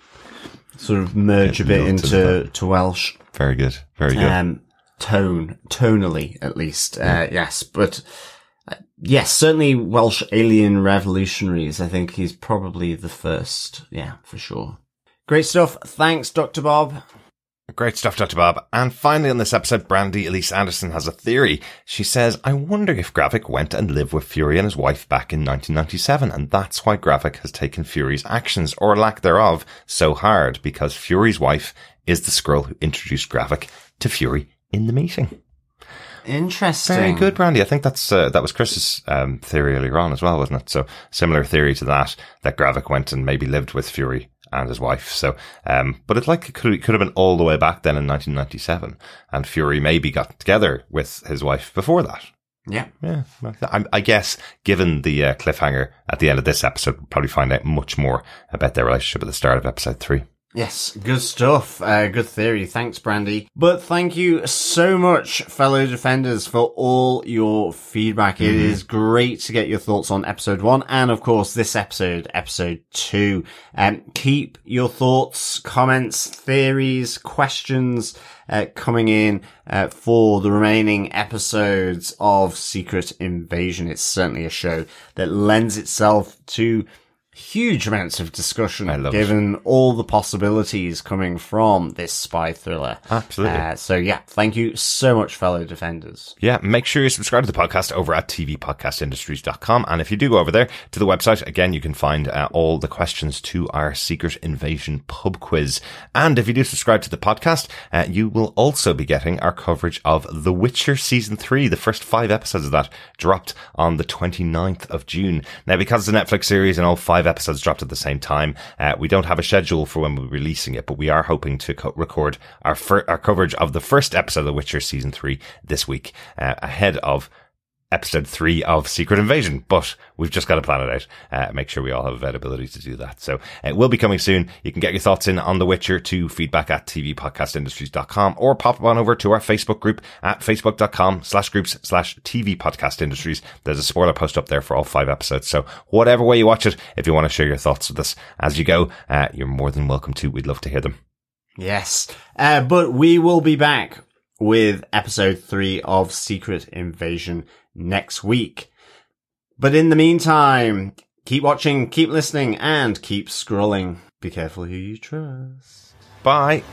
sort of merge Yeah, a bit into to Welsh Very good. Very good. um, tone, tonally at least. Uh, yes, but uh, yes, certainly Welsh alien revolutionaries. I think he's probably the first. Yeah, for sure. Great stuff. Thanks, Dr. Bob. Great stuff, Dr. Bob. And finally on this episode, Brandy Elise Anderson has a theory. She says, I wonder if Gravik went and lived with Fury and his wife back in 1997, and that's why Gravik has taken Fury's actions, or lack thereof, so hard, because Fury's wife is the Skrull who introduced Gravik to Fury in the meeting. Interesting. Very good, Brandy. I think that's uh, that was Chris's um, theory earlier on as well, wasn't it? So similar theory to that that Gravik went and maybe lived with Fury and his wife. So, um, but it's like it could, it could have been all the way back then in 1997, and Fury maybe got together with his wife before that. Yeah. Yeah, I, I guess given the uh, cliffhanger at the end of this episode, we'll probably find out much more about their relationship at the start of episode three. Yes, good stuff. Uh, good theory. Thanks, Brandy. But thank you so much, fellow defenders, for all your feedback. It is great to get your thoughts on episode one and of course this episode, episode two. Um, keep your thoughts, comments, theories, questions, uh, coming in, uh, for the remaining episodes of Secret Invasion. It's certainly a show that lends itself to huge amounts of discussion love it. given all the possibilities coming from this spy thriller. Absolutely. Uh, so yeah, thank you so much, fellow defenders. Yeah, make sure you subscribe to the podcast over at tvpodcastindustries.com. And if you do go over there to the website, again, you can find uh, all the questions to our Secret Invasion pub quiz. And if you do subscribe to the podcast, uh, you will also be getting our coverage of The Witcher Season 3. The first five episodes of that dropped on the 29th of June. Now, because it's a Netflix series and all five episodes dropped at the same time, uh, we don't have a schedule for when we're releasing it, but we are hoping to co- record our, fir- our coverage of the first episode of The Witcher Season 3 this week, uh, ahead of episode three of Secret Invasion, but we've just got to plan it out. Uh, make sure we all have availability to do that. So it will be coming soon. You can get your thoughts in on The Witcher to feedback at tvpodcastindustries.com or pop on over to our Facebook group at facebook.com slash groups slash TV podcast industries. There's a spoiler post up there for all five episodes. So whatever way you watch it, if you want to share your thoughts with us as you go, uh, you're more than welcome to. We'd love to hear them. Yes. Uh, but we will be back with episode three of Secret Invasion next week. But in the meantime, keep watching, keep listening, and keep scrolling. Be careful who you trust. Bye.